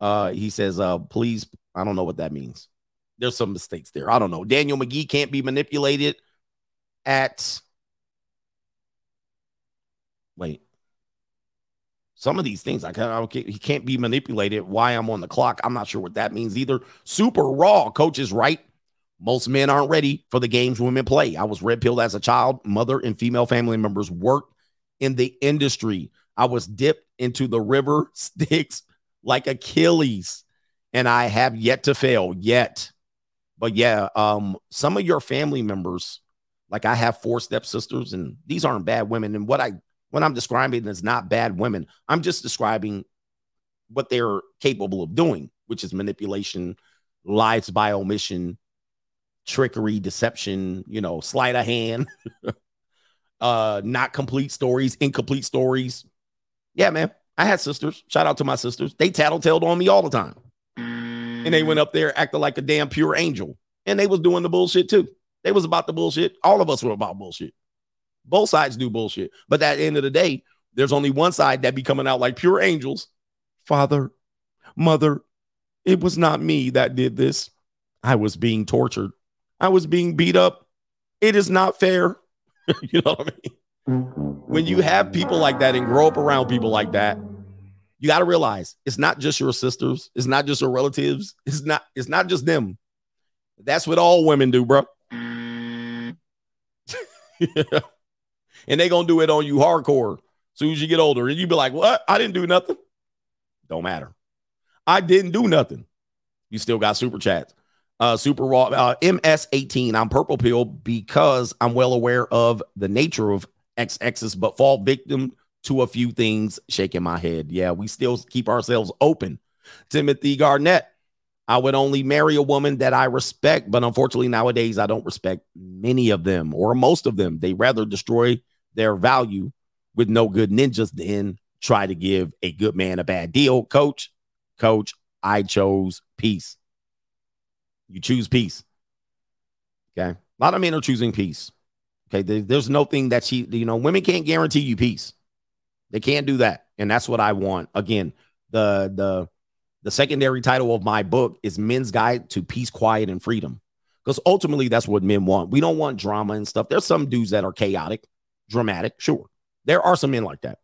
Uh, he says, uh, please, I don't know what that means. There's some mistakes there. I don't know. Daniel McGee can't be manipulated at wait. Some of these things I can't, I can't he can't be manipulated. Why I'm on the clock, I'm not sure what that means either. Super raw, coach is right. Most men aren't ready for the games women play. I was red pilled as a child. Mother and female family members worked in the industry. I was dipped into the river Styx like Achilles, and I have yet to fail yet. But yeah, um, some of your family members, like I have four stepsisters, and these aren't bad women. And what I when I'm describing is not bad women. I'm just describing what they're capable of doing, which is manipulation, lies by omission, trickery, deception, you know, sleight of hand, uh, not complete stories, incomplete stories. Yeah, man. I had sisters. Shout out to my sisters. They tattletaled on me all the time. And they went up there acting like a damn pure angel. And they was doing the bullshit too. They was about the bullshit. All of us were about bullshit. Both sides do bullshit. But at the end of the day, there's only one side that be coming out like pure angels. Father, mother, it was not me that did this. I was being tortured. I was being beat up. It is not fair. you know what I mean? Mm-hmm. When you have people like that and grow up around people like that, you got to realize it's not just your sisters, it's not just your relatives, it's not it's not just them. That's what all women do, bro. and they gonna do it on you hardcore as soon as you get older. And you be like, what? I didn't do nothing. Don't matter. I didn't do nothing. You still got super chats. Uh, super raw uh, MS18. I'm purple pill because I'm well aware of the nature of XXs, but fall victim to a few things. Shaking my head. Yeah, we still keep ourselves open. Timothy Garnett. I would only marry a woman that I respect, but unfortunately nowadays I don't respect many of them or most of them. They rather destroy their value with no good ninjas than try to give a good man a bad deal. Coach, coach, I chose peace. You choose peace. Okay. A lot of men are choosing peace. Okay. There- There's no thing that she, you know, women can't guarantee you peace. They can't do that. And that's what I want. Again, the, the, the secondary title of my book is Men's Guide to Peace, Quiet, and Freedom. Because ultimately, that's what men want. We don't want drama and stuff. There's some dudes that are chaotic, dramatic. Sure. There are some men like that.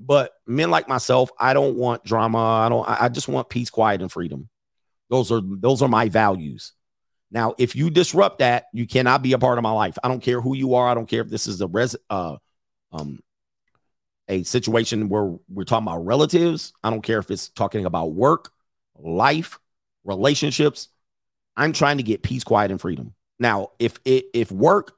But men like myself, I don't want drama. I don't, I just want peace, quiet, and freedom. Those are those are my values. Now, if you disrupt that, you cannot be a part of my life. I don't care who you are. I don't care if this is a res uh um a situation where we're talking about relatives. I don't care if it's talking about work, life, relationships. I'm trying to get peace, quiet, and freedom. Now, if it if work,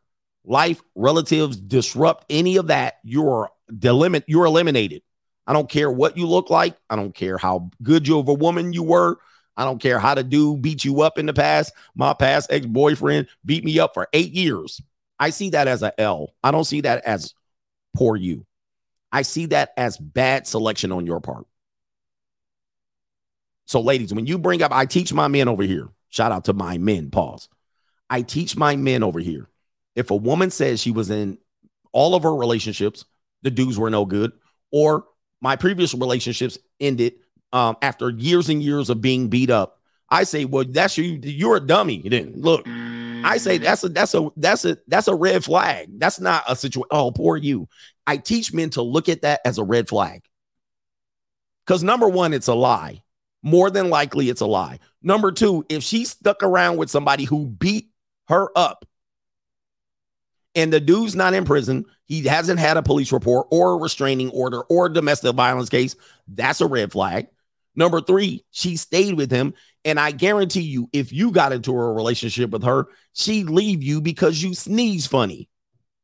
life, relatives disrupt any of that, you're delimit you're eliminated. I don't care what you look like. I don't care how good you of a woman you were. I don't care how to do beat you up in the past. My past ex-boyfriend beat me up for eight years. I see that as a L. I don't see that as poor you. I see that as bad selection on your part. So, ladies, when you bring up, I teach my men over here. Shout out to my men. Pause. I teach my men over here. If a woman says she was in all of her relationships, the dudes were no good, or my previous relationships ended um, after years and years of being beat up, I say, well, that's you. You're a dummy. Then look, I say that's a that's a that's a that's a red flag. That's not a situation. Oh, poor you. I teach men to look at that as a red flag. Because number one, it's a lie. More than likely, it's a lie. Number two, if she stuck around with somebody who beat her up and the dude's not in prison, he hasn't had a police report or a restraining order or a domestic violence case, that's a red flag. Number three, she stayed with him. And I guarantee you, if you got into a relationship with her, she'd leave you because you sneeze funny.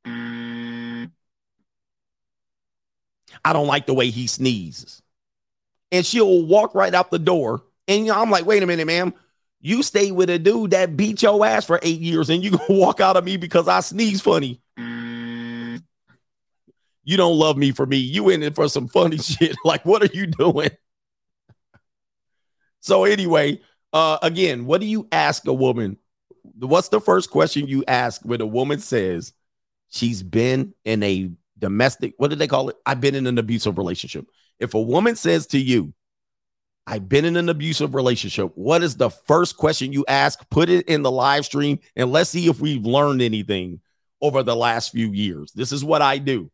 I don't like the way he sneezes. And she'll walk right out the door. And I'm like, wait a minute, ma'am. You stayed with a dude that beat your ass for eight years, and you gonna walk out of me because I sneeze funny. You don't love me for me. You in it for some funny shit. Like, what are you doing? So anyway, uh, again, what do you ask a woman? What's the first question you ask when a woman says she's been in a domestic, what did they call it? I've been in an abusive relationship. If a woman says to you, I've been in an abusive relationship, what is the first question you ask? Put it in the live stream and let's see if we've learned anything over the last few years. This is what I do.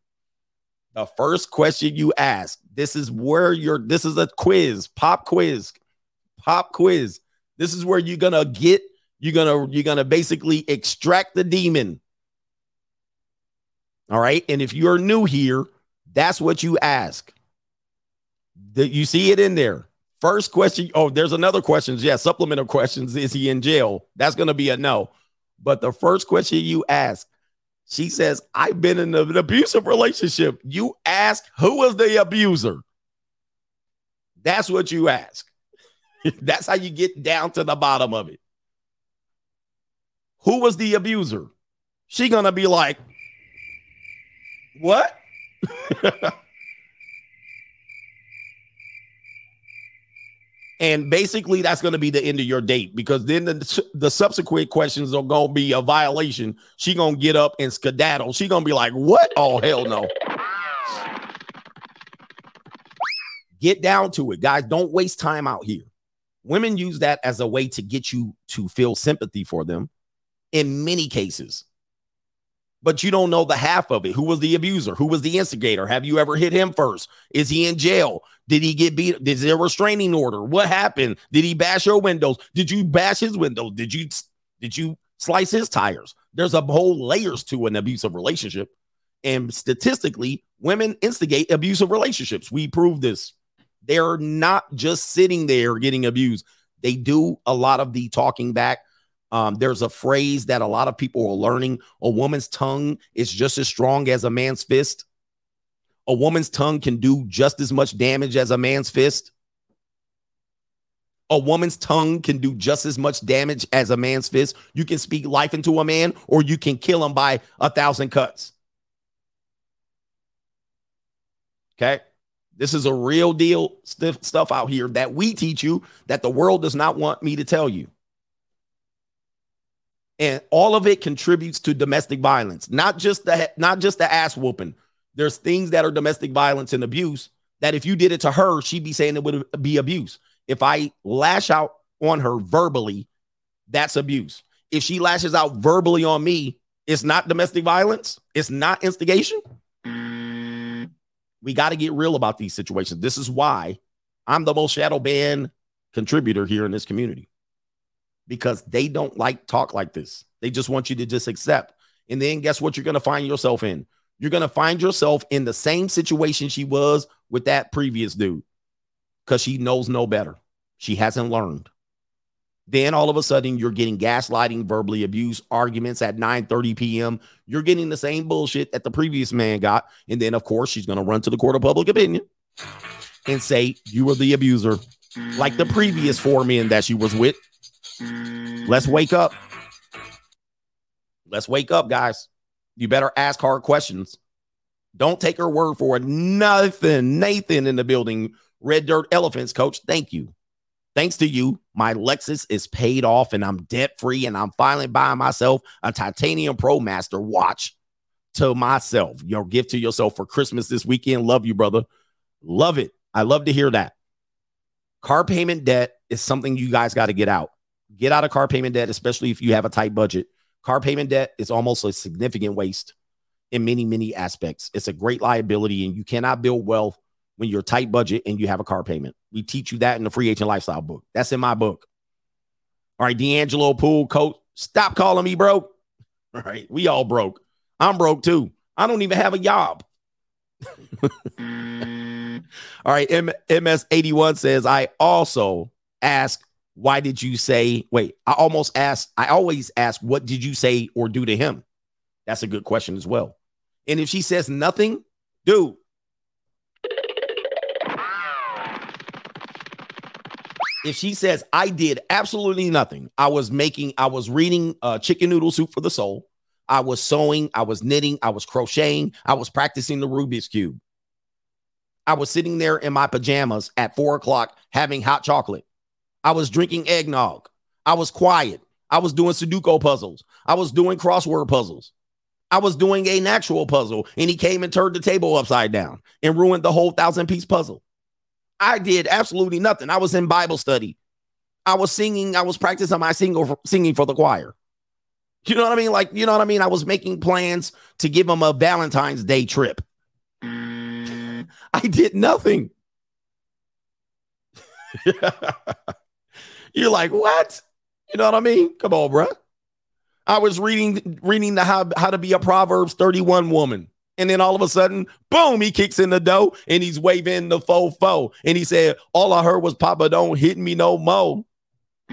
The first question you ask, this is where you're, this is a quiz, pop quiz, pop quiz. This is where you're gonna get, you're gonna, you're gonna basically extract the demon. All right. And if you're new here, that's what you ask. That you see it in there. First question. Oh, there's another question. Yeah, supplemental questions. Is he in jail? That's to be a no. But the first question you ask, she says, I've been in an abusive relationship. You ask, who was the abuser? That's what you ask. That's how you get down to the bottom of it. Who was the abuser? She gonna be like, what? and basically, that's going to be the end of your date because then the, the subsequent questions are going to be a violation. She going to get up and skedaddle. She going to be like, "What? Oh hell no!" Get down to it, guys. Don't waste time out here. Women use that as a way to get you to feel sympathy for them in many cases but you don't know the half of it. Who was the abuser? Who was the instigator? Have you ever hit him first? Is he in jail? Did he get beat? Is there a restraining order? What happened? Did he bash your windows? Did you bash his windows? Did you did you slice his tires? There's a whole layers to an abusive relationship. And statistically, women instigate abusive relationships. We prove this. They're not just sitting there getting abused. They do a lot of the talking back um, there's a phrase that a lot of people are learning a woman's tongue is just as strong as a man's fist. A woman's tongue can do just as much damage as a man's fist. A woman's tongue can do just as much damage as a man's fist. You can speak life into a man, or you can kill him by a thousand cuts. Okay. This is a real deal stuff out here that we teach you that the world does not want me to tell you. And all of it contributes to domestic violence not just the not just the ass whooping. There's things that are domestic violence and abuse that if you did it to her she'd be saying it would be abuse. If i lash out on her verbally that's abuse. If she lashes out verbally on me it's not domestic violence? It's not instigation we got to get real about these situations this is why i'm the most shadow ban contributor here in this community because they don't like talk like this. They just want you to just accept. And then guess what you're going to find yourself in? You're going to find yourself in the same situation she was with that previous dude because she knows no better. She hasn't learned. Then all of a sudden you're getting gaslighting, verbally abuse, arguments at 9 30 p.m. You're getting the same bullshit that the previous man got. And then, of course, she's going to run to the court of public opinion and say, You were the abuser, like the previous four men that she was with. Let's wake up. Let's wake up, guys. You better ask hard questions. Don't take her word for it. Nothing. Nathan in the building. Red Dirt Elephants, coach. Thank you. Thanks to you, my Lexus is paid off and I'm debt free, and I'm finally buying myself a Titanium Pro Master watch to myself. Your gift to yourself for Christmas this weekend. Love you, brother. Love it. I love to hear that. Car payment debt is something you guys got to get out. Get out of car payment debt, especially if you have a tight budget. Car payment debt is almost a significant waste in many, many aspects. It's a great liability, and you cannot build wealth when you're tight budget and you have a car payment. We teach you that in the free agent lifestyle book. That's in my book. All right, D'Angelo Pool, coach, stop calling me broke. All right, we all broke. I'm broke too. I don't even have a job. all right, M- MS81 says, I also ask, why did you say, wait, I almost ask, I always ask, what did you say or do to him? That's a good question as well. And if she says nothing, dude, if she says I did absolutely nothing, I was making, I was reading uh, chicken noodle soup for the soul. I was sewing, I was knitting, I was crocheting, I was practicing the Rubik's cube. I was sitting there in my pajamas at four o'clock having hot chocolate. I was drinking eggnog. I was quiet. I was doing Sudoku puzzles. I was doing crossword puzzles. I was doing a natural puzzle, and he came and turned the table upside down and ruined the whole thousand piece puzzle. I did absolutely nothing. I was in Bible study. I was singing. I was practicing my single singing for the choir. You know what I mean? Like, you know what I mean? I was making plans to give him a Valentine's Day trip. I did nothing. You're like, what? You know what I mean? Come on, bro. I was reading reading the how, how to be a Proverbs 31 woman. And then all of a sudden, boom, he kicks in the dough and he's waving the faux faux. And he said, All I heard was Papa don't hit me no more.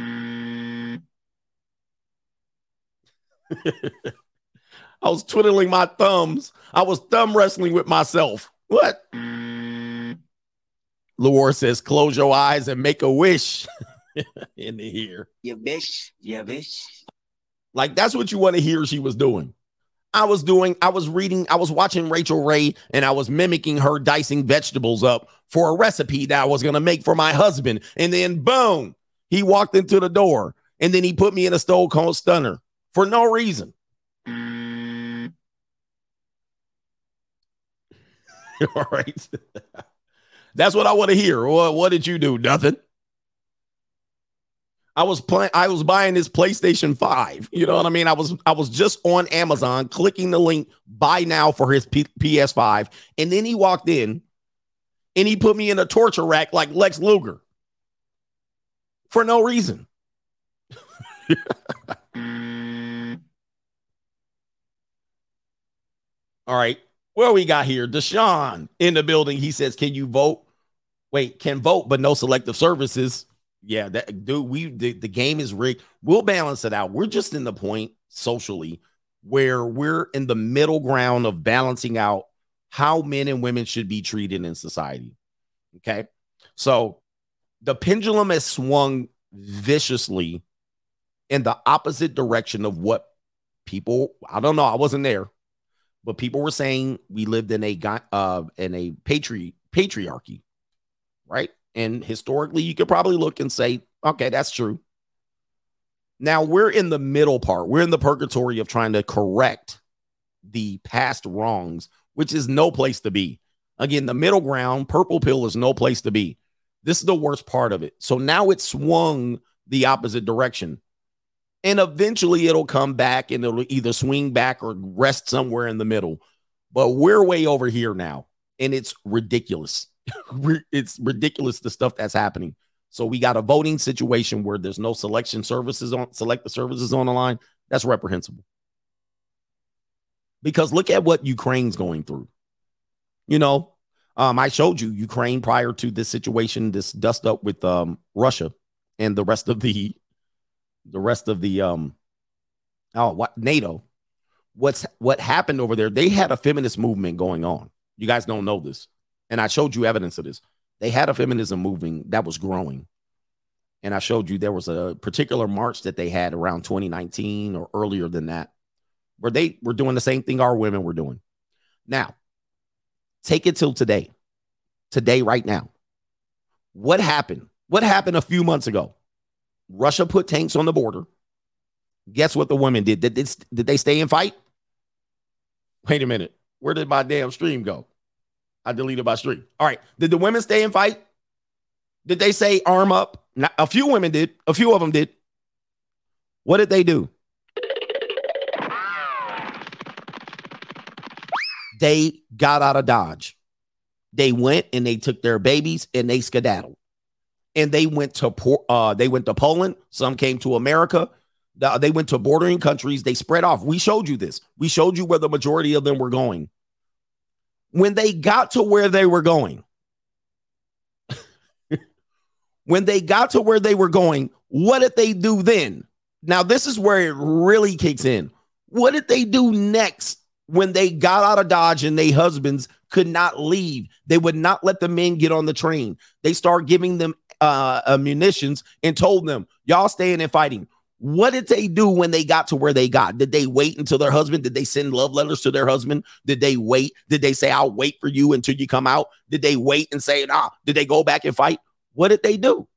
I was twiddling my thumbs. I was thumb wrestling with myself. What? Lawar says, close your eyes and make a wish in the here. You bitch. You bitch. Like that's what you want to hear she was doing. I was doing, I was reading, I was watching Rachael Ray and I was mimicking her dicing vegetables up for a recipe that I was going to make for my husband. And then boom, he walked into the door and then he put me in a stone cold stunner for no reason. All right. That's what I want to hear. What, what did you do? Nothing. I was playing I was buying this PlayStation 5. You know what I mean? I was I was just on Amazon clicking the link buy now for his P- PS5 and then he walked in and he put me in a torture rack like Lex Luger for no reason. All right. Well, we got here Deshaun in the building. He says, Can you vote? Wait, can vote, but no selective services. Yeah, that dude, we the, the game is rigged. We'll balance it out. We're just in the point socially where we're in the middle ground of balancing out how men and women should be treated in society. Okay. So the pendulum has swung viciously in the opposite direction of what people, I don't know, I wasn't there, but people were saying we lived in a guy, uh in a patri patriarchy, right? And historically, you could probably look and say, okay, that's true. Now we're in the middle part. We're in the purgatory of trying to correct the past wrongs, which is no place to be. Again, the middle ground, purple pill is no place to be. This is the worst part of it. So now it swung the opposite direction. And eventually it'll come back and it'll either swing back or rest somewhere in the middle. But we're way over here now. And it's ridiculous. it's ridiculous the stuff that's happening. So we got a voting situation where there's no selection services on select the services on the line. That's reprehensible. Because look at what Ukraine's going through. You know, um, I showed you Ukraine prior to this situation, this dust up with um, Russia and the rest of the the rest of the um oh what NATO. What's what happened over there? They had a feminist movement going on. You guys don't know this, and I showed you evidence of this. They had a feminism moving that was growing, and I showed you there was a particular march that they had around 2019 or earlier than that, where they were doing the same thing our women were doing. Now, take it till today, today, right now. What happened? What happened a few months ago? Russia put tanks on the border. Guess what the women did? Did, did, did they stay and fight? Wait a minute. Where did my damn stream go? I deleted my stream. All right. Did the women stay and fight? Did they say arm up? Not, a few women did. A few of them did. What did they do? They got out of Dodge. They went and they took their babies and they skedaddled. And they went to uh, they went to Poland. Some came to America. They went to bordering countries. They spread off. We showed you this. We showed you where the majority of them were going. When they got to where they were going, when they got to where they were going, what did they do then? Now, this is where it really kicks in. What did they do next when they got out of Dodge and their husbands could not leave? They would not let the men get on the train. They start giving them uh, uh, munitions and told them, y'all staying and fighting. What did they do when they got to where they got? Did they wait until their husband? Did they send love letters to their husband? Did they wait? Did they say, I'll wait for you until you come out? Did they wait and say, nah? Did they go back and fight? What did they do?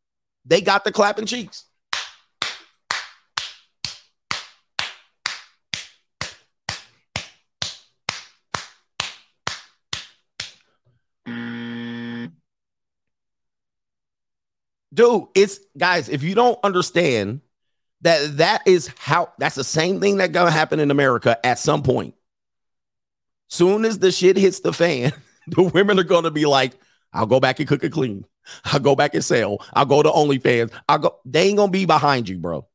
They got the clapping cheeks. Dude, it's guys, if you don't understand that that is how that's the same thing that gonna happen in America at some point. Soon as the shit hits the fan, the women are gonna be like, I'll go back and cook it clean. I'll go back and sell. I'll go to OnlyFans. I'll go. They ain't gonna be behind you, bro.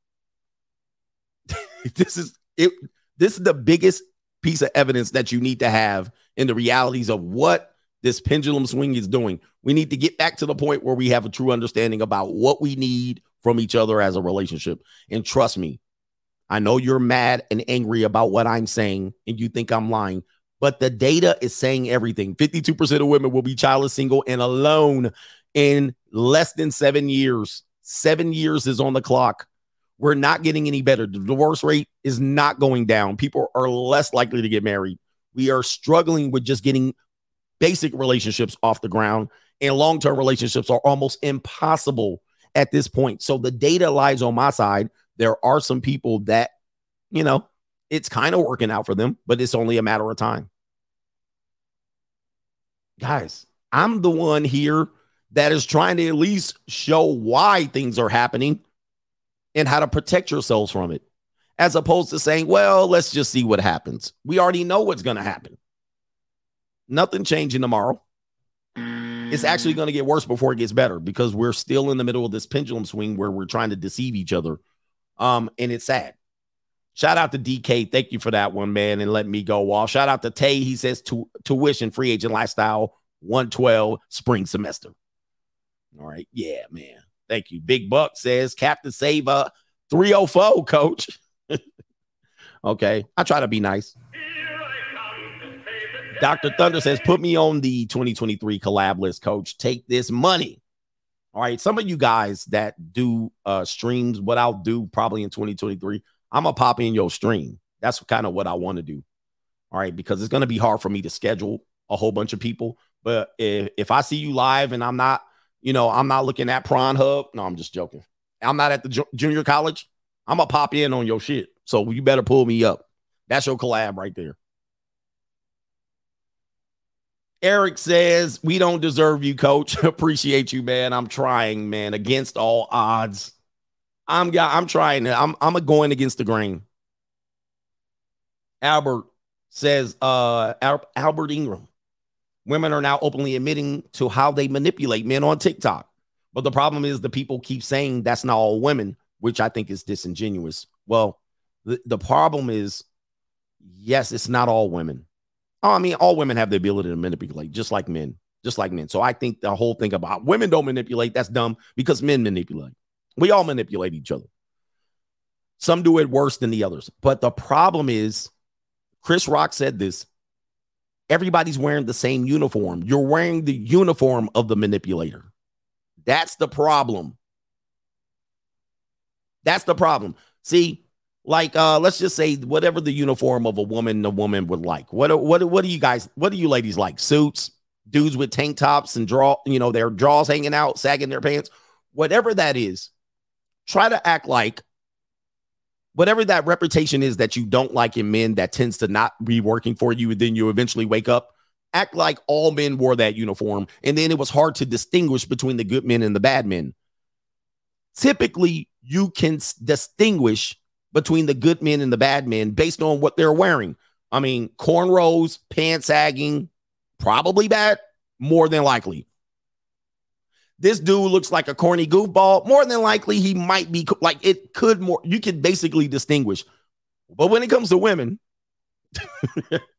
this is it. This is the biggest piece of evidence that you need to have in the realities of what this pendulum swing is doing. We need to get back to the point where we have a true understanding about what we need from each other as a relationship. And trust me, I know you're mad and angry about what I'm saying and you think I'm lying, but the data is saying everything. 52% of women will be childless, single, and alone in less than seven years. Seven years is on the clock. We're not getting any better. The divorce rate is not going down. People are less likely to get married. We are struggling with just getting basic relationships off the ground and long term relationships are almost impossible at this point. So the data lies on my side. There are some people that, you know, it's kind of working out for them, but it's only a matter of time. Guys, I'm the one here that is trying to at least show why things are happening and how to protect yourselves from it, as opposed to saying, well, let's just see what happens. We already know what's going to happen. Nothing changing tomorrow. It's actually going to get worse before it gets better because we're still in the middle of this pendulum swing where we're trying to deceive each other. Um, and it's sad. Shout out to DK. Thank you for that one, man, and let me go off. Shout out to Tay. He says to tuition free agent lifestyle 112 spring semester. All right. Yeah, man. Thank you. Big Buck says Captain Save a 304, coach. okay. I try to be nice. Dr. Thunder says, put me on the 2023 collab list, coach. Take this money. All right. Some of you guys that do uh streams, what I'll do probably in 2023, I'm gonna pop in your stream. That's kind of what I want to do. All right, because it's gonna be hard for me to schedule a whole bunch of people. But if, if I see you live and I'm not, you know, I'm not looking at Prawn Hub. No, I'm just joking. I'm not at the ju- junior college. I'm gonna pop in on your shit. So you better pull me up. That's your collab right there. Eric says, We don't deserve you, coach. Appreciate you, man. I'm trying, man, against all odds. I'm I'm trying. I'm I'm going against the grain. Albert says, uh, Albert Ingram. Women are now openly admitting to how they manipulate men on TikTok. But the problem is the people keep saying that's not all women, which I think is disingenuous. Well, the, the problem is, yes, it's not all women. Oh, I mean, all women have the ability to manipulate, just like men, just like men. So I think the whole thing about women don't manipulate, that's dumb because men manipulate. We all manipulate each other. Some do it worse than the others. But the problem is, Chris Rock said this everybody's wearing the same uniform. You're wearing the uniform of the manipulator. That's the problem. That's the problem. See, like uh let's just say whatever the uniform of a woman the woman would like. What what what do you guys what do you ladies like? Suits, dudes with tank tops and draw, you know, their jaws hanging out, sagging their pants. Whatever that is, try to act like whatever that reputation is that you don't like in men that tends to not be working for you and then you eventually wake up act like all men wore that uniform and then it was hard to distinguish between the good men and the bad men typically you can distinguish between the good men and the bad men based on what they're wearing i mean cornrows pants sagging probably bad more than likely this dude looks like a corny goofball. More than likely, he might be like it could more. You could basically distinguish. But when it comes to women,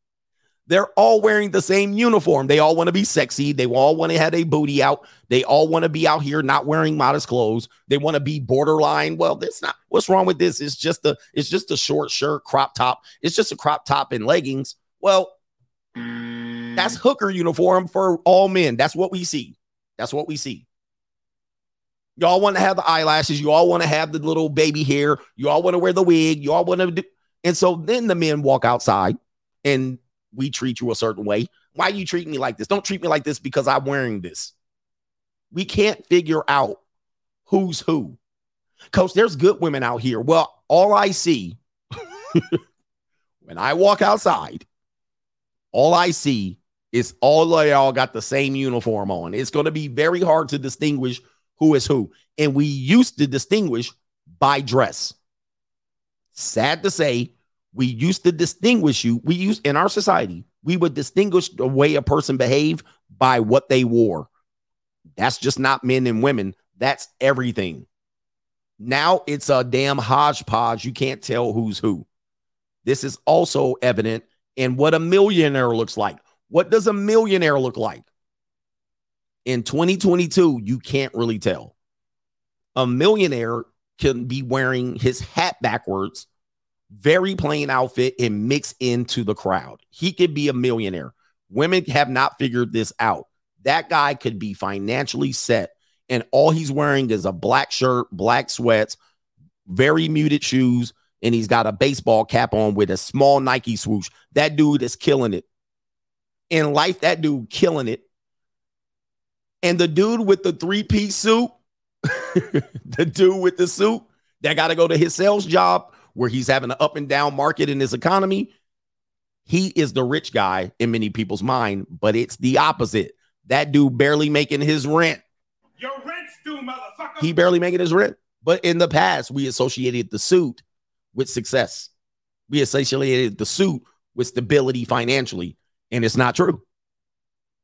they're all wearing the same uniform. They all want to be sexy. They all want to have a booty out. They all want to be out here not wearing modest clothes. They want to be borderline. Well, that's not what's wrong with this. It's just a it's just a short shirt, crop top. It's just a crop top and leggings. Well, that's mm. hooker uniform for all men. That's what we see. That's what we see. Y'all want to have the eyelashes. You all want to have the little baby hair. You all want to wear the wig. You all want to do. And so then the men walk outside and we treat you a certain way. Why you treat me like this? Don't treat me like this because I'm wearing this. We can't figure out who's who. Coach, there's good women out here. Well, all I see when I walk outside, all I see is all of y'all got the same uniform on. It's going to be very hard to distinguish who is who. And we used to distinguish by dress. Sad to say, we used to distinguish you. We used in our society, we would distinguish the way a person behaved by what they wore. That's just not men and women. That's everything. Now it's a damn hodgepodge. You can't tell who's who. This is also evident in what a millionaire looks like. What does a millionaire look like? In 2022, you can't really tell. A millionaire can be wearing his hat backwards, very plain outfit, and mix into the crowd. He could be a millionaire. Women have not figured this out. That guy could be financially set, and all he's wearing is a black shirt, black sweats, very muted shoes, and he's got a baseball cap on with a small Nike swoosh. That dude is killing it. In life, that dude killing it. And the dude with the three piece suit, the dude with the suit that got to go to his sales job where he's having an up and down market in his economy, he is the rich guy in many people's mind, but it's the opposite. That dude barely making his rent. Your rent's due, motherfucker. He barely making his rent. But in the past, we associated the suit with success. We associated the suit with stability financially, and it's not true.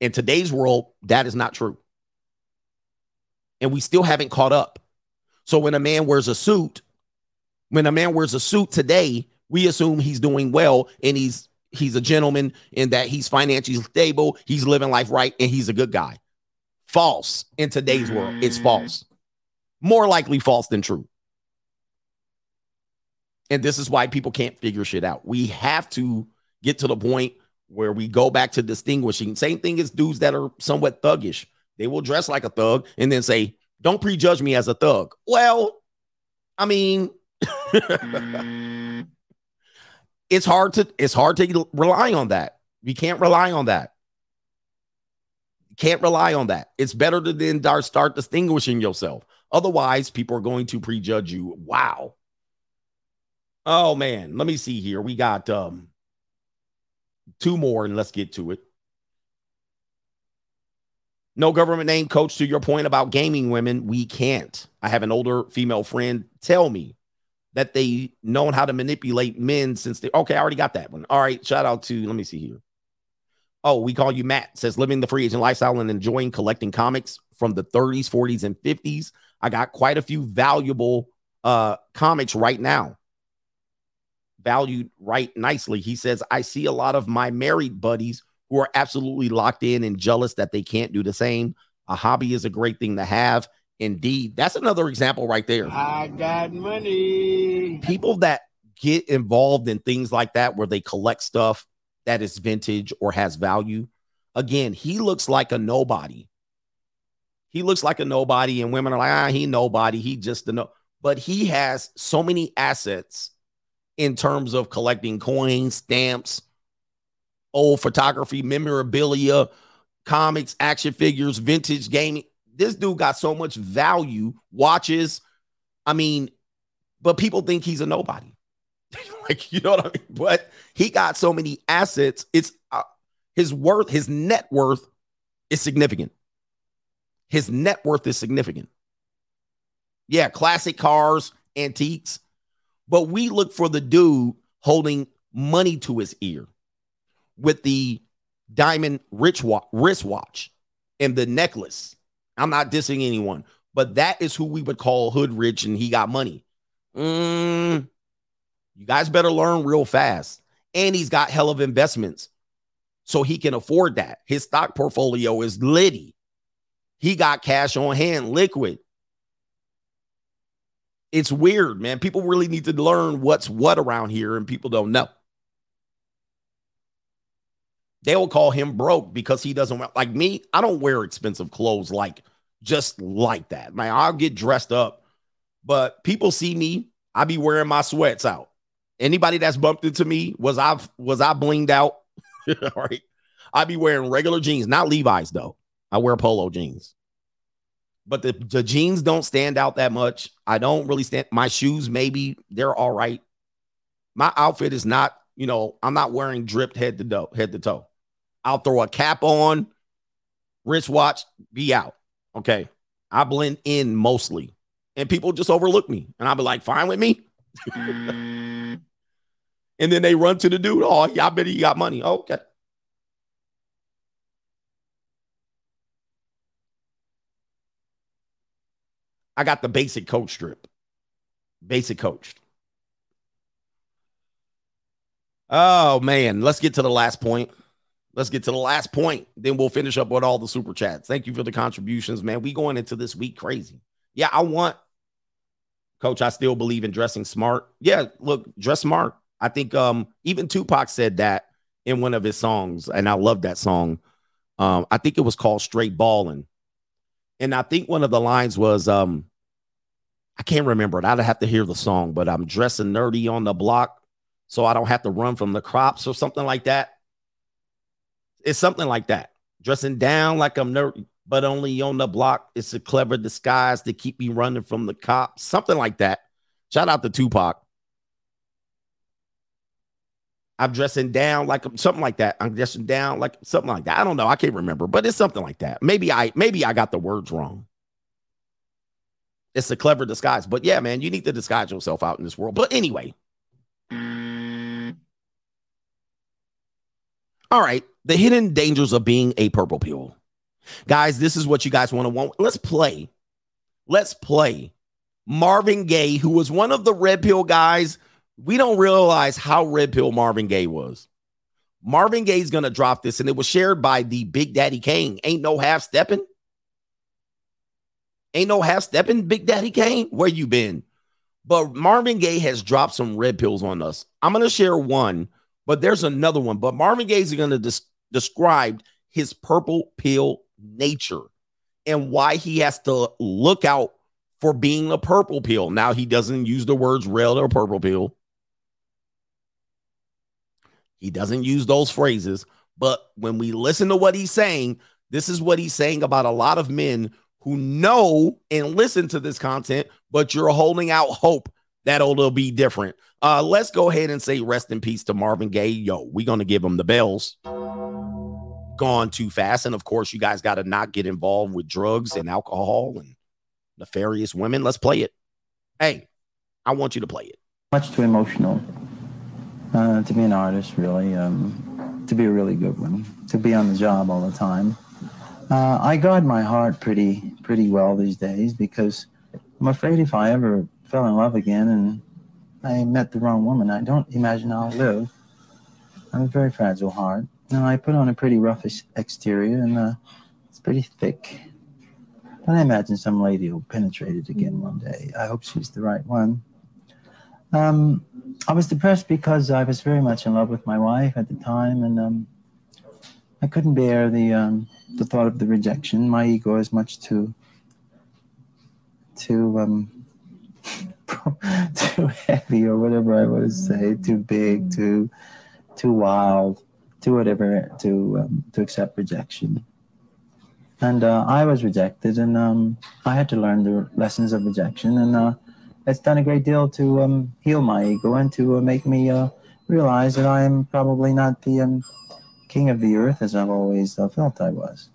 In today's world, that is not true. And we still haven't caught up. So when a man wears a suit, when a man wears a suit today, we assume he's doing well and he's he's a gentleman and that he's financially stable, he's living life right, and he's a good guy. False in today's world. It's false. More likely false than true. And this is why people can't figure shit out. We have to get to the point where we go back to distinguishing. Same thing as dudes that are somewhat thuggish. They will dress like a thug and then say, Don't prejudge me as a thug. Well, I mean, it's hard to it's hard to rely on that. You can't rely on that. You can't rely on that. It's better to then start distinguishing yourself. Otherwise, people are going to prejudge you. Wow. Oh man, let me see here. We got um two more and let's get to it. No government name, coach. To your point about gaming women, we can't. I have an older female friend tell me that they known how to manipulate men since they okay. I already got that one. All right, shout out to let me see here. Oh, we call you Matt. Says living the free agent lifestyle and enjoying collecting comics from the 30s, 40s, and 50s. I got quite a few valuable uh comics right now. Valued right nicely. He says, I see a lot of my married buddies who are absolutely locked in and jealous that they can't do the same. A hobby is a great thing to have. Indeed. That's another example right there. I got money. People that get involved in things like that where they collect stuff that is vintage or has value. Again, he looks like a nobody. He looks like a nobody, and women are like, ah, he nobody. He just a no. But he has so many assets in terms of collecting coins, stamps, old photography, memorabilia, comics, action figures, vintage gaming. This dude got so much value, watches. I mean, but people think he's a nobody. like, you know what I mean? But he got so many assets. It's uh, his worth, his net worth is significant. His net worth is significant. Yeah, classic cars, antiques. But we look for the dude holding money to his ear with the diamond wristwatch and the necklace. I'm not dissing anyone, but that is who we would call hood rich and he got money. Mm, you guys better learn real fast. And he's got hell of investments. So he can afford that. His stock portfolio is litty. He got cash on hand, liquid. It's weird, man. People really need to learn what's what around here, and people don't know. They will call him broke because he doesn't like me. I don't wear expensive clothes like just like that. Man, I'll get dressed up, but people see me. I be wearing my sweats out. Anybody that's bumped into me was I was I blinged out? All right. I be wearing regular jeans, not Levi's though. I wear polo jeans. But the, the jeans don't stand out that much. I don't really stand my shoes, maybe they're all right. My outfit is not, you know, I'm not wearing dripped head to toe, head to toe. I'll throw a cap on, wristwatch, be out. Okay. I blend in mostly. And people just overlook me. And I'll be like, fine with me. Mm. and then they run to the dude. Oh, yeah, I bet he got money. Oh, okay. I got the basic coach strip. Basic coached. Oh man, let's get to the last point. Let's get to the last point. Then we'll finish up with all the super chats. Thank you for the contributions, man. We going into this week crazy. Yeah, I want coach. I still believe in dressing smart. Yeah, look, dress smart. I think um even Tupac said that in one of his songs, and I love that song. Um, I think it was called Straight Ballin'. And I think one of the lines was, um, I can't remember it. I'd have to hear the song, but I'm dressing nerdy on the block so I don't have to run from the crops or something like that. It's something like that. Dressing down like I'm nerdy, but only on the block. It's a clever disguise to keep me running from the cops. Something like that. Shout out to Tupac. I'm dressing down like something like that. I'm dressing down like something like that. I don't know. I can't remember, but it's something like that. Maybe I maybe I got the words wrong. It's a clever disguise. But yeah, man, you need to disguise yourself out in this world. But anyway. Mm. All right. The hidden dangers of being a purple pill. Guys, this is what you guys want to want. Let's play. Let's play. Marvin Gaye, who was one of the red pill guys we don't realize how red pill Marvin Gaye was. Marvin Gaye's gonna drop this, and it was shared by the Big Daddy Kane. Ain't no half stepping. Ain't no half stepping, Big Daddy Kane. Where you been? But Marvin Gaye has dropped some red pills on us. I'm gonna share one, but there's another one. But Marvin Gaye's gonna des- describe his purple pill nature and why he has to look out for being a purple pill. Now he doesn't use the words red or purple pill. He doesn't use those phrases. But when we listen to what he's saying, this is what he's saying about a lot of men who know and listen to this content, but you're holding out hope that it'll be different. Uh, let's go ahead and say rest in peace to Marvin Gaye. Yo, we're gonna give him the bells. Gone too fast, and of course, you guys got to not get involved with drugs and alcohol and nefarious women. Let's play it. Hey, I want you to play it. Much too emotional uh, to be an artist, really. Um, to be a really good one. To be on the job all the time. Uh, I guard my heart pretty pretty well these days because I'm afraid if I ever fell in love again and I met the wrong woman, I don't imagine I'll live. I have a very fragile heart. Now I put on a pretty roughish exterior and uh, it's pretty thick. But I imagine some lady will penetrate it again one day. I hope she's the right one. Um, I was depressed because I was very much in love with my wife at the time, and um, I couldn't bear the um, the thought of the rejection. My ego is much too too um, too heavy, or whatever I want to say, too big, too too wild, too whatever to um, to accept rejection. And uh, I was rejected, and um, I had to learn the lessons of rejection, and uh, it's done a great deal to um, heal my ego and to uh, make me uh, realize that I am probably not the um, king of the earth as I've always uh, felt I was.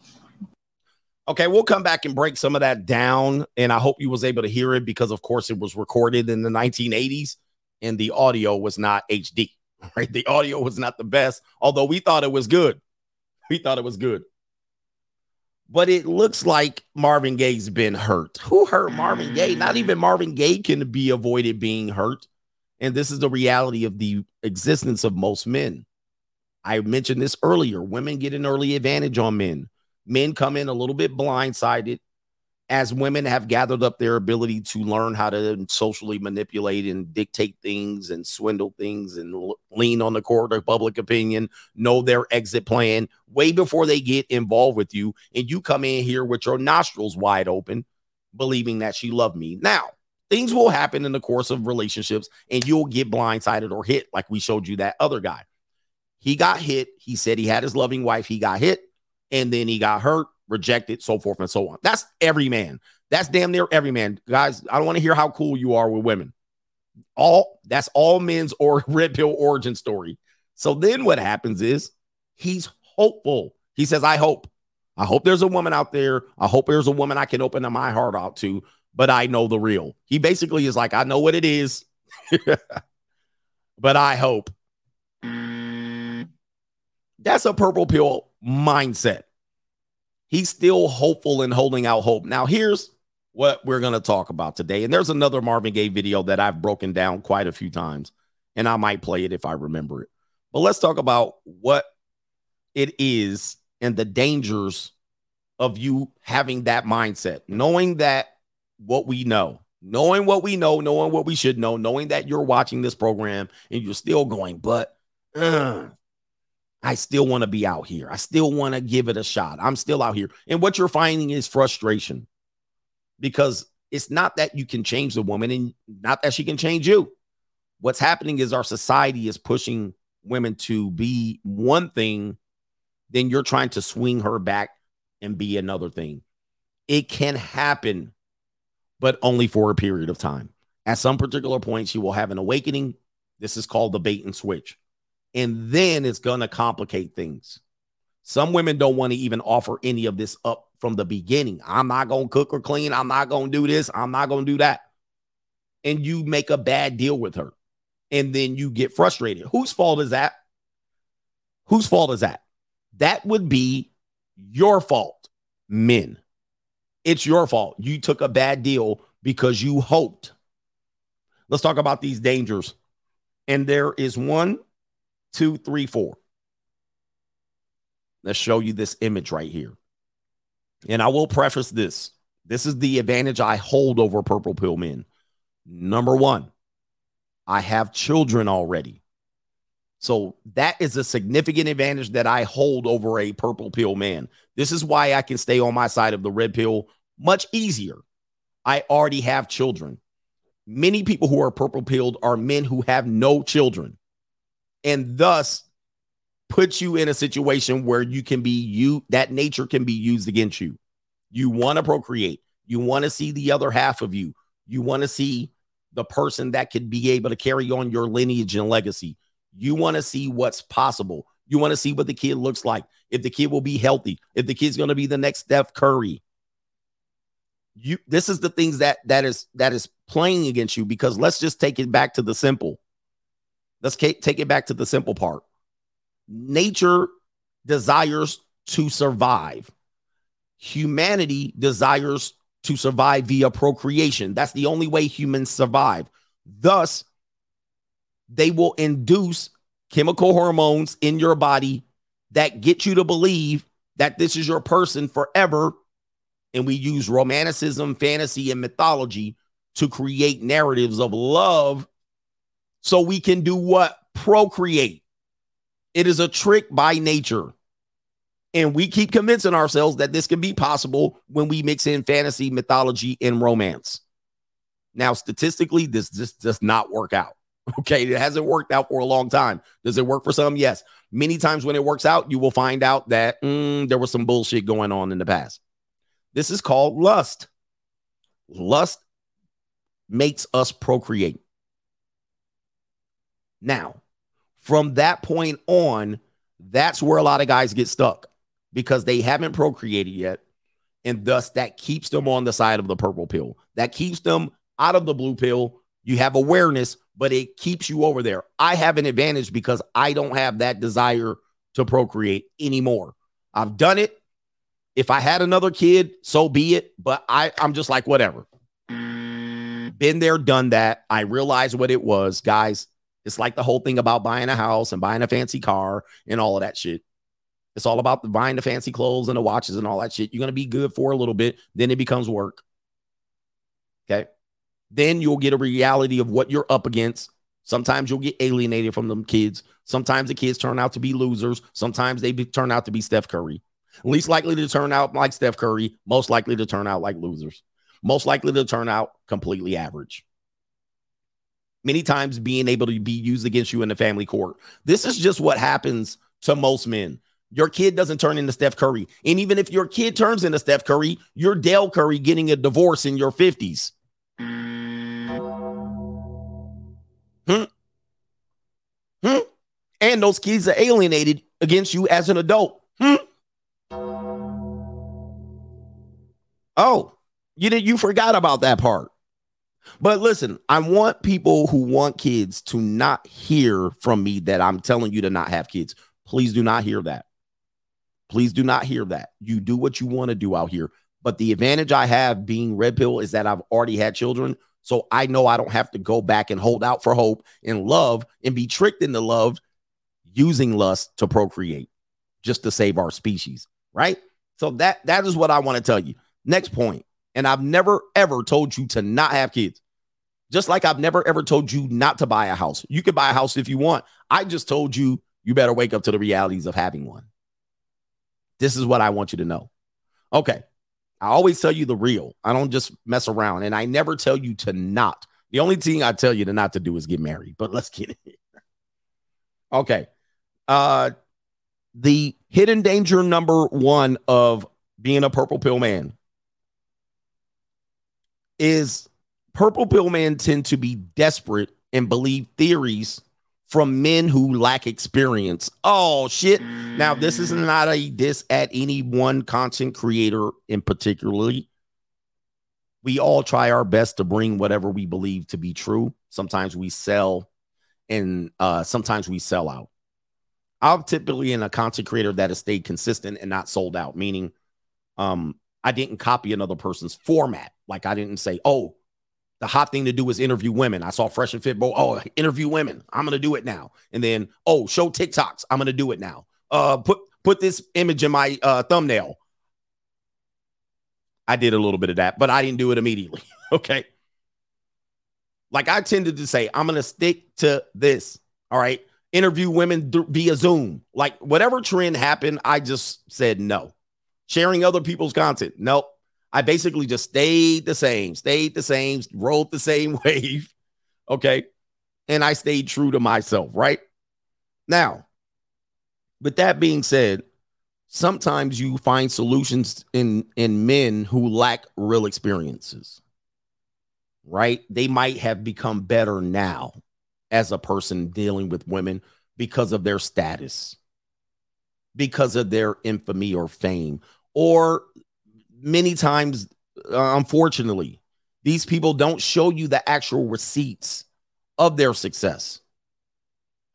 Okay, we'll come back and break some of that down, and I hope you was able to hear it because, of course, it was recorded in the 1980s, and the audio was not HD. Right, the audio was not the best, although we thought it was good. We thought it was good, but it looks like Marvin Gaye's been hurt. Who hurt Marvin Gaye? Not even Marvin Gaye can be avoided being hurt, and this is the reality of the existence of most men. I mentioned this earlier. Women get an early advantage on men men come in a little bit blindsided as women have gathered up their ability to learn how to socially manipulate and dictate things and swindle things and lean on the court of public opinion, know their exit plan way before they get involved with you. And you come in here with your nostrils wide open, believing that she loved me. Now, things will happen in the course of relationships and you'll get blindsided or hit, like we showed you that other guy. He got hit. He said he had his loving wife. He got hit and then he got hurt, rejected, so forth and so on. That's every man. That's damn near every man. Guys, I don't want to hear how cool you are with women. All that's all men's or red pill origin story. So then what happens is he's hopeful. He says, I hope. I hope there's a woman out there. I hope there's a woman I can open my heart out to, but I know the real. He basically is like, I know what it is, but I hope. That's a purple pill mindset. He's still hopeful and holding out hope. Now, here's what we're going to talk about today. And there's another Marvin Gaye video that I've broken down quite a few times, and I might play it if I remember it. But let's talk about what it is and the dangers of you having that mindset, knowing that what we know, knowing what we know, knowing what we should know, knowing that you're watching this program and you're still going, but uh, I still want to be out here. I still want to give it a shot. I'm still out here. And what you're finding is frustration because it's not that you can change the woman and not that she can change you. What's happening is our society is pushing women to be one thing, then you're trying to swing her back and be another thing. It can happen, but only for a period of time. At some particular point, she will have an awakening. This is called the bait and switch and then it's going to complicate things. Some women don't want to even offer any of this up from the beginning. I'm not going to cook or clean. I'm not going to do this. I'm not going to do that. And you make a bad deal with her. And then you get frustrated. Whose fault is that? Whose fault is that? That would be your fault, men. It's your fault. You took a bad deal because you hoped. Let's talk about these dangers. And there is one two, three, four. Let's show you this image right here. And I will preface this this is the advantage I hold over purple pill men. Number one, I have children already. So that is a significant advantage that I hold over a purple pill man. This is why I can stay on my side of the red pill much easier. I already have children. Many people who are purple pilled are men who have no children and thus puts you in a situation where you can be you that nature can be used against you. You want to procreate. You want to see the other half of you. You want to see the person that could be able to carry on your lineage and legacy. You want to see what's possible. You want to see what the kid looks like. If the kid will be healthy, if the kid's going to be the next Steph Curry. You this is the things that that is that is playing against you because let's just take it back to the simple. Let's take it back to the simple part. Nature desires to survive. humanity desires to survive via procreation. That's the only way humans survive. Thus, they will induce chemical hormones in your body that get you to believe that this is your person forever. And we use romanticism, fantasy, and mythology to create narratives of love so we can do what? Procreate. It is a trick by nature. And we keep convincing ourselves that this can be possible when we mix in fantasy, mythology, and romance. Now, statistically, this just does not work out. Okay. It hasn't worked out for a long time. Does it work for some? Yes. Many times when it works out, you will find out that mm, there was some bullshit going on in the past. This is called lust. Lust makes us procreate. Now, from that point on, that's where a lot of guys get stuck because they haven't procreated yet. And thus, that keeps them on the side of the purple pill. That keeps them out of the blue pill. You have awareness, but it keeps you over there. I have an advantage because I don't have that desire to procreate anymore. I've done it. If I had another kid, so be it. But I, I'm just like, whatever. Been there, done that. I realized what it was, guys. It's like the whole thing about buying a house and buying a fancy car and all of that shit. It's all about the buying the fancy clothes and the watches and all that shit. You're going to be good for a little bit, then it becomes work. Okay. Then you'll get a reality of what you're up against. Sometimes you'll get alienated from them kids. Sometimes the kids turn out to be losers. Sometimes they be, turn out to be Steph Curry. Least likely to turn out like Steph Curry, most likely to turn out like losers. Most likely to turn out completely average many times being able to be used against you in the family court. This is just what happens to most men. Your kid doesn't turn into Steph Curry. And even if your kid turns into Steph Curry, you're Dell Curry getting a divorce in your 50s. Hmm. Hmm. And those kids are alienated against you as an adult. Hmm. Oh, you did you forgot about that part. But listen, I want people who want kids to not hear from me that I'm telling you to not have kids. Please do not hear that. Please do not hear that. You do what you want to do out here. But the advantage I have being red pill is that I've already had children. So I know I don't have to go back and hold out for hope and love and be tricked into love using lust to procreate just to save our species. Right. So that that is what I want to tell you. Next point. And I've never ever told you to not have kids. Just like I've never ever told you not to buy a house. You can buy a house if you want. I just told you you better wake up to the realities of having one. This is what I want you to know. Okay. I always tell you the real. I don't just mess around. And I never tell you to not. The only thing I tell you to not to do is get married. But let's get it. Okay. Uh the hidden danger number one of being a purple pill man is purple pill men tend to be desperate and believe theories from men who lack experience. Oh shit. Now this is not a diss at any one content creator in particularly. We all try our best to bring whatever we believe to be true. Sometimes we sell and uh sometimes we sell out. I'm typically in a content creator that has stayed consistent and not sold out, meaning um I didn't copy another person's format. Like I didn't say, oh, the hot thing to do is interview women. I saw Fresh and Fit Bro. Oh, interview women. I'm gonna do it now. And then, oh, show TikToks. I'm gonna do it now. Uh, put put this image in my uh, thumbnail. I did a little bit of that, but I didn't do it immediately. okay. Like I tended to say, I'm gonna stick to this. All right. Interview women via Zoom. Like whatever trend happened, I just said no sharing other people's content. Nope. I basically just stayed the same, stayed the same, rolled the same wave. Okay. And I stayed true to myself, right? Now, with that being said, sometimes you find solutions in in men who lack real experiences. Right? They might have become better now as a person dealing with women because of their status, because of their infamy or fame, or many times, uh, unfortunately, these people don't show you the actual receipts of their success.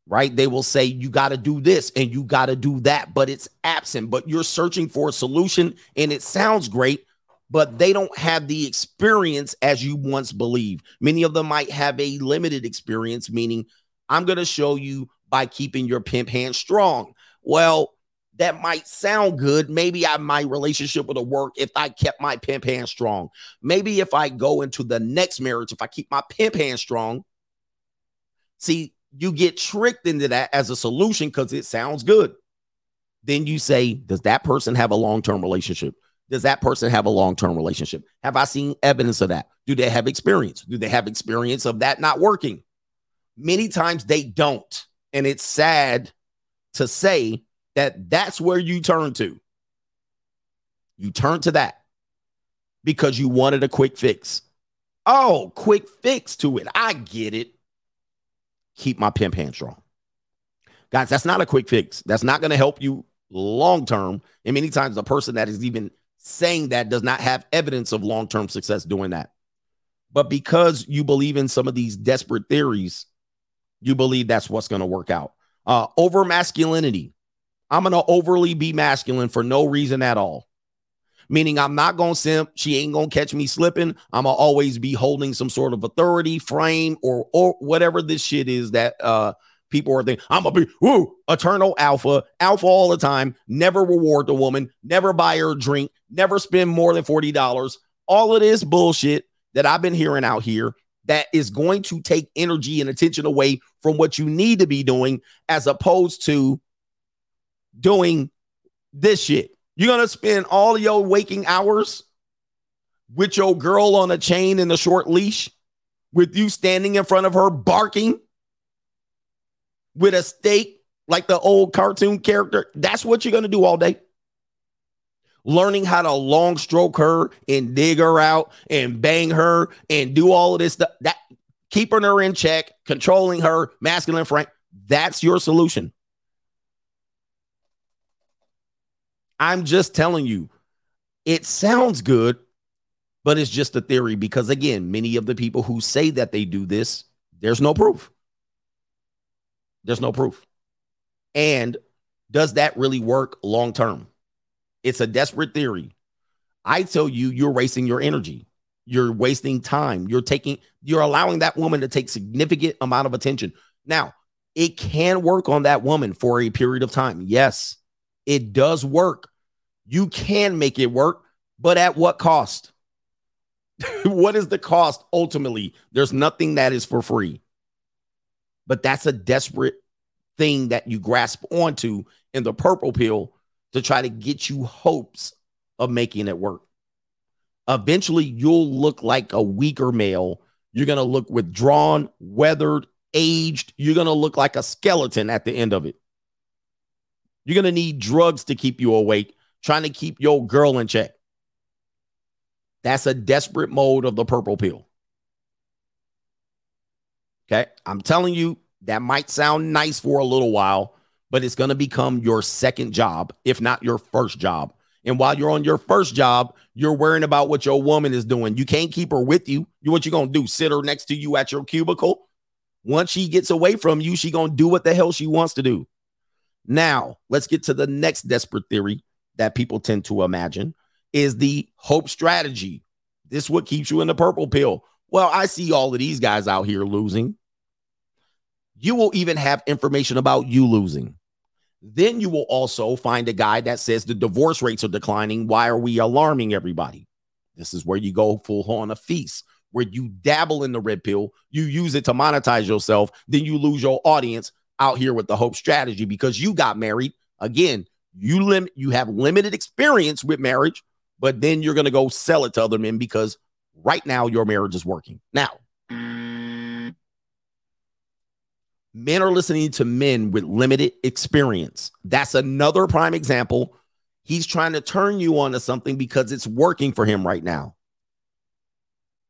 right? They will say, you got to do this and you got to do that, but it's absent. But you're searching for a solution and it sounds great, but they don't have the experience as you once believed. Many of them might have a limited experience, meaning, I'm going to show you by keeping your pimp hand strong. Well, that might sound good. Maybe I my relationship would have worked if I kept my pimp hand strong. Maybe if I go into the next marriage, if I keep my pimp hand strong. See, you get tricked into that as a solution because it sounds good. Then you say, Does that person have a long term relationship? Does that person have a long term relationship? Have I seen evidence of that? Do they have experience? Do they have experience of that not working? Many times they don't. And it's sad to say that that's where you turn to. You turn to that because you wanted a quick fix. Oh, quick fix to it. I get it. Keep my pimp hand strong. Guys, that's not a quick fix. That's not going to help you long term. And many times, the person that is even saying that does not have evidence of long term success doing that. But because you believe in some of these desperate theories, you believe that's what's going to work out. Uh, over masculinity. I'm going to overly be masculine for no reason at all. Meaning, I'm not going to simp. She ain't going to catch me slipping. I'm going to always be holding some sort of authority, frame, or, or whatever this shit is that uh, people are thinking. I'm going to be, woo, eternal alpha, alpha all the time, never reward the woman, never buy her a drink, never spend more than $40. All of this bullshit that I've been hearing out here that is going to take energy and attention away from what you need to be doing as opposed to doing this shit. You're going to spend all your waking hours with your girl on a chain and a short leash, with you standing in front of her barking with a stake like the old cartoon character. That's what you're going to do all day. Learning how to long stroke her and dig her out and bang her and do all of this stuff. That keeping her in check, controlling her, masculine frank. That's your solution. I'm just telling you, it sounds good, but it's just a theory because, again, many of the people who say that they do this, there's no proof. There's no proof. And does that really work long term? It's a desperate theory. I tell you, you're wasting your energy. You're wasting time. You're taking, you're allowing that woman to take significant amount of attention. Now, it can work on that woman for a period of time. Yes, it does work. You can make it work, but at what cost? what is the cost ultimately? There's nothing that is for free. But that's a desperate thing that you grasp onto in the purple pill to try to get you hopes of making it work. Eventually, you'll look like a weaker male. You're going to look withdrawn, weathered, aged. You're going to look like a skeleton at the end of it. You're going to need drugs to keep you awake, trying to keep your girl in check. That's a desperate mode of the purple pill. Okay. I'm telling you, that might sound nice for a little while, but it's going to become your second job, if not your first job. And while you're on your first job, you're worrying about what your woman is doing. You can't keep her with you. You what you gonna do? Sit her next to you at your cubicle? Once she gets away from you, she gonna do what the hell she wants to do. Now, let's get to the next desperate theory that people tend to imagine is the hope strategy. This is what keeps you in the purple pill. Well, I see all of these guys out here losing. You will even have information about you losing. Then you will also find a guy that says the divorce rates are declining. Why are we alarming everybody? This is where you go full on a feast, where you dabble in the red pill, you use it to monetize yourself, then you lose your audience out here with the hope strategy because you got married. Again, you limit you have limited experience with marriage, but then you're going to go sell it to other men because right now your marriage is working. Now, men are listening to men with limited experience. That's another prime example. He's trying to turn you on to something because it's working for him right now.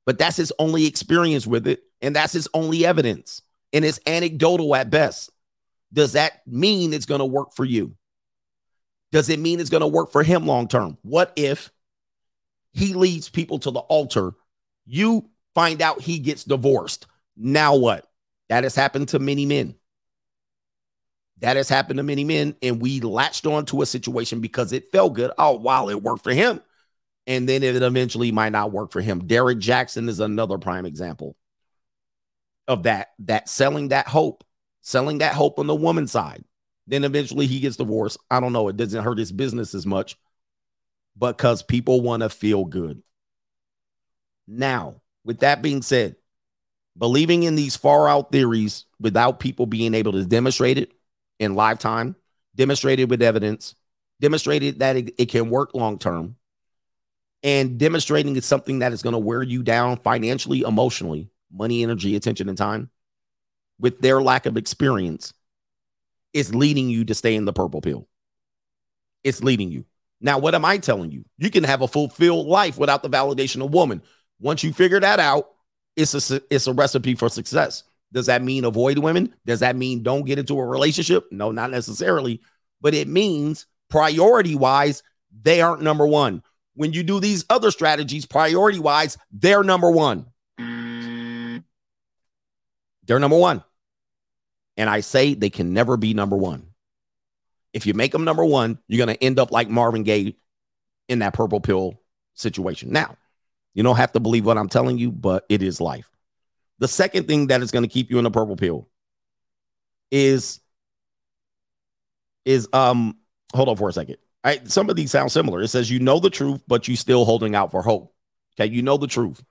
But that's his only experience with it. And that's his only evidence. And it's anecdotal at best. Does that mean it's going to work for you? Does it mean it's going to work for him long term? What if he leads people to the altar? You find out he gets divorced. Now what? That has happened to many men. That has happened to many men, and we latched on to a situation because it felt good. Oh, wow, it worked for him. And then it eventually might not work for him. Derrick Jackson is another prime example of that, that selling that hope, selling that hope on the woman's side. Then eventually he gets divorced. I don't know. It doesn't hurt his business as much because people want to feel good. Now, with that being said, believing in these far out theories without people being able to demonstrate it in lifetime, demonstrated with evidence, demonstrated that it, it can work long term, and demonstrating it's something that is going to wear you down financially, emotionally, money, energy, attention, and time with their lack of experience is leading you to stay in the purple pill. It's leading you. Now, what am I telling you? You can have a fulfilled life without the validation of woman. Once you figure that out, it's a it's a recipe for success. Does that mean avoid women? Does that mean don't get into a relationship? No, not necessarily. But it means priority wise, they aren't number one. When you do these other strategies, priority wise, they're number one. Mm. They're number one. And I say they can never be number one. If you make them number one, you're going to end up like Marvin Gaye in that purple pill situation. Now, you don't have to believe what I'm telling you, but it is life. The second thing that is going to keep you in the purple pill is is um hold on for a second. Right, some of these sound similar. It says you know the truth, but you still holding out for hope. Okay, you know the truth.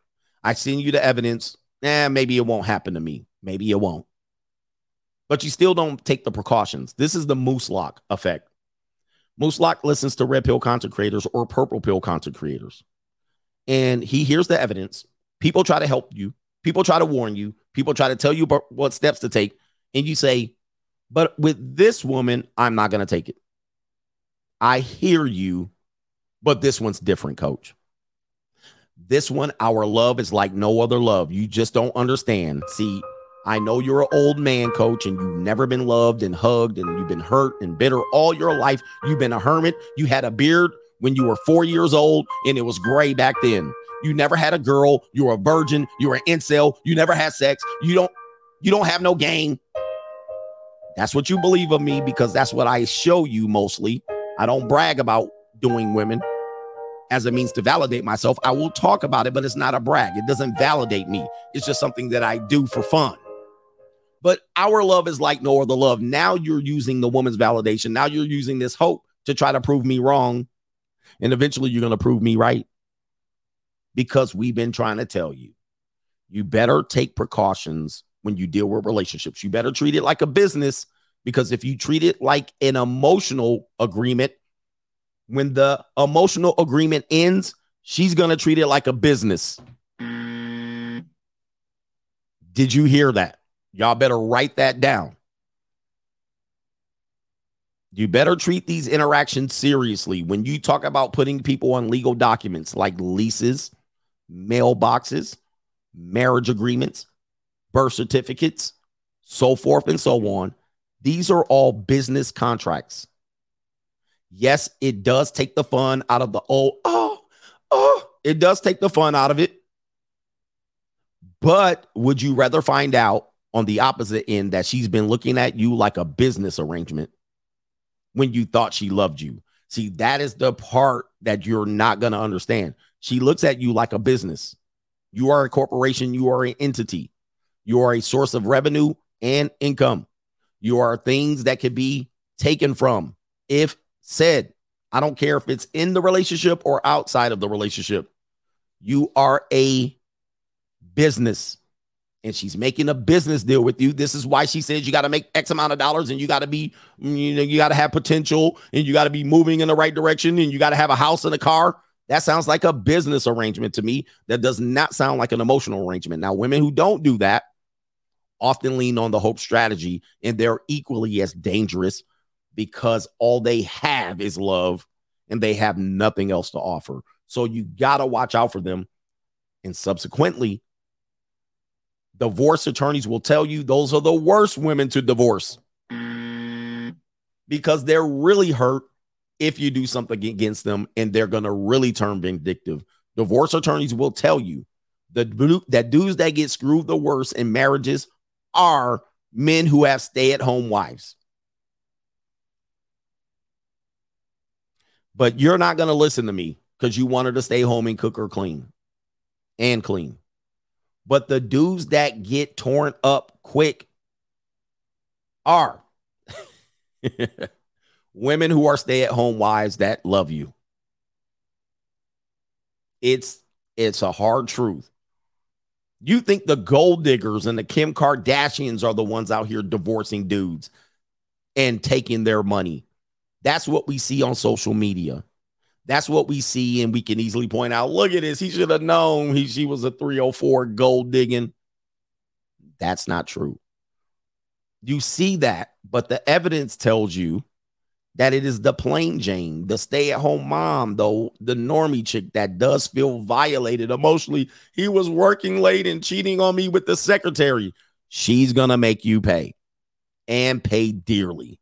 I seen you the evidence. Eh, maybe it won't happen to me. Maybe it won't. But you still don't take the precautions. This is the moose lock effect. Moose lock listens to red pill content creators or purple pill content creators. And he hears the evidence. People try to help you. People try to warn you. People try to tell you what steps to take. And you say, but with this woman, I'm not going to take it. I hear you, but this one's different, coach. This one, our love is like no other love. You just don't understand. See, I know you're an old man, coach, and you've never been loved and hugged, and you've been hurt and bitter all your life. You've been a hermit. You had a beard when you were four years old, and it was gray back then. You never had a girl. You were a virgin. You were an incel. You never had sex. You don't. You don't have no game. That's what you believe of me because that's what I show you mostly. I don't brag about doing women as a means to validate myself. I will talk about it, but it's not a brag. It doesn't validate me. It's just something that I do for fun. But our love is like no other love. Now you're using the woman's validation. Now you're using this hope to try to prove me wrong. And eventually you're going to prove me right because we've been trying to tell you you better take precautions when you deal with relationships. You better treat it like a business because if you treat it like an emotional agreement, when the emotional agreement ends, she's going to treat it like a business. Mm. Did you hear that? Y'all better write that down. You better treat these interactions seriously. When you talk about putting people on legal documents like leases, mailboxes, marriage agreements, birth certificates, so forth and so on, these are all business contracts. Yes, it does take the fun out of the old, oh, oh, it does take the fun out of it. But would you rather find out on the opposite end that she's been looking at you like a business arrangement when you thought she loved you? See, that is the part that you're not going to understand. She looks at you like a business. You are a corporation, you are an entity, you are a source of revenue and income. You are things that could be taken from if said. I don't care if it's in the relationship or outside of the relationship. You are a business and she's making a business deal with you. This is why she says you got to make X amount of dollars and you got to be, mm, you know, you got to have potential and you got to be moving in the right direction and you got to have a house and a car. That sounds like a business arrangement to me. That does not sound like an emotional arrangement. Now, women who don't do that often lean on the hope strategy and they're equally as dangerous because all they have is love and they have nothing else to offer. So you got to watch out for them. And subsequently, divorce attorneys will tell you those are the worst women to divorce because they're really hurt if you do something against them and they're going to really turn vindictive. Divorce attorneys will tell you the that dudes that get screwed the worst in marriages are men who have stay-at-home wives. But you're not going to listen to me cuz you wanted to stay home and cook or clean and clean. But the dudes that get torn up quick are women who are stay at home wives that love you. It's it's a hard truth. You think the gold diggers and the Kim Kardashians are the ones out here divorcing dudes and taking their money. That's what we see on social media. That's what we see, and we can easily point out. Look at this. He should have known he she was a 304 gold digging. That's not true. You see that, but the evidence tells you that it is the plain Jane, the stay-at-home mom, though the normie chick that does feel violated emotionally. He was working late and cheating on me with the secretary. She's gonna make you pay and pay dearly.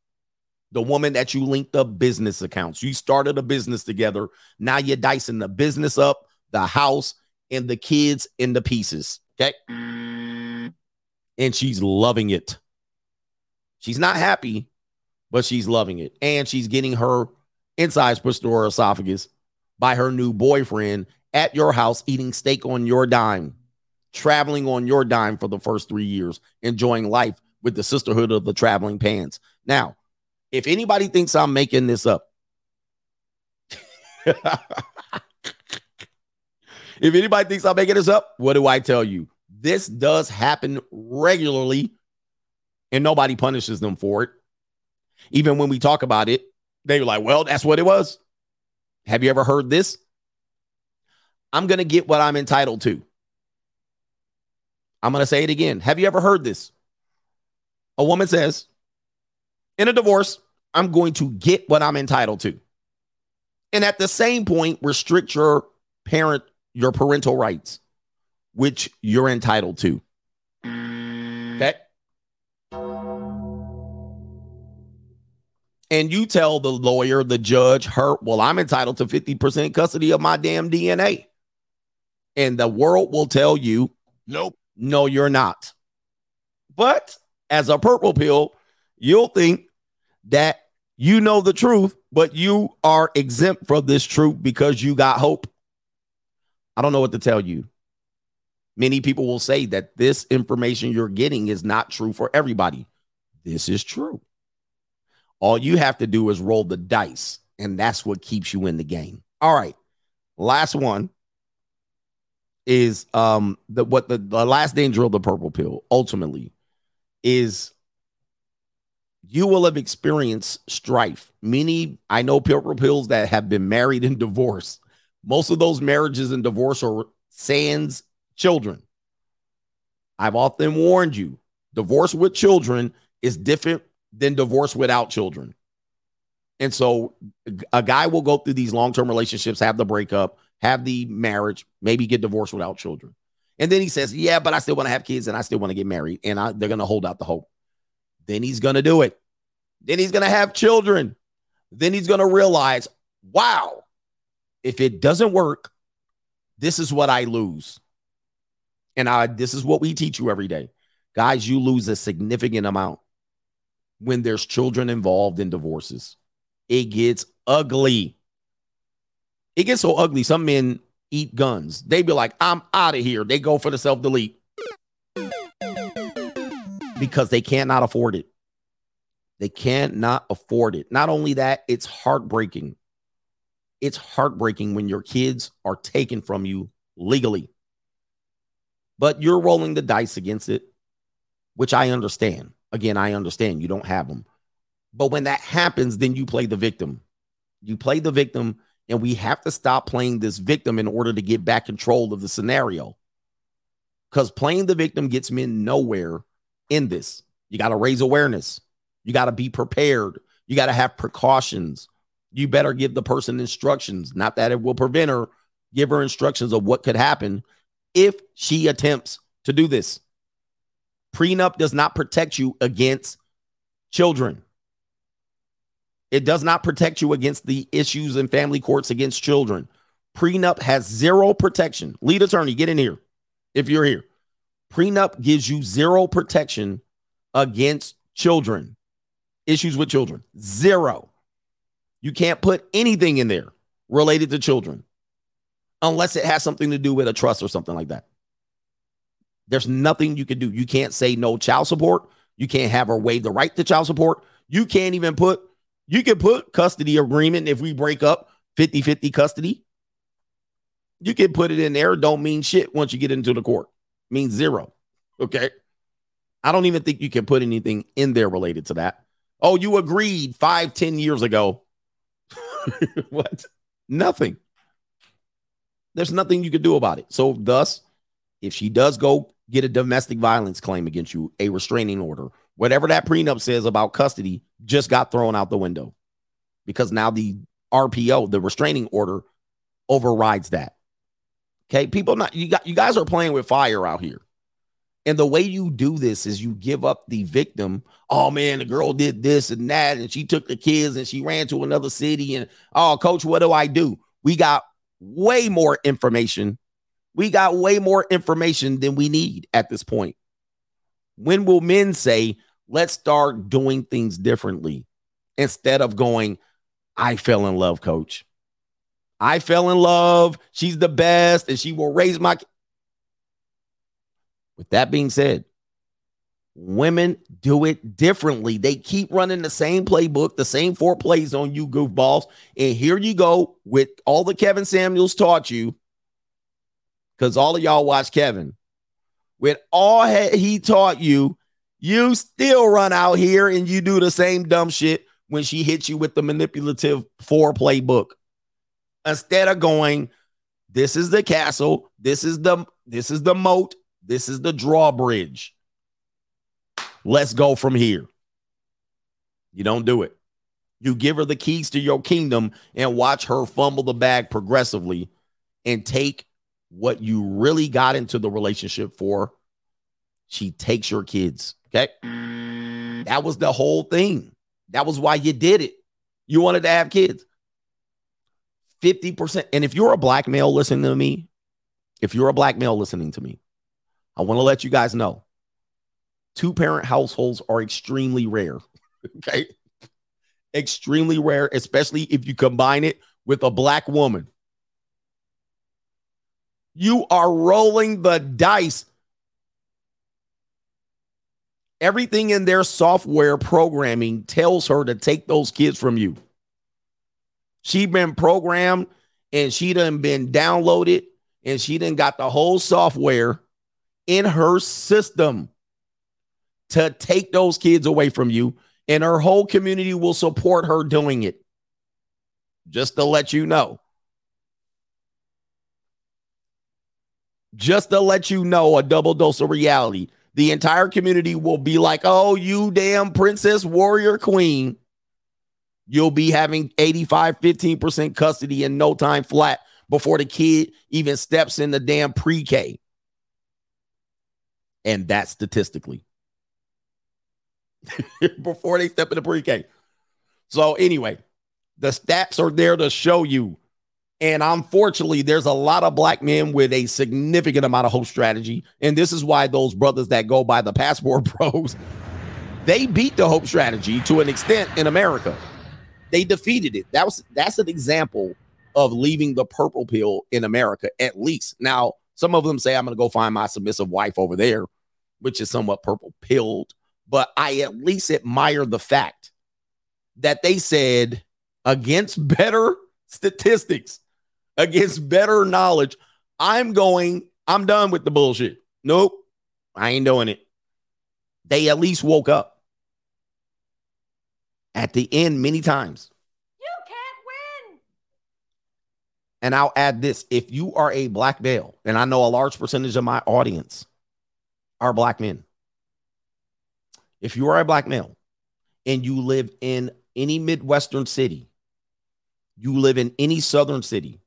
The woman that you linked up business accounts, you started a business together. Now you're dicing the business up, the house, and the kids in the pieces. Okay. And she's loving it. She's not happy, but she's loving it. And she's getting her insides pushed through her esophagus by her new boyfriend at your house, eating steak on your dime, traveling on your dime for the first three years, enjoying life with the sisterhood of the traveling pants. Now, if anybody thinks I'm making this up, if anybody thinks I'm making this up, what do I tell you? This does happen regularly and nobody punishes them for it. Even when we talk about it, they're like, well, that's what it was. Have you ever heard this? I'm going to get what I'm entitled to. I'm going to say it again. Have you ever heard this? A woman says, in a divorce, I'm going to get what I'm entitled to. And at the same point, restrict your parent, your parental rights, which you're entitled to. Okay. And you tell the lawyer, the judge, her, well, I'm entitled to 50% custody of my damn DNA. And the world will tell you, nope, no, you're not. But as a purple pill, you'll think that you know the truth, but you are exempt from this truth because you got hope. I don't know what to tell you. Many people will say that this information you're getting is not true for everybody. This is true. All you have to do is roll the dice, and that's what keeps you in the game. All right. Last one is um the what the, the last danger of the purple pill ultimately is you will have experienced strife. Many I know purple pills that have been married and divorced. Most of those marriages and divorce are sans children. I've often warned you, divorce with children is different than divorce without children. And so a guy will go through these long term relationships, have the breakup, have the marriage, maybe get divorced without children. And then he says, Yeah, but I still want to have kids and I still want to get married. And I, they're going to hold out the hope. Then he's going to do it. Then he's going to have children. Then he's going to realize, wow, if it doesn't work, this is what I lose. And I, this is what we teach you every day. Guys, you lose a significant amount when there's children involved in divorces. It gets ugly. It gets so ugly. Some men eat guns. They be like, I'm out of here. They go for the self delete because they cannot afford it. They cannot afford it. Not only that, it's heartbreaking. It's heartbreaking when your kids are taken from you legally, but you're rolling the dice against it, which I understand. Again, I understand you don't have them. But when that happens, then you play the victim. You play the victim, and we have to stop playing this victim in order to get back control of the scenario. Because playing the victim gets men nowhere in this. You got to raise awareness. You got to be prepared. You got to have precautions. You better give the person instructions, not that it will prevent her. Give her instructions of what could happen if she attempts to do this. Prenup does not protect you against children. It does not protect you against the issues in family courts against children. Prenup has zero protection. Lead attorney, get in here if you're here. Prenup gives you zero protection against children, issues with children. Zero. You can't put anything in there related to children unless it has something to do with a trust or something like that. There's nothing you can do. You can't say no child support. You can't have her waive the right to child support. You can't even put, you can put custody agreement if we break up 50 50 custody. You can put it in there. Don't mean shit once you get into the court. Means zero. Okay. I don't even think you can put anything in there related to that. Oh, you agreed five, ten years ago. what? Nothing. There's nothing you could do about it. So, thus, if she does go get a domestic violence claim against you, a restraining order, whatever that prenup says about custody, just got thrown out the window because now the RPO, the restraining order, overrides that. Okay, people not you got you guys are playing with fire out here. And the way you do this is you give up the victim. Oh man, the girl did this and that, and she took the kids and she ran to another city. And oh, coach, what do I do? We got way more information. We got way more information than we need at this point. When will men say, let's start doing things differently instead of going, I fell in love, coach? I fell in love. She's the best, and she will raise my. With that being said, women do it differently. They keep running the same playbook, the same four plays on you, goofballs. And here you go with all the Kevin Samuels taught you, because all of y'all watch Kevin. With all he taught you, you still run out here and you do the same dumb shit when she hits you with the manipulative four playbook instead of going, this is the castle, this is the this is the moat, this is the drawbridge. Let's go from here. You don't do it. You give her the keys to your kingdom and watch her fumble the bag progressively and take what you really got into the relationship for. She takes your kids. Okay. That was the whole thing. That was why you did it. You wanted to have kids. 50%. And if you're a black male listening to me, if you're a black male listening to me, I want to let you guys know two parent households are extremely rare. okay. Extremely rare, especially if you combine it with a black woman. You are rolling the dice. Everything in their software programming tells her to take those kids from you. She been programmed and she done been downloaded and she done got the whole software in her system to take those kids away from you. And her whole community will support her doing it. Just to let you know. Just to let you know a double dose of reality. The entire community will be like, oh, you damn princess warrior queen you'll be having 85, 15% custody in no time flat before the kid even steps in the damn pre K. And that's statistically before they step into pre K. So, anyway, the stats are there to show you. And unfortunately, there's a lot of black men with a significant amount of hope strategy. And this is why those brothers that go by the passport pros, they beat the hope strategy to an extent in America. They defeated it. That was that's an example of leaving the purple pill in America, at least. Now, some of them say I'm gonna go find my submissive wife over there, which is somewhat purple pilled, but I at least admire the fact that they said against better statistics, against better knowledge, I'm going, I'm done with the bullshit. Nope, I ain't doing it. They at least woke up at the end many times. You can't win. And I'll add this if you are a black male, and I know a large percentage of my audience are black men. If you are a black male and you live in any Midwestern city, you live in any Southern city,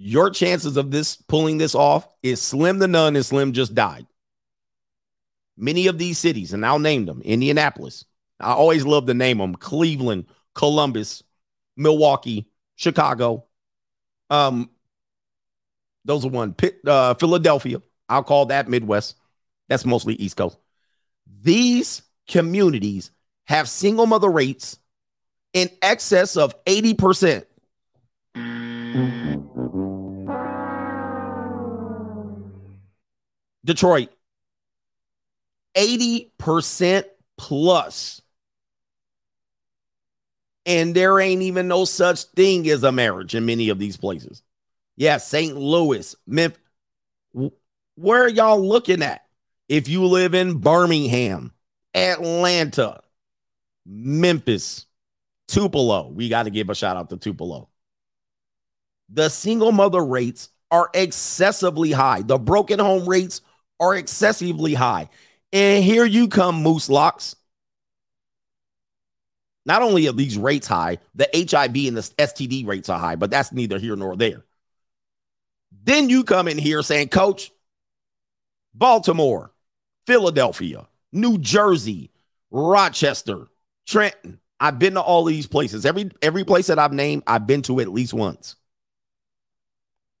your chances of this pulling this off is slim to none, and Slim just died. Many of these cities, and I'll name them Indianapolis, I always love to name them Cleveland, Columbus, Milwaukee, Chicago. Um, those are one. Pitt, uh, Philadelphia. I'll call that Midwest. That's mostly East Coast. These communities have single mother rates in excess of 80%. Detroit, 80% plus. And there ain't even no such thing as a marriage in many of these places. Yeah, St. Louis, Memphis. Where are y'all looking at? If you live in Birmingham, Atlanta, Memphis, Tupelo, we got to give a shout out to Tupelo. The single mother rates are excessively high. The broken home rates are excessively high. And here you come, Moose Locks. Not only are these rates high, the HIV and the STD rates are high, but that's neither here nor there. Then you come in here saying, Coach, Baltimore, Philadelphia, New Jersey, Rochester, Trenton. I've been to all these places. Every every place that I've named, I've been to at least once.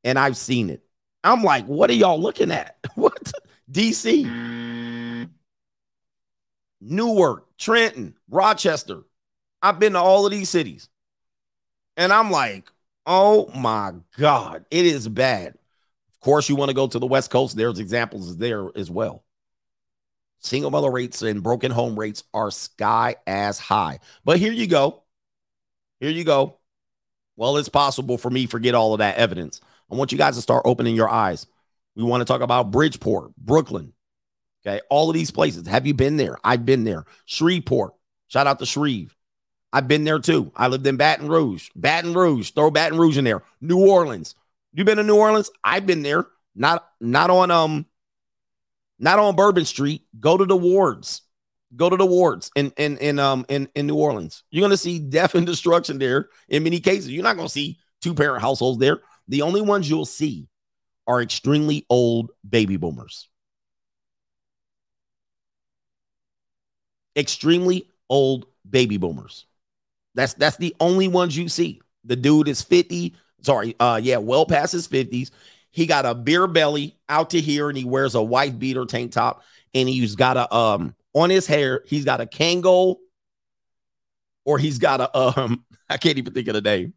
And I've seen it. I'm like, what are y'all looking at? what? DC, mm-hmm. Newark, Trenton, Rochester. I've been to all of these cities. And I'm like, oh my God, it is bad. Of course, you want to go to the West Coast. There's examples there as well. Single mother rates and broken home rates are sky as high. But here you go. Here you go. Well, it's possible for me forget all of that evidence. I want you guys to start opening your eyes. We want to talk about Bridgeport, Brooklyn. Okay. All of these places. Have you been there? I've been there. Shreveport. Shout out to Shreve. I've been there too. I lived in Baton Rouge. Baton Rouge. Throw Baton Rouge in there. New Orleans. You been to New Orleans? I've been there. Not not on um not on Bourbon Street. Go to the wards. Go to the wards in in in um in, in New Orleans. You're gonna see death and destruction there in many cases. You're not gonna see two parent households there. The only ones you'll see are extremely old baby boomers. Extremely old baby boomers. That's that's the only ones you see. The dude is 50, sorry, uh yeah, well past his 50s. He got a beer belly out to here and he wears a white beater tank top and he's got a um on his hair, he's got a Kangol or he's got a um I can't even think of the name.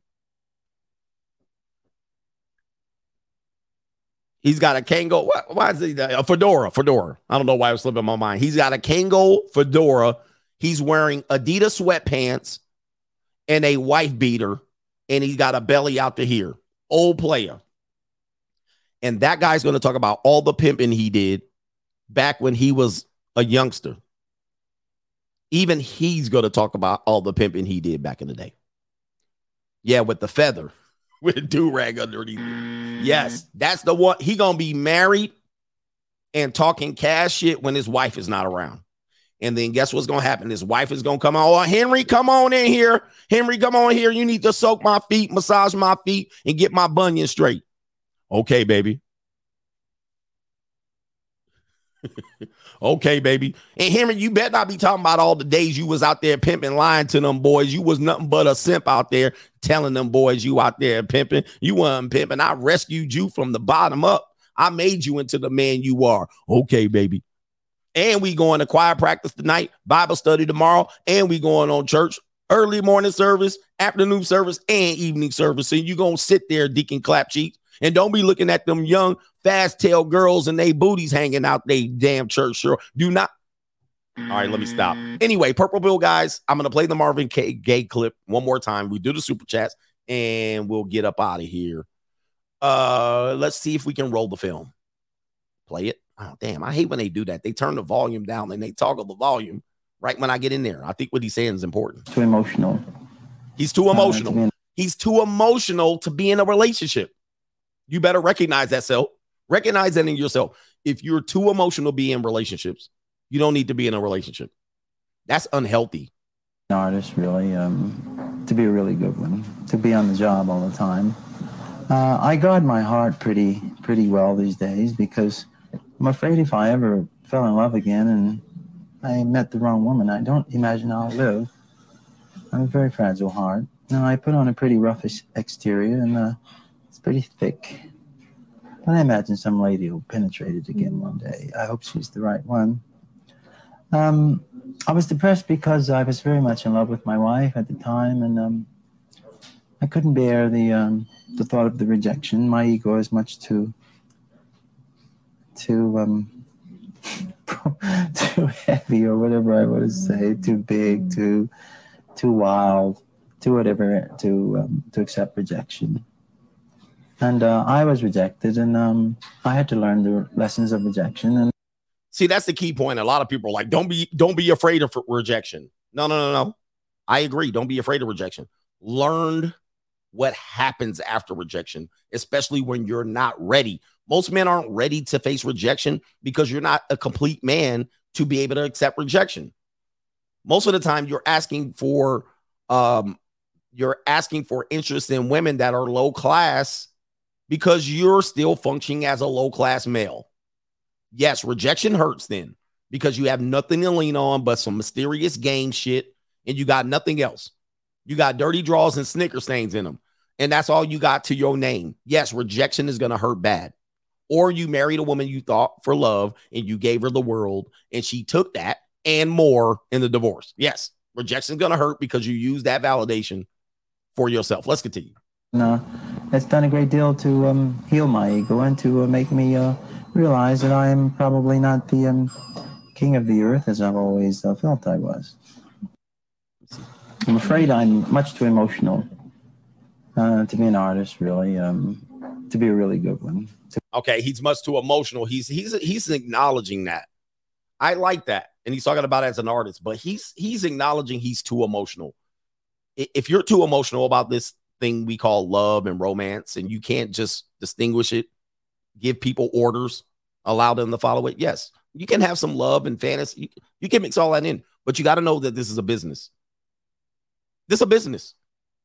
He's got a Kangol. Why is he a fedora? Fedora. I don't know why it was slipping my mind. He's got a Kangol fedora. He's wearing Adidas sweatpants and a wife beater, and he's got a belly out to here. Old player. And that guy's going to talk about all the pimping he did back when he was a youngster. Even he's going to talk about all the pimping he did back in the day. Yeah, with the feather, with a do rag underneath. Yes, that's the one. He gonna be married and talking cash shit when his wife is not around. And then guess what's gonna happen? His wife is gonna come on. Oh, Henry, come on in here. Henry, come on here. You need to soak my feet, massage my feet, and get my bunion straight. Okay, baby. okay, baby. And Henry, you better not be talking about all the days you was out there pimping, lying to them boys. You was nothing but a simp out there telling them boys you out there pimping. You weren't pimping. I rescued you from the bottom up. I made you into the man you are. Okay, baby. And we going to choir practice tonight, Bible study tomorrow, and we going on church early morning service, afternoon service, and evening service. And you gonna sit there, Deacon Clap Cheeks, and don't be looking at them young fast tail girls and they booties hanging out they damn church sure. Do not. All right, let me stop. Anyway, Purple Pill guys, I'm gonna play the Marvin K- Gaye clip one more time. We do the super chats and we'll get up out of here. Uh, let's see if we can roll the film. Play it. Oh, damn, I hate when they do that. They turn the volume down and they toggle the volume right when I get in there. I think what he's saying is important. Too emotional. He's too emotional. He's too emotional to be in a relationship. You better recognize that self. Recognize that in yourself. If you're too emotional to be in relationships, you don't need to be in a relationship. That's unhealthy. An artist, really, um, to be a really good one, to be on the job all the time. Uh, I guard my heart pretty, pretty well these days because I'm afraid if I ever fell in love again and I met the wrong woman, I don't imagine I'll live. I have a very fragile heart. Now I put on a pretty roughish exterior and uh, it's pretty thick. But I imagine some lady will penetrate it again one day. I hope she's the right one. Um, I was depressed because I was very much in love with my wife at the time, and um, I couldn't bear the um, the thought of the rejection. My ego is much too too um, too heavy, or whatever I want to say, too big, too too wild, too whatever to um, to accept rejection. And uh, I was rejected, and um, I had to learn the lessons of rejection. And See, that's the key point. A lot of people are like, don't be don't be afraid of rejection. No, no, no, no. I agree. Don't be afraid of rejection. Learned what happens after rejection, especially when you're not ready. Most men aren't ready to face rejection because you're not a complete man to be able to accept rejection. Most of the time, you're asking for um, you're asking for interest in women that are low class because you're still functioning as a low class male. Yes, rejection hurts then because you have nothing to lean on but some mysterious game shit and you got nothing else. You got dirty draws and snicker stains in them. And that's all you got to your name. Yes, rejection is going to hurt bad. Or you married a woman you thought for love and you gave her the world and she took that and more in the divorce. Yes, rejection's going to hurt because you use that validation for yourself. Let's continue. uh, it's done a great deal to um, heal my ego and to uh, make me uh, realize that I am probably not the um, king of the earth as I've always uh, felt I was. I'm afraid I'm much too emotional uh, to be an artist, really, um, to be a really good one. Okay, he's much too emotional. He's he's he's acknowledging that. I like that, and he's talking about as an artist, but he's he's acknowledging he's too emotional. If you're too emotional about this thing we call love and romance, and you can't just distinguish it, give people orders, allow them to follow it. Yes, you can have some love and fantasy. You, you can mix all that in, but you got to know that this is a business. This is a business.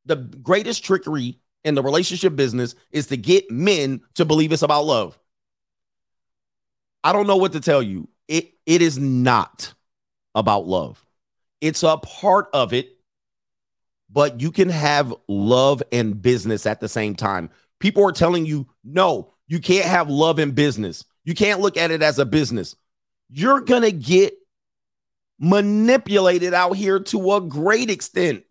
The greatest trickery in the relationship business is to get men to believe it's about love. I don't know what to tell you. It it is not about love. It's a part of it, but you can have love and business at the same time. People are telling you, no, you can't have love and business. You can't look at it as a business. You're going to get manipulated out here to a great extent.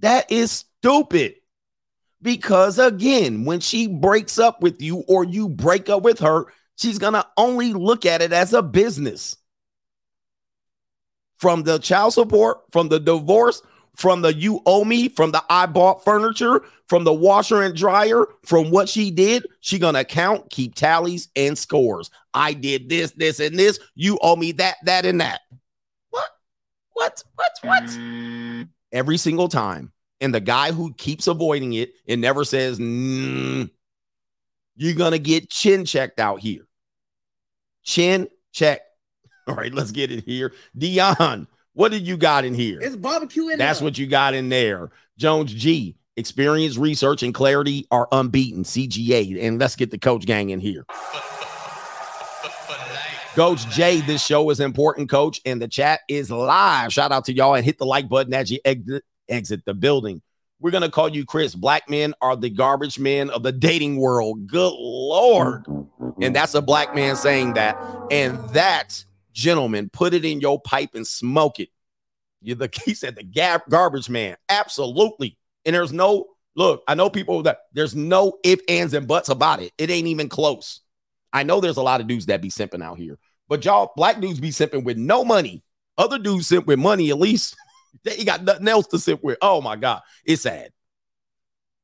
That is stupid. Because again, when she breaks up with you or you break up with her, she's going to only look at it as a business. From the child support, from the divorce, from the you owe me, from the I bought furniture, from the washer and dryer, from what she did, she to count, keep tallies and scores. I did this, this, and this. You owe me that, that, and that. What? What? What? What? Mm. Every single time. And the guy who keeps avoiding it and never says, "Mm," you're going to get chin checked out here. Chin check. All right, let's get it here. Dion, what did you got in here? It's barbecue in That's there. what you got in there. Jones G, experience, research, and clarity are unbeaten. CGA. And let's get the coach gang in here. Coach J, this show is important, coach, and the chat is live. Shout out to y'all and hit the like button as you exit, exit the building. We're going to call you Chris. Black men are the garbage men of the dating world. Good Lord. And that's a black man saying that. And that, gentlemen, put it in your pipe and smoke it. You're the he said the gar- garbage man. Absolutely. And there's no look, I know people that there's no if, ands, and buts about it. It ain't even close. I know there's a lot of dudes that be simping out here, but y'all black dudes be simping with no money. Other dudes simp with money, at least. They got nothing else to sit with. Oh my God. It's sad.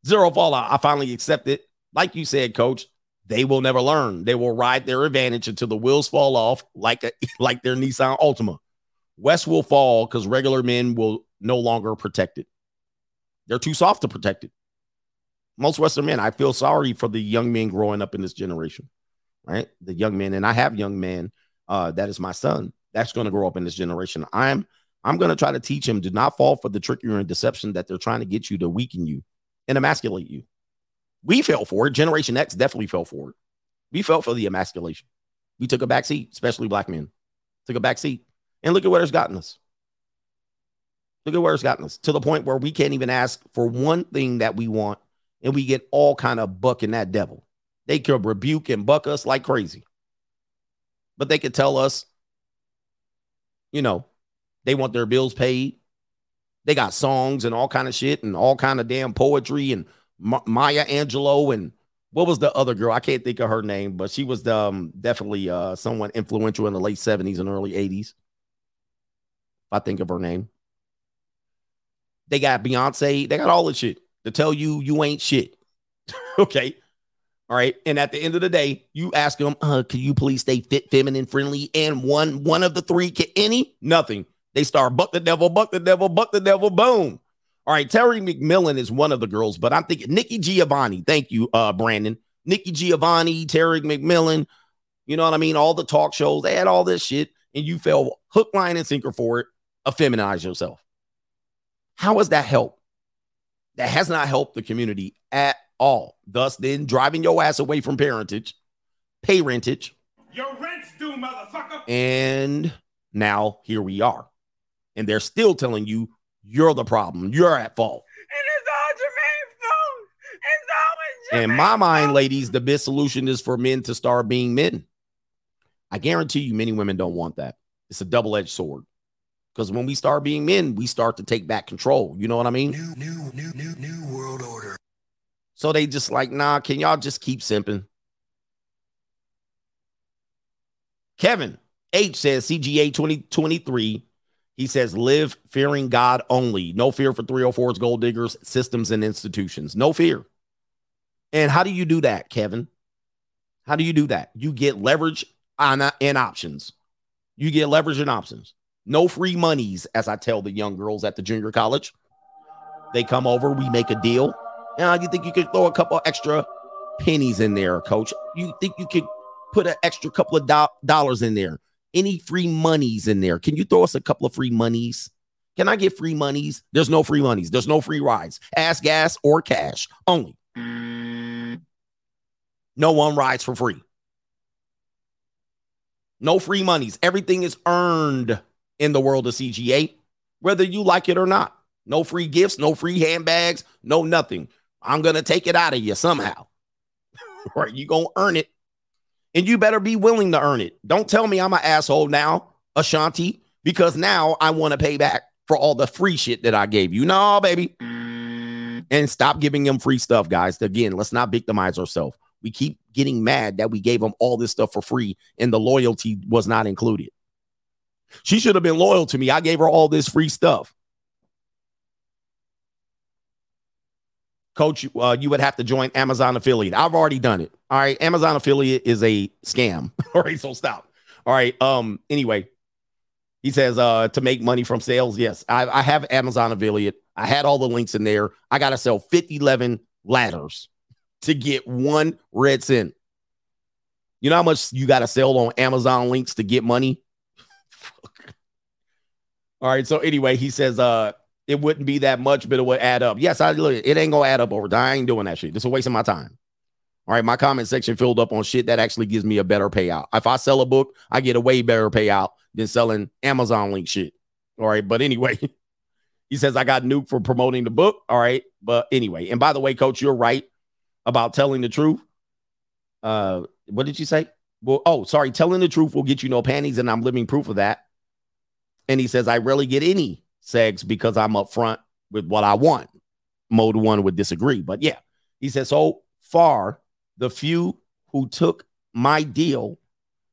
Zero fallout. I finally accept it. Like you said, coach, they will never learn. They will ride their advantage until the wheels fall off, like a, like their Nissan Altima. West will fall because regular men will no longer protect it. They're too soft to protect it. Most Western men, I feel sorry for the young men growing up in this generation, right? The young men, and I have young men. Uh, that is my son. That's going to grow up in this generation. I'm I'm going to try to teach him to not fall for the trickery and deception that they're trying to get you to weaken you and emasculate you. We fell for it. Generation X definitely fell for it. We fell for the emasculation. We took a back seat, especially black men. Took a back seat. And look at where it's gotten us. Look at where it's gotten us to the point where we can't even ask for one thing that we want, and we get all kind of bucking that devil. They could rebuke and buck us like crazy, but they could tell us you know, they want their bills paid. They got songs and all kind of shit and all kind of damn poetry and Ma- Maya Angelou and what was the other girl? I can't think of her name, but she was um, definitely uh, someone influential in the late 70s and early 80s. If I think of her name. They got Beyonce. They got all the shit to tell you you ain't shit. okay. All right. And at the end of the day, you ask them, uh, can you please stay fit, feminine, friendly? And one one of the three, can any? Nothing. They start buck the devil, buck the devil, buck the devil, boom. All right, Terry McMillan is one of the girls, but I'm thinking Nikki Giovanni. Thank you, uh, Brandon. Nikki Giovanni, Terry McMillan. You know what I mean? All the talk shows, they had all this shit, and you fell hook, line, and sinker for it. Effeminize yourself. How has that helped? That has not helped the community at all. Thus, then driving your ass away from parentage, pay rentage. Your rent's due, motherfucker. And now here we are. And they're still telling you you're the problem. You're at fault. And it's all Jermaine's fault. It's always Jermaine's In my mind, ladies, the best solution is for men to start being men. I guarantee you, many women don't want that. It's a double edged sword. Because when we start being men, we start to take back control. You know what I mean? New, new, new, new, new world order. So they just like, nah, can y'all just keep simping? Kevin H says CGA 2023. He says, live fearing God only. No fear for 304's gold diggers, systems, and institutions. No fear. And how do you do that, Kevin? How do you do that? You get leverage on and options. You get leverage and options. No free monies, as I tell the young girls at the junior college. They come over, we make a deal. Now, you think you could throw a couple extra pennies in there, coach? You think you could put an extra couple of do- dollars in there? Any free monies in there? Can you throw us a couple of free monies? Can I get free monies? There's no free monies. There's no free rides. Ass gas or cash only. No one rides for free. No free monies. Everything is earned in the world of CGA, whether you like it or not. No free gifts, no free handbags, no nothing. I'm going to take it out of you somehow. right? You going to earn it. And you better be willing to earn it. Don't tell me I'm an asshole now, Ashanti, because now I want to pay back for all the free shit that I gave you. No, baby. And stop giving them free stuff, guys. Again, let's not victimize ourselves. We keep getting mad that we gave them all this stuff for free and the loyalty was not included. She should have been loyal to me. I gave her all this free stuff. Coach, uh, you would have to join Amazon affiliate. I've already done it. All right. Amazon affiliate is a scam. all right. So stop. All right. Um, anyway, he says uh to make money from sales. Yes, I, I have Amazon affiliate. I had all the links in there. I gotta sell 50 11 ladders to get one red cent. You know how much you gotta sell on Amazon links to get money? all right. So anyway, he says uh it wouldn't be that much, but it would add up. Yes, I it ain't gonna add up over. I ain't doing that shit. This is of my time. All right, my comment section filled up on shit that actually gives me a better payout. If I sell a book, I get a way better payout than selling Amazon link shit. All right, but anyway, he says I got nuked for promoting the book. All right, but anyway, and by the way, coach, you're right about telling the truth. Uh, what did you say? Well, oh, sorry, telling the truth will get you no panties, and I'm living proof of that. And he says I rarely get any sex because I'm upfront with what I want. Mode one would disagree, but yeah, he says so far the few who took my deal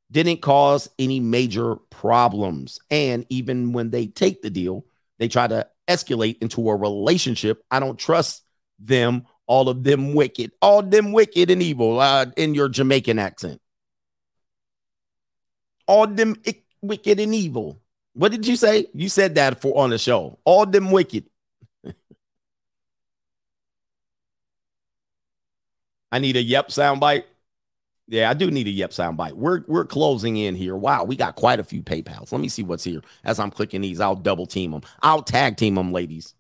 didn't cause any major problems. And even when they take the deal, they try to escalate into a relationship. I don't trust them, all of them wicked, all them wicked and evil uh, in your Jamaican accent. All them ick, wicked and evil. What did you say? You said that for on the show. All them wicked. I need a yep soundbite. Yeah, I do need a yep soundbite. We're we're closing in here. Wow, we got quite a few PayPal's. Let me see what's here. As I'm clicking these, I'll double team them. I'll tag team them, ladies.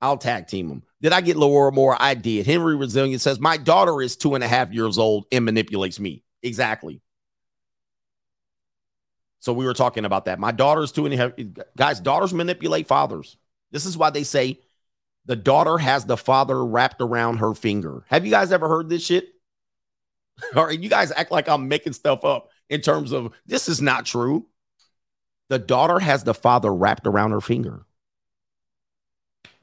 I'll tag team them. Did I get Laura Moore? I did. Henry Resilient says my daughter is two and a half years old and manipulates me. Exactly. So we were talking about that. My daughter's two and a half. Guys, daughters manipulate fathers. This is why they say the daughter has the father wrapped around her finger. Have you guys ever heard this shit? All right, you guys act like I'm making stuff up in terms of this is not true. The daughter has the father wrapped around her finger.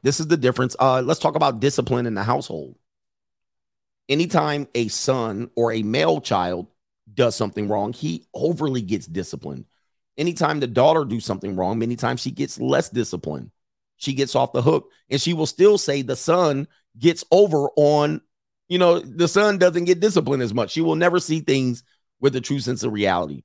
This is the difference. Uh, let's talk about discipline in the household. Anytime a son or a male child does something wrong, he overly gets disciplined. Anytime the daughter do something wrong, many times she gets less disciplined. She gets off the hook, and she will still say the son gets over on, you know, the son doesn't get disciplined as much. She will never see things with a true sense of reality.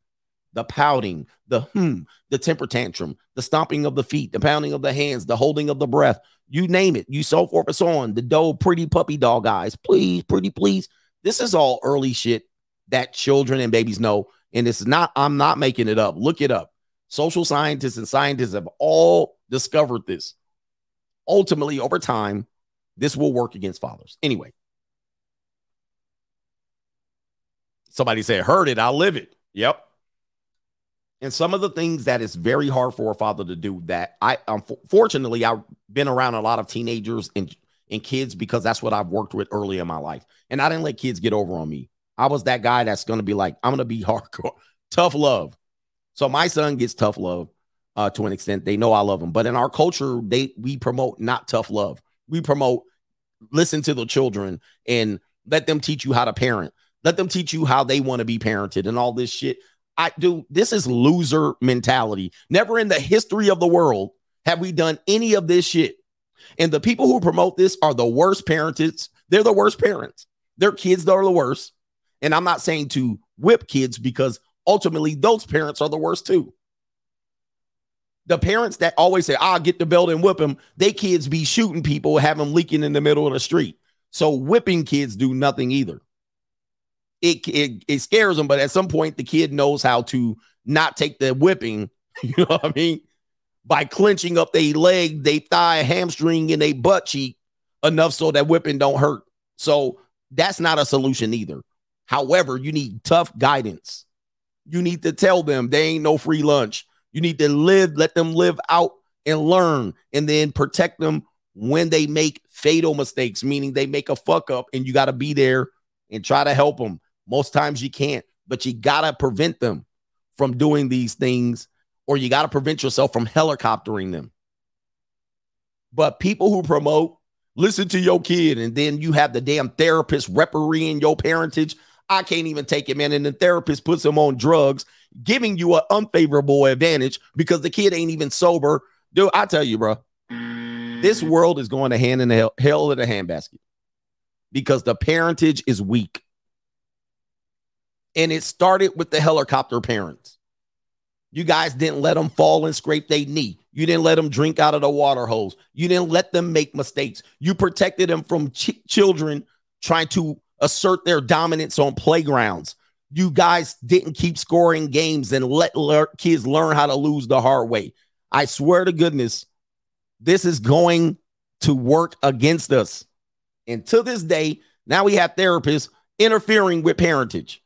The pouting, the hmm, the temper tantrum, the stomping of the feet, the pounding of the hands, the holding of the breath, you name it, you so forth and so on. The doe, pretty puppy dog eyes, please, pretty please. This is all early shit that children and babies know. And it's not, I'm not making it up. Look it up. Social scientists and scientists have all discovered this. Ultimately, over time, this will work against fathers. Anyway, somebody said, heard it, I'll live it. Yep. And some of the things that is very hard for a father to do that I um, unfortunately I've been around a lot of teenagers and and kids because that's what I've worked with early in my life. And I didn't let kids get over on me. I was that guy that's going to be like, I'm going to be hardcore, tough love. So my son gets tough love uh, to an extent. They know I love them, but in our culture, they we promote not tough love. We promote listen to the children and let them teach you how to parent. Let them teach you how they want to be parented and all this shit. I do. This is loser mentality. Never in the history of the world have we done any of this shit. And the people who promote this are the worst parents. They're the worst parents. Their kids are the worst. And I'm not saying to whip kids because ultimately those parents are the worst too. The parents that always say, I'll get the belt and whip them, they kids be shooting people, have them leaking in the middle of the street. So whipping kids do nothing either. It, it, it scares them, but at some point the kid knows how to not take the whipping. You know what I mean? by clenching up their leg, they thigh, hamstring, and they butt cheek enough so that whipping don't hurt. So that's not a solution either. However, you need tough guidance. You need to tell them they ain't no free lunch. You need to live, let them live out and learn, and then protect them when they make fatal mistakes, meaning they make a fuck up, and you got to be there and try to help them. Most times you can't, but you got to prevent them from doing these things or you got to prevent yourself from helicoptering them. But people who promote, listen to your kid, and then you have the damn therapist refereeing your parentage. I can't even take him in, and the therapist puts him on drugs, giving you an unfavorable advantage because the kid ain't even sober. Dude, I tell you, bro, this mm. world is going to hand in the hell, hell in a handbasket because the parentage is weak. And it started with the helicopter parents. You guys didn't let them fall and scrape their knee. You didn't let them drink out of the water hose. You didn't let them make mistakes. You protected them from ch- children trying to assert their dominance on playgrounds. You guys didn't keep scoring games and let le- kids learn how to lose the hard way. I swear to goodness, this is going to work against us. And to this day, now we have therapists interfering with parentage.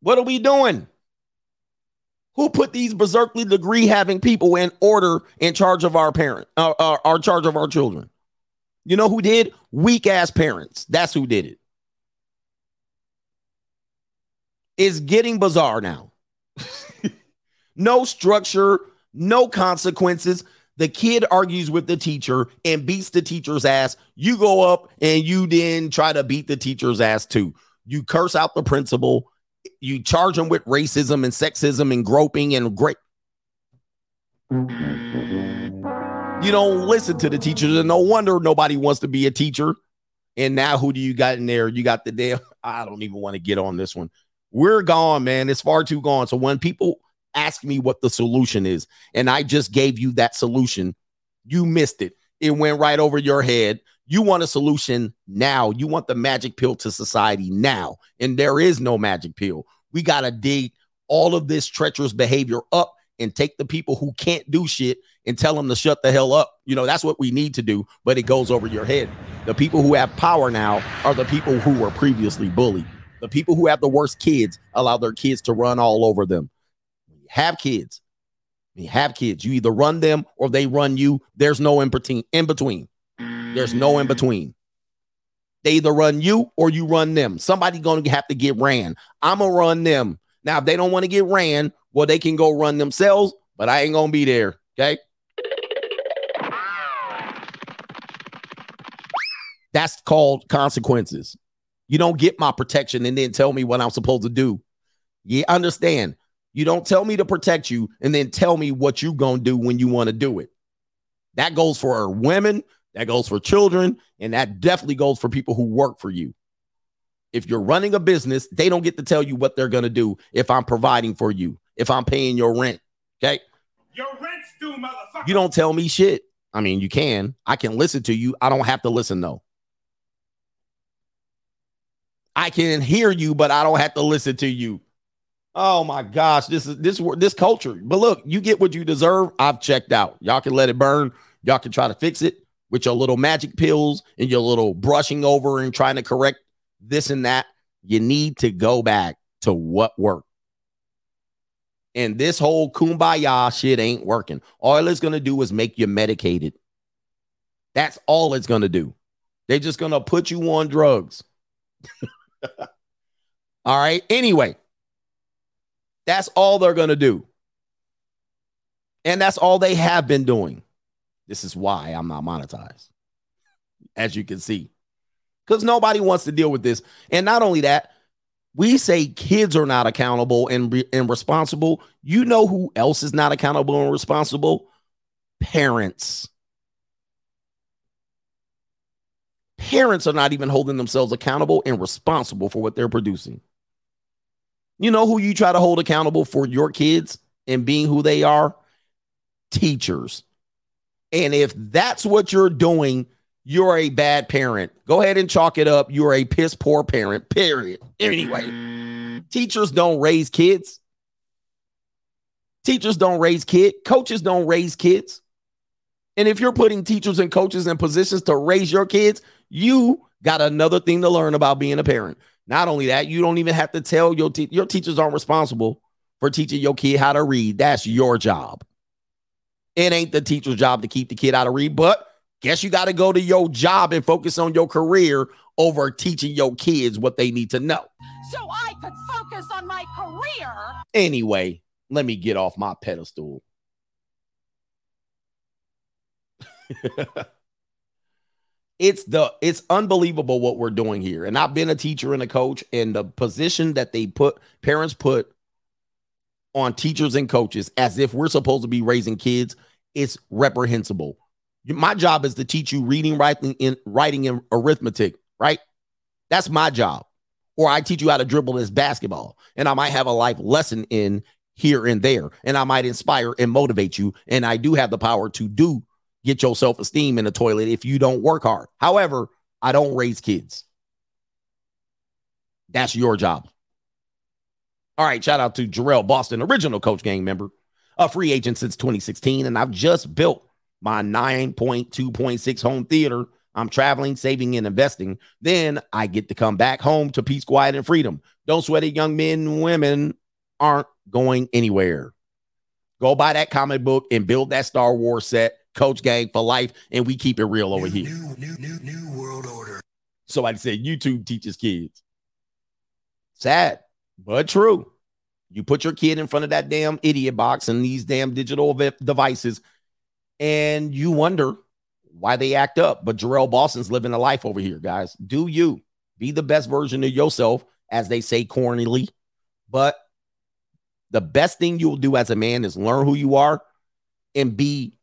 What are we doing? Who put these berserkly degree having people in order in charge of our parent, uh, our, our charge of our children? You know who did? Weak ass parents. That's who did it. It's getting bizarre now. no structure, no consequences. The kid argues with the teacher and beats the teacher's ass. You go up and you then try to beat the teacher's ass too. You curse out the principal you charge them with racism and sexism and groping and great. You don't listen to the teachers, and no wonder nobody wants to be a teacher. And now, who do you got in there? You got the damn. I don't even want to get on this one. We're gone, man. It's far too gone. So when people ask me what the solution is, and I just gave you that solution, you missed it. It went right over your head. You want a solution now. You want the magic pill to society now. And there is no magic pill. We got to dig all of this treacherous behavior up and take the people who can't do shit and tell them to shut the hell up. You know, that's what we need to do, but it goes over your head. The people who have power now are the people who were previously bullied. The people who have the worst kids allow their kids to run all over them. Have kids. You have kids. You either run them or they run you. There's no in between. In between. There's no in between. They either run you or you run them. Somebody gonna have to get ran. I'm gonna run them. Now, if they don't want to get ran, well, they can go run themselves, but I ain't gonna be there. Okay. That's called consequences. You don't get my protection and then tell me what I'm supposed to do. You understand? You don't tell me to protect you and then tell me what you going to do when you want to do it. That goes for women, that goes for children, and that definitely goes for people who work for you. If you're running a business, they don't get to tell you what they're going to do if I'm providing for you, if I'm paying your rent. Okay. Your rent's due, motherfucker. You don't tell me shit. I mean, you can. I can listen to you. I don't have to listen though. I can hear you, but I don't have to listen to you. Oh my gosh, this is this this culture. But look, you get what you deserve. I've checked out. Y'all can let it burn. Y'all can try to fix it with your little magic pills and your little brushing over and trying to correct this and that. You need to go back to what worked. And this whole kumbaya shit ain't working. All it's gonna do is make you medicated. That's all it's gonna do. They're just gonna put you on drugs. all right. Anyway, that's all they're going to do. And that's all they have been doing. This is why I'm not monetized, as you can see, because nobody wants to deal with this. And not only that, we say kids are not accountable and, re- and responsible. You know who else is not accountable and responsible? Parents. Parents are not even holding themselves accountable and responsible for what they're producing. You know who you try to hold accountable for your kids and being who they are? Teachers. And if that's what you're doing, you're a bad parent. Go ahead and chalk it up. You're a piss poor parent, period. Anyway, teachers don't raise kids. Teachers don't raise kids. Coaches don't raise kids. And if you're putting teachers and coaches in positions to raise your kids, you got another thing to learn about being a parent. Not only that, you don't even have to tell your te- your teachers aren't responsible for teaching your kid how to read. That's your job. It ain't the teacher's job to keep the kid out of read, but guess you got to go to your job and focus on your career over teaching your kids what they need to know. So I could focus on my career. Anyway, let me get off my pedestal. it's the it's unbelievable what we're doing here. And I've been a teacher and a coach, and the position that they put parents put on teachers and coaches as if we're supposed to be raising kids, it's reprehensible. My job is to teach you reading, writing, in writing and arithmetic, right? That's my job. Or I teach you how to dribble this basketball, and I might have a life lesson in here and there, and I might inspire and motivate you. And I do have the power to do get your self esteem in the toilet if you don't work hard. However, I don't raise kids. That's your job. All right, shout out to Jarrell Boston, original Coach Gang member, a free agent since 2016, and I've just built my 9.2.6 home theater. I'm traveling, saving, and investing. Then I get to come back home to peace, quiet, and freedom. Don't sweat it, young men and women aren't going anywhere. Go buy that comic book and build that Star Wars set Coach Gang for life, and we keep it real over here. New, new, new, new world order. So I said, YouTube teaches kids. Sad, but true. You put your kid in front of that damn idiot box and these damn digital v- devices, and you wonder why they act up. But Jarrell Boston's living a life over here, guys. Do you be the best version of yourself, as they say cornily? But the best thing you'll do as a man is learn who you are and be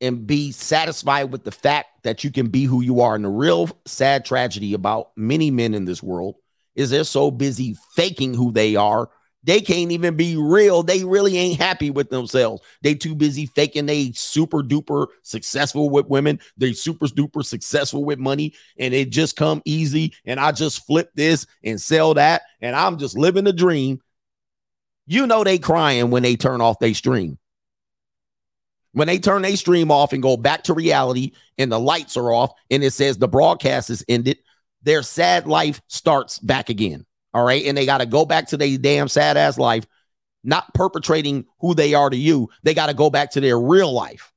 and be satisfied with the fact that you can be who you are. And the real sad tragedy about many men in this world is they're so busy faking who they are. They can't even be real. They really ain't happy with themselves. They too busy faking they super duper successful with women. They super duper successful with money and it just come easy. And I just flip this and sell that. And I'm just living the dream. You know they crying when they turn off their stream when they turn their stream off and go back to reality and the lights are off and it says the broadcast is ended, their sad life starts back again. All right. And they got to go back to their damn sad ass life, not perpetrating who they are to you. They got to go back to their real life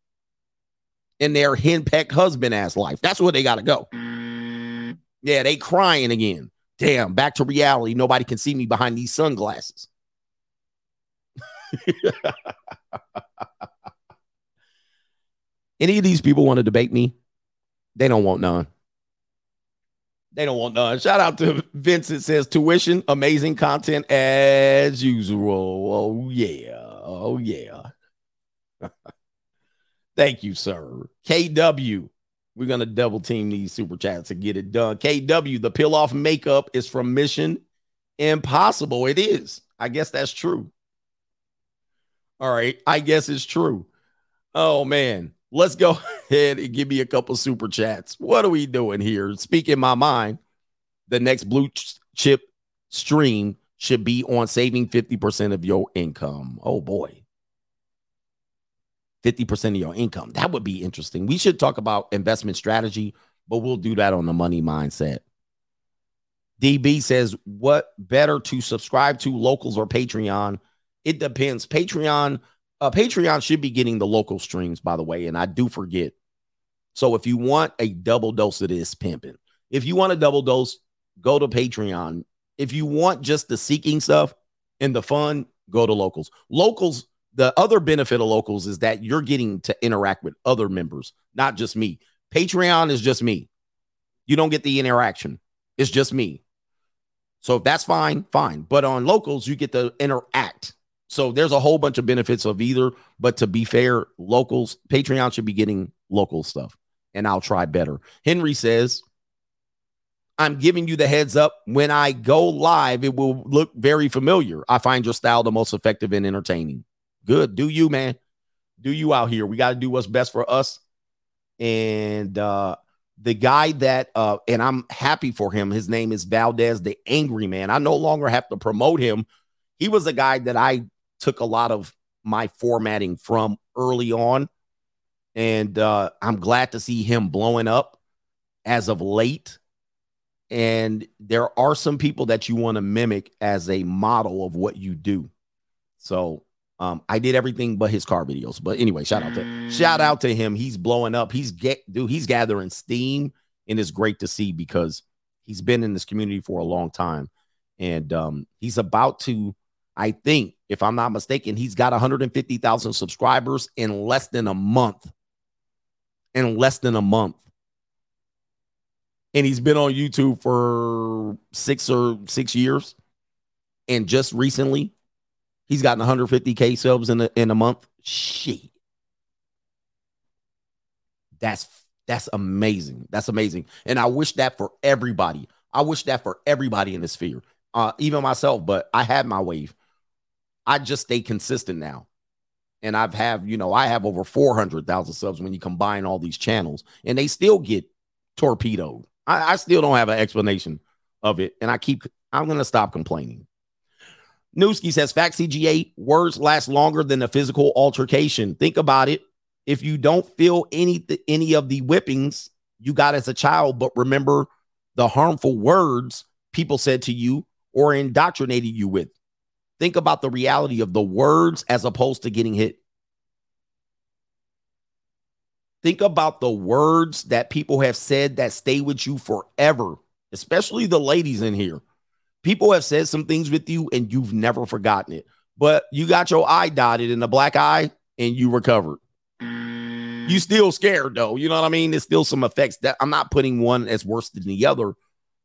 and their henpecked husband ass life. That's where they got to go. Yeah, they crying again. Damn, back to reality. Nobody can see me behind these sunglasses. Any of these people want to debate me? They don't want none. They don't want none. Shout out to Vincent says tuition, amazing content as usual. Oh yeah. Oh yeah. Thank you, sir. KW. We're gonna double team these super chats to get it done. KW, the peel off makeup is from Mission Impossible. It is. I guess that's true. All right. I guess it's true. Oh man. Let's go ahead and give me a couple super chats. What are we doing here? Speaking my mind, the next blue ch- chip stream should be on saving 50% of your income. Oh boy. 50% of your income. That would be interesting. We should talk about investment strategy, but we'll do that on the money mindset. DB says, What better to subscribe to locals or Patreon? It depends. Patreon, uh, Patreon should be getting the local streams, by the way, and I do forget. So if you want a double dose of this pimping, if you want a double dose, go to Patreon. If you want just the seeking stuff and the fun, go to locals. Locals the other benefit of locals is that you're getting to interact with other members, not just me. Patreon is just me. You don't get the interaction. It's just me. So if that's fine, fine. But on locals, you get to interact. So there's a whole bunch of benefits of either. But to be fair, locals, Patreon should be getting local stuff. And I'll try better. Henry says, I'm giving you the heads up. When I go live, it will look very familiar. I find your style the most effective and entertaining. Good. Do you, man. Do you out here. We got to do what's best for us. And uh the guy that uh and I'm happy for him. His name is Valdez the Angry Man. I no longer have to promote him. He was a guy that I took a lot of my formatting from early on. And uh I'm glad to see him blowing up as of late. And there are some people that you want to mimic as a model of what you do. So um, I did everything but his car videos. But anyway, shout out to shout out to him. He's blowing up. He's get dude, he's gathering steam, and it's great to see because he's been in this community for a long time. And um, he's about to, I think, if I'm not mistaken, he's got 150,000 subscribers in less than a month. In less than a month. And he's been on YouTube for six or six years. And just recently, He's gotten 150k subs in a, in a month. Shit. That's that's amazing. That's amazing. And I wish that for everybody. I wish that for everybody in the sphere. Uh, even myself, but I had my wave. I just stay consistent now. And I've have, you know, I have over 400,000 subs when you combine all these channels, and they still get torpedoed. I, I still don't have an explanation of it. And I keep, I'm going to stop complaining. Newski says fact CGA words last longer than a physical altercation. Think about it. If you don't feel any any of the whippings you got as a child, but remember the harmful words people said to you or indoctrinated you with. Think about the reality of the words as opposed to getting hit. Think about the words that people have said that stay with you forever, especially the ladies in here. People have said some things with you and you've never forgotten it, but you got your eye dotted in a black eye and you recovered. You still scared though. You know what I mean? There's still some effects that I'm not putting one as worse than the other,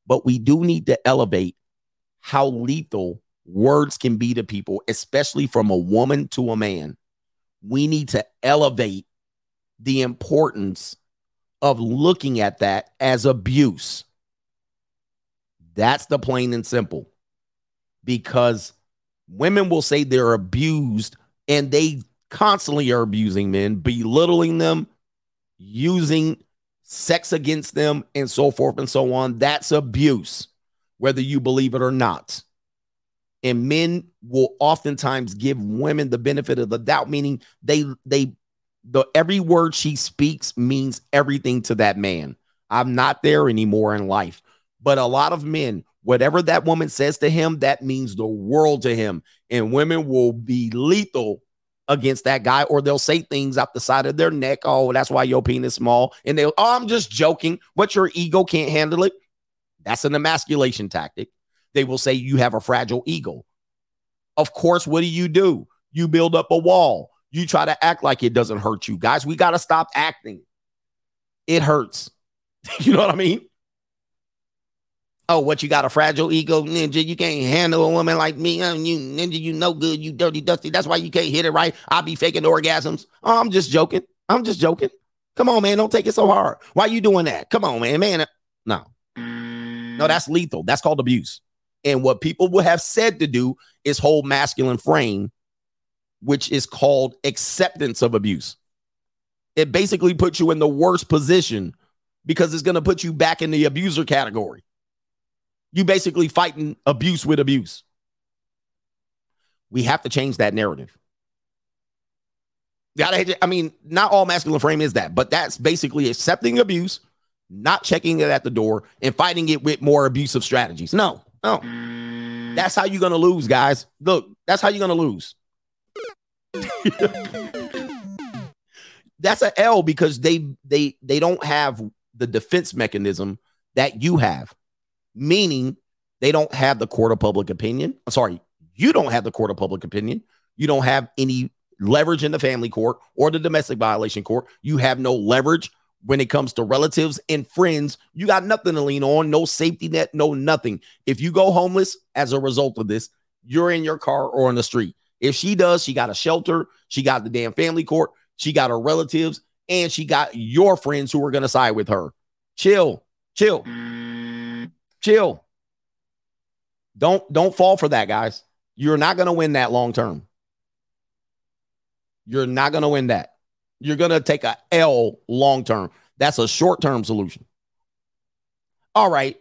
but we do need to elevate how lethal words can be to people, especially from a woman to a man. We need to elevate the importance of looking at that as abuse. That's the plain and simple. Because women will say they're abused and they constantly are abusing men, belittling them, using sex against them, and so forth and so on. That's abuse, whether you believe it or not. And men will oftentimes give women the benefit of the doubt, meaning they they the every word she speaks means everything to that man. I'm not there anymore in life. But a lot of men, whatever that woman says to him, that means the world to him. And women will be lethal against that guy, or they'll say things out the side of their neck. Oh, that's why your penis small. And they'll, oh, I'm just joking. But your ego can't handle it. That's an emasculation tactic. They will say you have a fragile ego. Of course, what do you do? You build up a wall. You try to act like it doesn't hurt you. Guys, we got to stop acting. It hurts. you know what I mean? Oh, what you got a fragile ego, ninja? You can't handle a woman like me. Um, you ninja, you no good. You dirty dusty. That's why you can't hit it right. I'll be faking orgasms. Oh, I'm just joking. I'm just joking. Come on, man. Don't take it so hard. Why you doing that? Come on, man. Man, no. No, that's lethal. That's called abuse. And what people would have said to do is hold masculine frame, which is called acceptance of abuse. It basically puts you in the worst position because it's going to put you back in the abuser category. You basically fighting abuse with abuse. We have to change that narrative. I mean, not all masculine frame is that, but that's basically accepting abuse, not checking it at the door, and fighting it with more abusive strategies. No, no. That's how you're gonna lose, guys. Look, that's how you're gonna lose. that's an L because they they they don't have the defense mechanism that you have, meaning they don't have the court of public opinion. I'm Sorry, you don't have the court of public opinion. You don't have any leverage in the family court or the domestic violation court. You have no leverage when it comes to relatives and friends. You got nothing to lean on, no safety net, no nothing. If you go homeless as a result of this, you're in your car or on the street. If she does, she got a shelter, she got the damn family court, she got her relatives, and she got your friends who are going to side with her. Chill, chill, chill. Don't don't fall for that, guys. You're not going to win that long term. You're not going to win that. You're going to take a L long term. That's a short term solution. All right.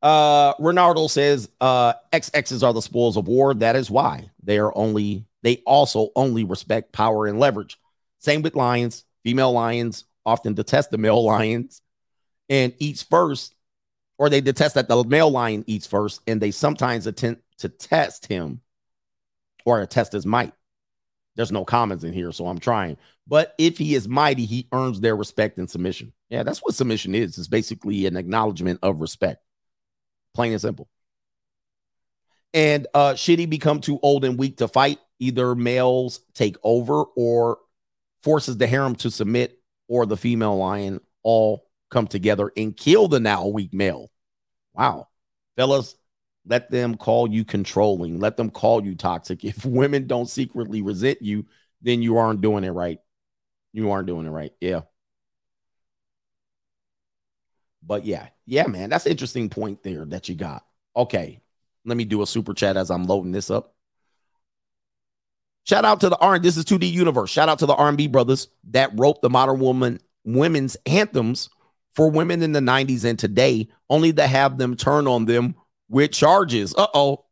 Uh Ronaldo says uh XXs are the spoils of war. That is why they are only they also only respect power and leverage. Same with lions. Female lions often detest the male lions and eats first, or they detest that the male lion eats first, and they sometimes attempt to test him or test his might. There's no comments in here, so I'm trying. But if he is mighty, he earns their respect and submission. Yeah, that's what submission is. It's basically an acknowledgement of respect. Plain and simple. And uh should he become too old and weak to fight, either males take over or forces the harem to submit, or the female lion all come together and kill the now weak male. Wow. Fellas, let them call you controlling. Let them call you toxic. If women don't secretly resent you, then you aren't doing it right. You aren't doing it right. Yeah. But yeah, yeah, man, that's interesting point there that you got. Okay, let me do a super chat as I'm loading this up. Shout out to the R. This is 2D Universe. Shout out to the R&B brothers that wrote the modern woman women's anthems for women in the 90s and today, only to have them turn on them with charges. Uh oh.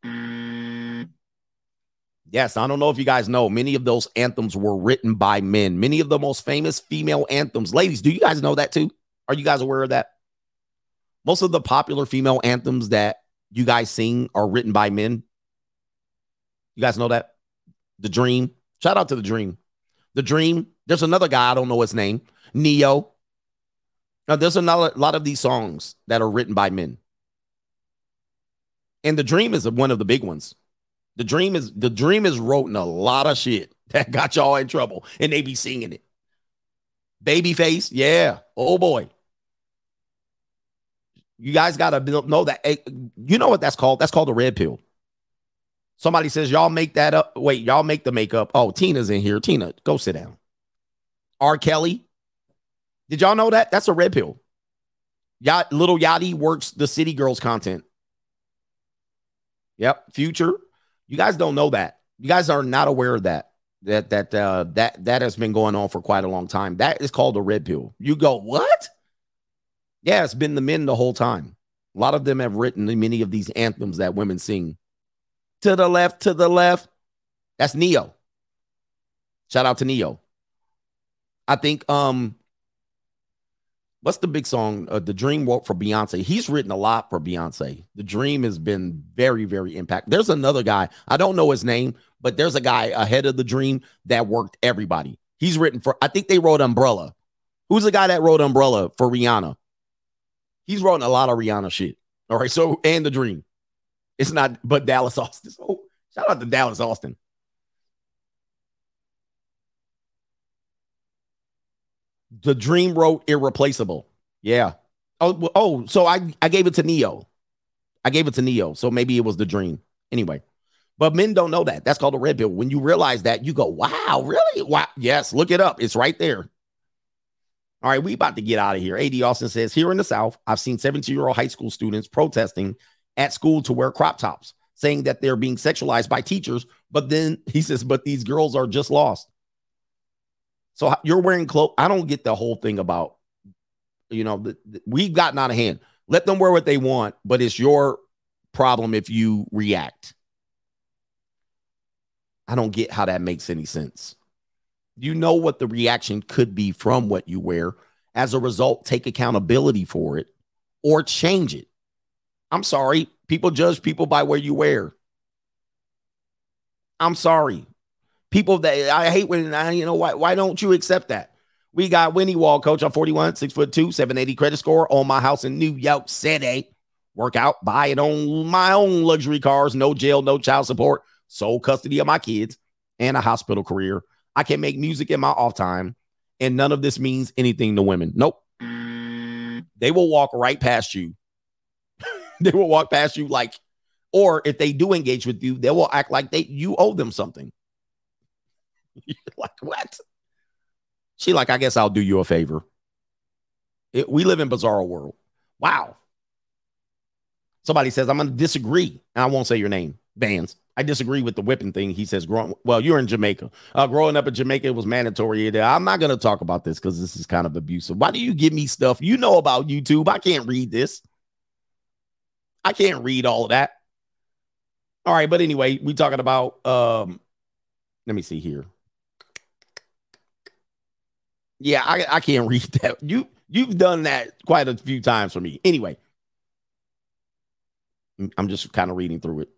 Yes, I don't know if you guys know, many of those anthems were written by men. Many of the most famous female anthems, ladies, do you guys know that too? Are you guys aware of that? Most of the popular female anthems that you guys sing are written by men. You guys know that? The Dream. Shout out to The Dream. The Dream. There's another guy, I don't know his name, Ne-Yo. Now, there's another lot of these songs that are written by men. And The Dream is one of the big ones. The Dream is The Dream is wrote a lot of shit that got y'all in trouble, and they be singing it. Babyface, yeah. Oh boy. You guys got to know that. Eh, you know what that's called? That's called a red pill. Somebody says, Y'all make that up. Wait, y'all make the makeup. Oh, Tina's in here. Tina, go sit down. R. Kelly. Did y'all know that? That's a red pill. Yacht, Lil Yachty works the City Girls content. Yep. Future. You guys don't know that. You guys are not aware of that. That that uh that that has been going on for quite a long time. That is called a red pill. You go, what? Yeah, it's been the men the whole time. A lot of them have written many of these anthems that women sing. To the left, to the left. That's Ne-Yo. Shout out to Ne-Yo. I think um what's the big song? Uh, the Dream Walk for Beyonce. He's written a lot for Beyonce. The Dream has been very, very impact. There's another guy. I don't know his name, but there's a guy ahead of the Dream that worked everybody. He's written for. I think they wrote Umbrella. Who's the guy that wrote Umbrella for Rihanna? He's written a lot of Rihanna shit. All right. So, and the dream. It's not, but Dallas Austin. So, shout out to Dallas Austin. The dream wrote irreplaceable. Yeah. Oh, oh, so I I gave it to Ne-Yo. I gave it to Ne-Yo. So maybe it was the dream. Anyway. But men don't know that. That's called a red pill. When you realize that, you go, wow, really? Wow. Yes, look it up. It's right there. All right, we about to get out of here. AD Austin says, here in the South, I've seen 17-year-old high school students protesting at school to wear crop tops, saying that they're being sexualized by teachers. But then he says, but these girls are just lost. So you're wearing clothes. I don't get the whole thing about, you know, the, the- we've gotten out of hand. Let them wear what they want, but it's your problem if you react. I don't get how that makes any sense. You know what the reaction could be from what you wear. As a result, take accountability for it or change it. I'm sorry. People judge people by where you wear. I'm sorry. People that I hate when I, you know, why, why don't you accept that? We got Winnie Wall, coach. I'm 41, six foot two, 780 credit score on my house in New York City. Work out, buy it on my own luxury cars, no jail, no child support, sole custody of my kids, and a hospital career. I can make music in my off time, and none of this means anything to women. Nope. They will walk right past you. they will walk past you like, or if they do engage with you, they will act like they you owe them something. You're like, what? She like, I guess I'll do you a favor. It- we live in bizarre world. Wow. Somebody says, I'm going to disagree. And I won't say your name. Vans. I disagree with the whipping thing. He says, growing, well, you're in Jamaica. Uh, growing up in Jamaica, it was mandatory. I'm not going to talk about this because this is kind of abusive. Why do you give me stuff? You know about YouTube. I can't read this. I can't read all of that. All right. But anyway, we talking about, um, let me see here. Yeah, I, I can't read that. You you've done that quite a few times for me. Anyway, I'm just kind of reading through it.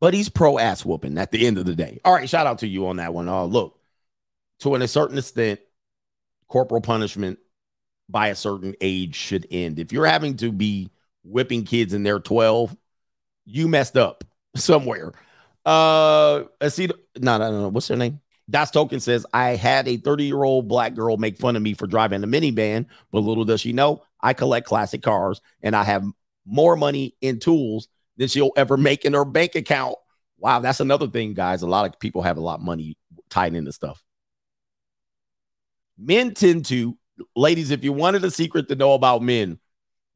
But he's pro ass whooping at the end of the day. All right, shout out to you on that one. Uh, look, to an, a certain extent, corporal punishment by a certain age should end. If you're having to be whipping kids and they're 12, you messed up somewhere. Uh, see. No, no, no. What's her name? Das Token says, I had a 30 year old black girl make fun of me for driving a minivan, but little does she know, I collect classic cars and I have more money in tools than she'll ever make in her bank account. Wow, that's another thing, guys. A lot of people have a lot of money tied into stuff. Men tend to, ladies, if you wanted a secret to know about men,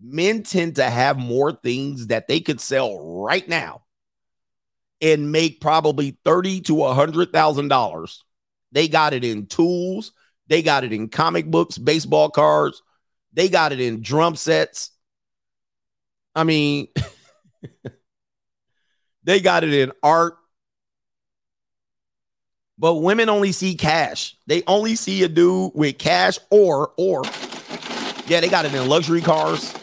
men tend to have more things that they could sell right now and make probably thirty to a hundred thousand dollars. They got it in tools, they got it in comic books, baseball cards, they got it in drum sets. I mean, they got it in art. But women only see cash. They only see a dude with cash or or yeah, they got it in luxury cars.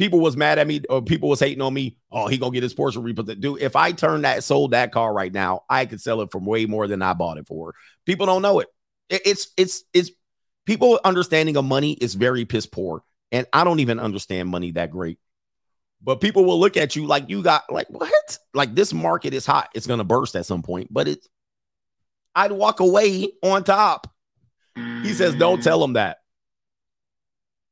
People was mad at me, or people was hating on me. Oh, he gonna get his Porsche repossessed. Dude, if I turn that, sold that car right now, I could sell it for way more than I bought it for. People don't know it. It- It's it's it's people understanding of money is very piss poor, and I don't even understand money that great. But people will look at you like you got like what? Like this market is hot. It's gonna burst at some point. But it's I'd walk away on top. He says, "Don't tell him that."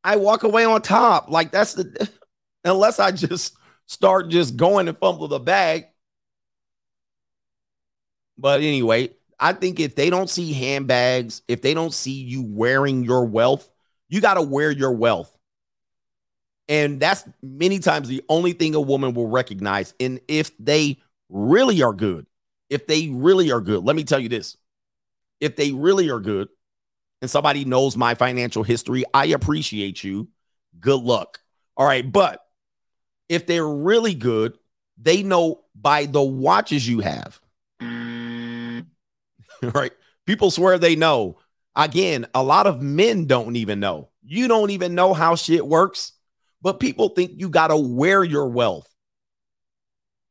I walk away on top. Like that's the unless I just start just going and fumble the bag. But anyway, I think if they don't see handbags, if they don't see you wearing your wealth, you got to wear your wealth. And that's many times the only thing a woman will recognize. And if they really are good, if they really are good, let me tell you this if they really are good and somebody knows my financial history, I appreciate you. Good luck. All right. But if they're really good, they know by the watches you have. right? People swear they know. Again, a lot of men don't even know. You don't even know how shit works, but people think you got to wear your wealth.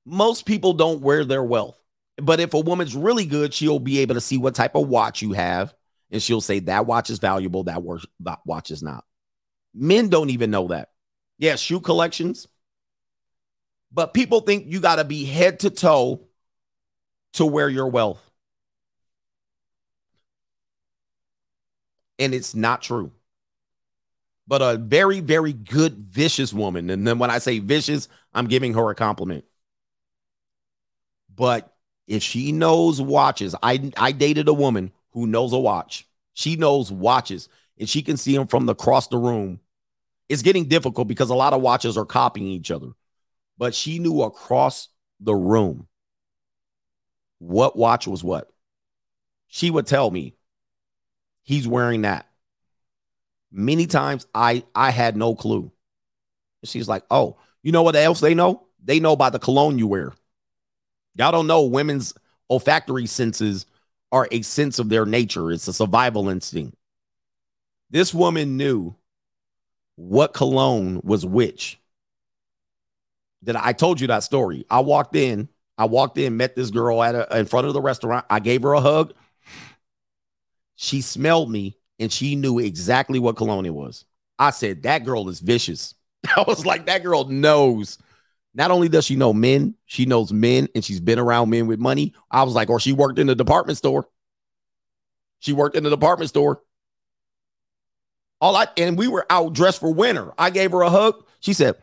Most people don't wear their wealth. But if a woman's really good, she'll be able to see what type of watch you have and she'll say that watch is valuable, that watch is not. Men don't even know that. Yeah, shoe collections. But people think you got to be head to toe to wear your wealth. And it's not true. But a very, very good, vicious woman. And then when I say vicious, I'm giving her a compliment. But if she knows watches, I, I dated a woman who knows a watch. She knows watches and she can see them from across the room. It's getting difficult because a lot of watches are copying each other. But she knew across the room what watch was what. She would tell me he's wearing that. Many times I I had no clue. She's like, "Oh, you know what else they know? They know by the cologne you wear." Y'all don't know women's olfactory senses are a sense of their nature. It's a survival instinct. This woman knew what cologne was which. That I told you that story. I walked in, I walked in, met this girl at a, in front of the restaurant. I gave her a hug. She smelled me and she knew exactly what cologne it was. I said, That girl is vicious. I was like, That girl knows. Not only does she know men, she knows men and she's been around men with money. I was like, Or she worked in the department store. She worked in the department store. All I and we were out dressed for winter. I gave her a hug. She said,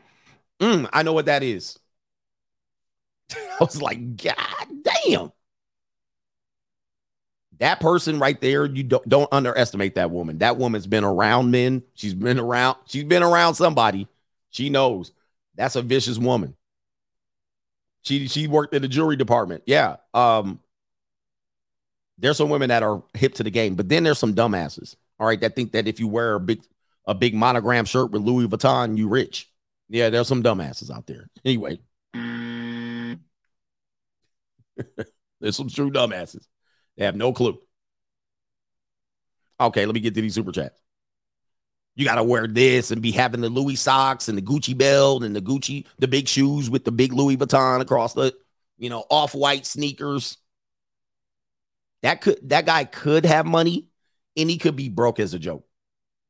mm, I know what that is. I was like, God damn. That person right there, you don't, don't underestimate that woman. That woman's been around men. She's been around, she's been around somebody. She knows that's a vicious woman. She she worked in the jewelry department. Yeah. Um, there's some women that are hip to the game, but then there's some dumbasses. All right, that think that if you wear a big a big monogram shirt with Louis Vuitton, you rich. Yeah, there's some dumbasses out there. Anyway, there's some true dumbasses. They have no clue. Okay, let me get to these super chats. You got to wear this and be having the Louis socks and the Gucci belt and the Gucci, the big shoes with the big Louis Vuitton across the, you know, off white sneakers. That could that guy could have money and he could be broke as a joke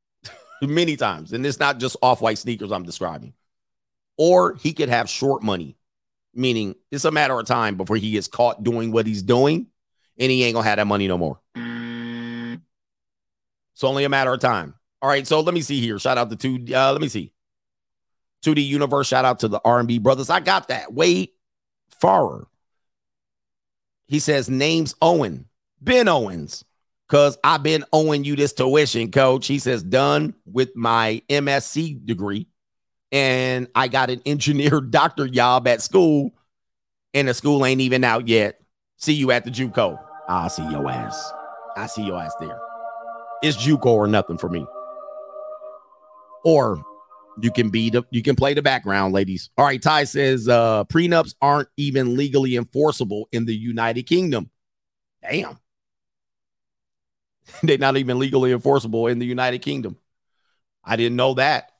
many times. And it's not just off white sneakers I'm describing. Or he could have short money, meaning it's a matter of time before he gets caught doing what he's doing and he ain't gonna have that money no more. Mm. It's only a matter of time. All right, so let me see here. Shout out to two. Uh, let me see. 2D Universe. Shout out to the R&B brothers. I got that. Wade Farrer. He says names Owen. Ben Owens. Cause I've been owing you this tuition, coach. He says, done with my MSc degree. And I got an engineer doctor job at school. And the school ain't even out yet. See you at the JUCO. I'll see your ass. I see your ass there. It's JUCO or nothing for me. Or you can be the you can play the background, ladies. All right, Ty says uh prenups aren't even legally enforceable in the United Kingdom. Damn. They're not even legally enforceable in the United Kingdom. I didn't know that.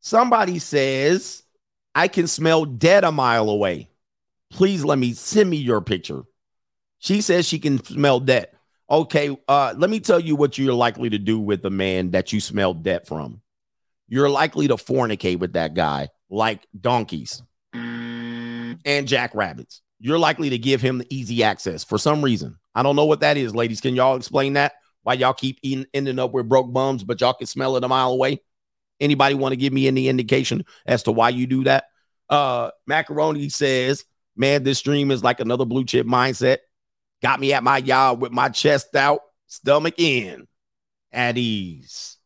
Somebody says I can smell dead a mile away. Please let me send me your picture. She says she can smell dead. Okay, uh, let me tell you what you're likely to do with the man that you smell debt from. You're likely to fornicate with that guy like donkeys and jackrabbits. You're likely to give him the easy access for some reason. I don't know what that is, ladies. Can y'all explain that? Why y'all keep eating, ending up with broke bums, but y'all can smell it a mile away? Anybody want to give me any indication as to why you do that? Uh, Macaroni says, "Man, this stream is like another blue chip mindset. Got me at my yard with my chest out, stomach in, at ease."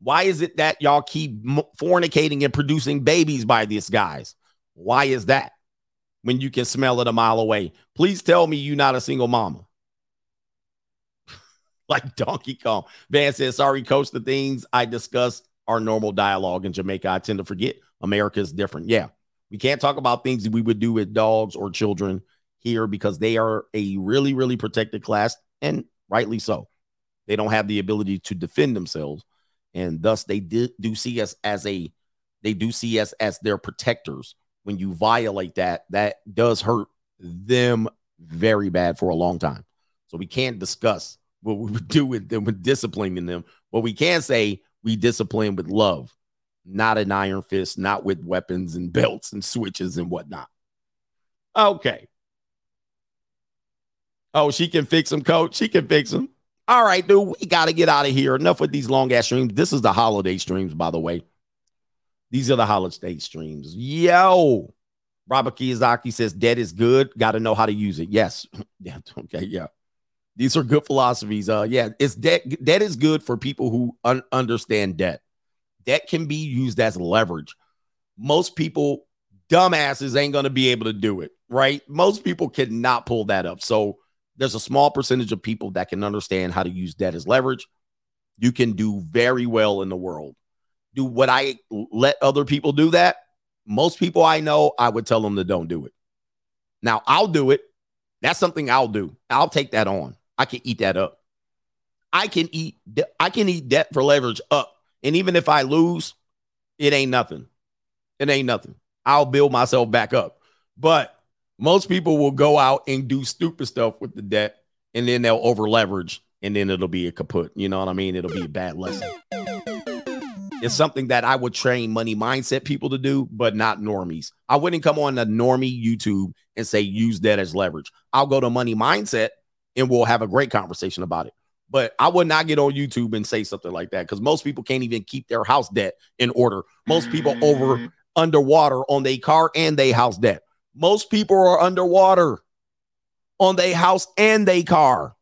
Why is it that y'all keep fornicating and producing babies by these guys? Why is that? When you can smell it a mile away. Please tell me you're not a single mama. like Donkey Kong. Van says, sorry, coach, the things I discuss are normal dialogue in Jamaica. I tend to forget America is different. Yeah. We can't talk about things that we would do with dogs or children here because they are a really, really protected class, and rightly so. They don't have the ability to defend themselves, and thus they do, do see us as a they do see us as their protectors. When you violate that, that does hurt them very bad for a long time. So we can't discuss what we would do with them with disciplining them, But we can say we discipline with love, not an iron fist, not with weapons and belts and switches and whatnot. Okay. Oh, she can fix them, coach. She can fix them. All right, dude, we got to get out of here. Enough with these long ass streams. This is the holiday streams, by the way. These are the holiday streams. Yo, Robert Kiyosaki says debt is good. Got to know how to use it. Yes. yeah. Okay. Yeah. These are good philosophies. Uh, yeah, it's debt. Debt is good for people who un- understand debt. Debt can be used as leverage. Most people, dumbasses, ain't gonna be able to do it. Right? Most people cannot pull that up. So there's a small percentage of people that can understand how to use debt as leverage. You can do very well in the world. Do what I let other people do that? Most people I know, I would tell them to don't do it. Now, I'll do it. That's something I'll do. I'll take that on. I can eat that up. I can eat I can eat debt for leverage up. And even if I lose, it ain't nothing. It ain't nothing. I'll build myself back up. But most people will go out and do stupid stuff with the debt and then they'll over leverage and then it'll be a kaput. You know what I mean? It'll be a bad lesson. It's something that I would train money mindset people to do, but not normies. I wouldn't come on a normie YouTube and say use that as leverage. I'll go to money mindset and we'll have a great conversation about it. But I would not get on YouTube and say something like that because most people can't even keep their house debt in order. Most people over mm. underwater on their car and their house debt. Most people are underwater on their house and their car.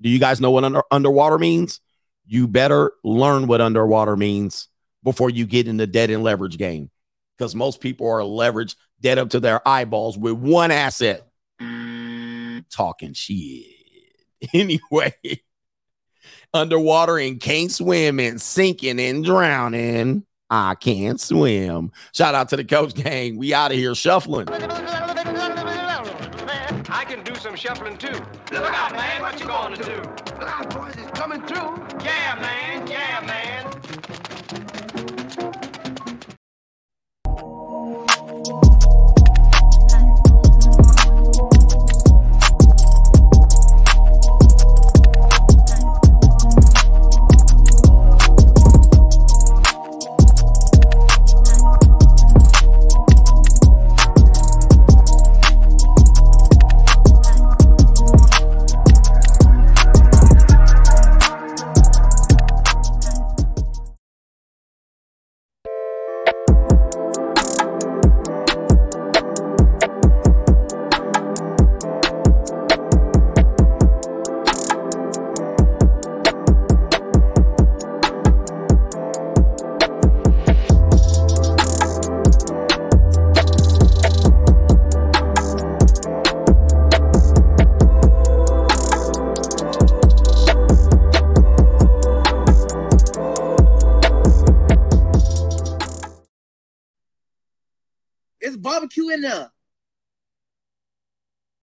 Do you guys know what under, underwater means? You better learn what underwater means before you get in the debt and leverage game. Because most people are leveraged dead up to their eyeballs with one asset. Talking shit. Anyway, underwater and can't swim and sinking and drowning. I can't swim. Shout out to the coach gang. We out of here shuffling. I can do some shuffling too. Look out, man. What you going to do? Look out, boys. It's coming through. Yeah, man. Yeah, man.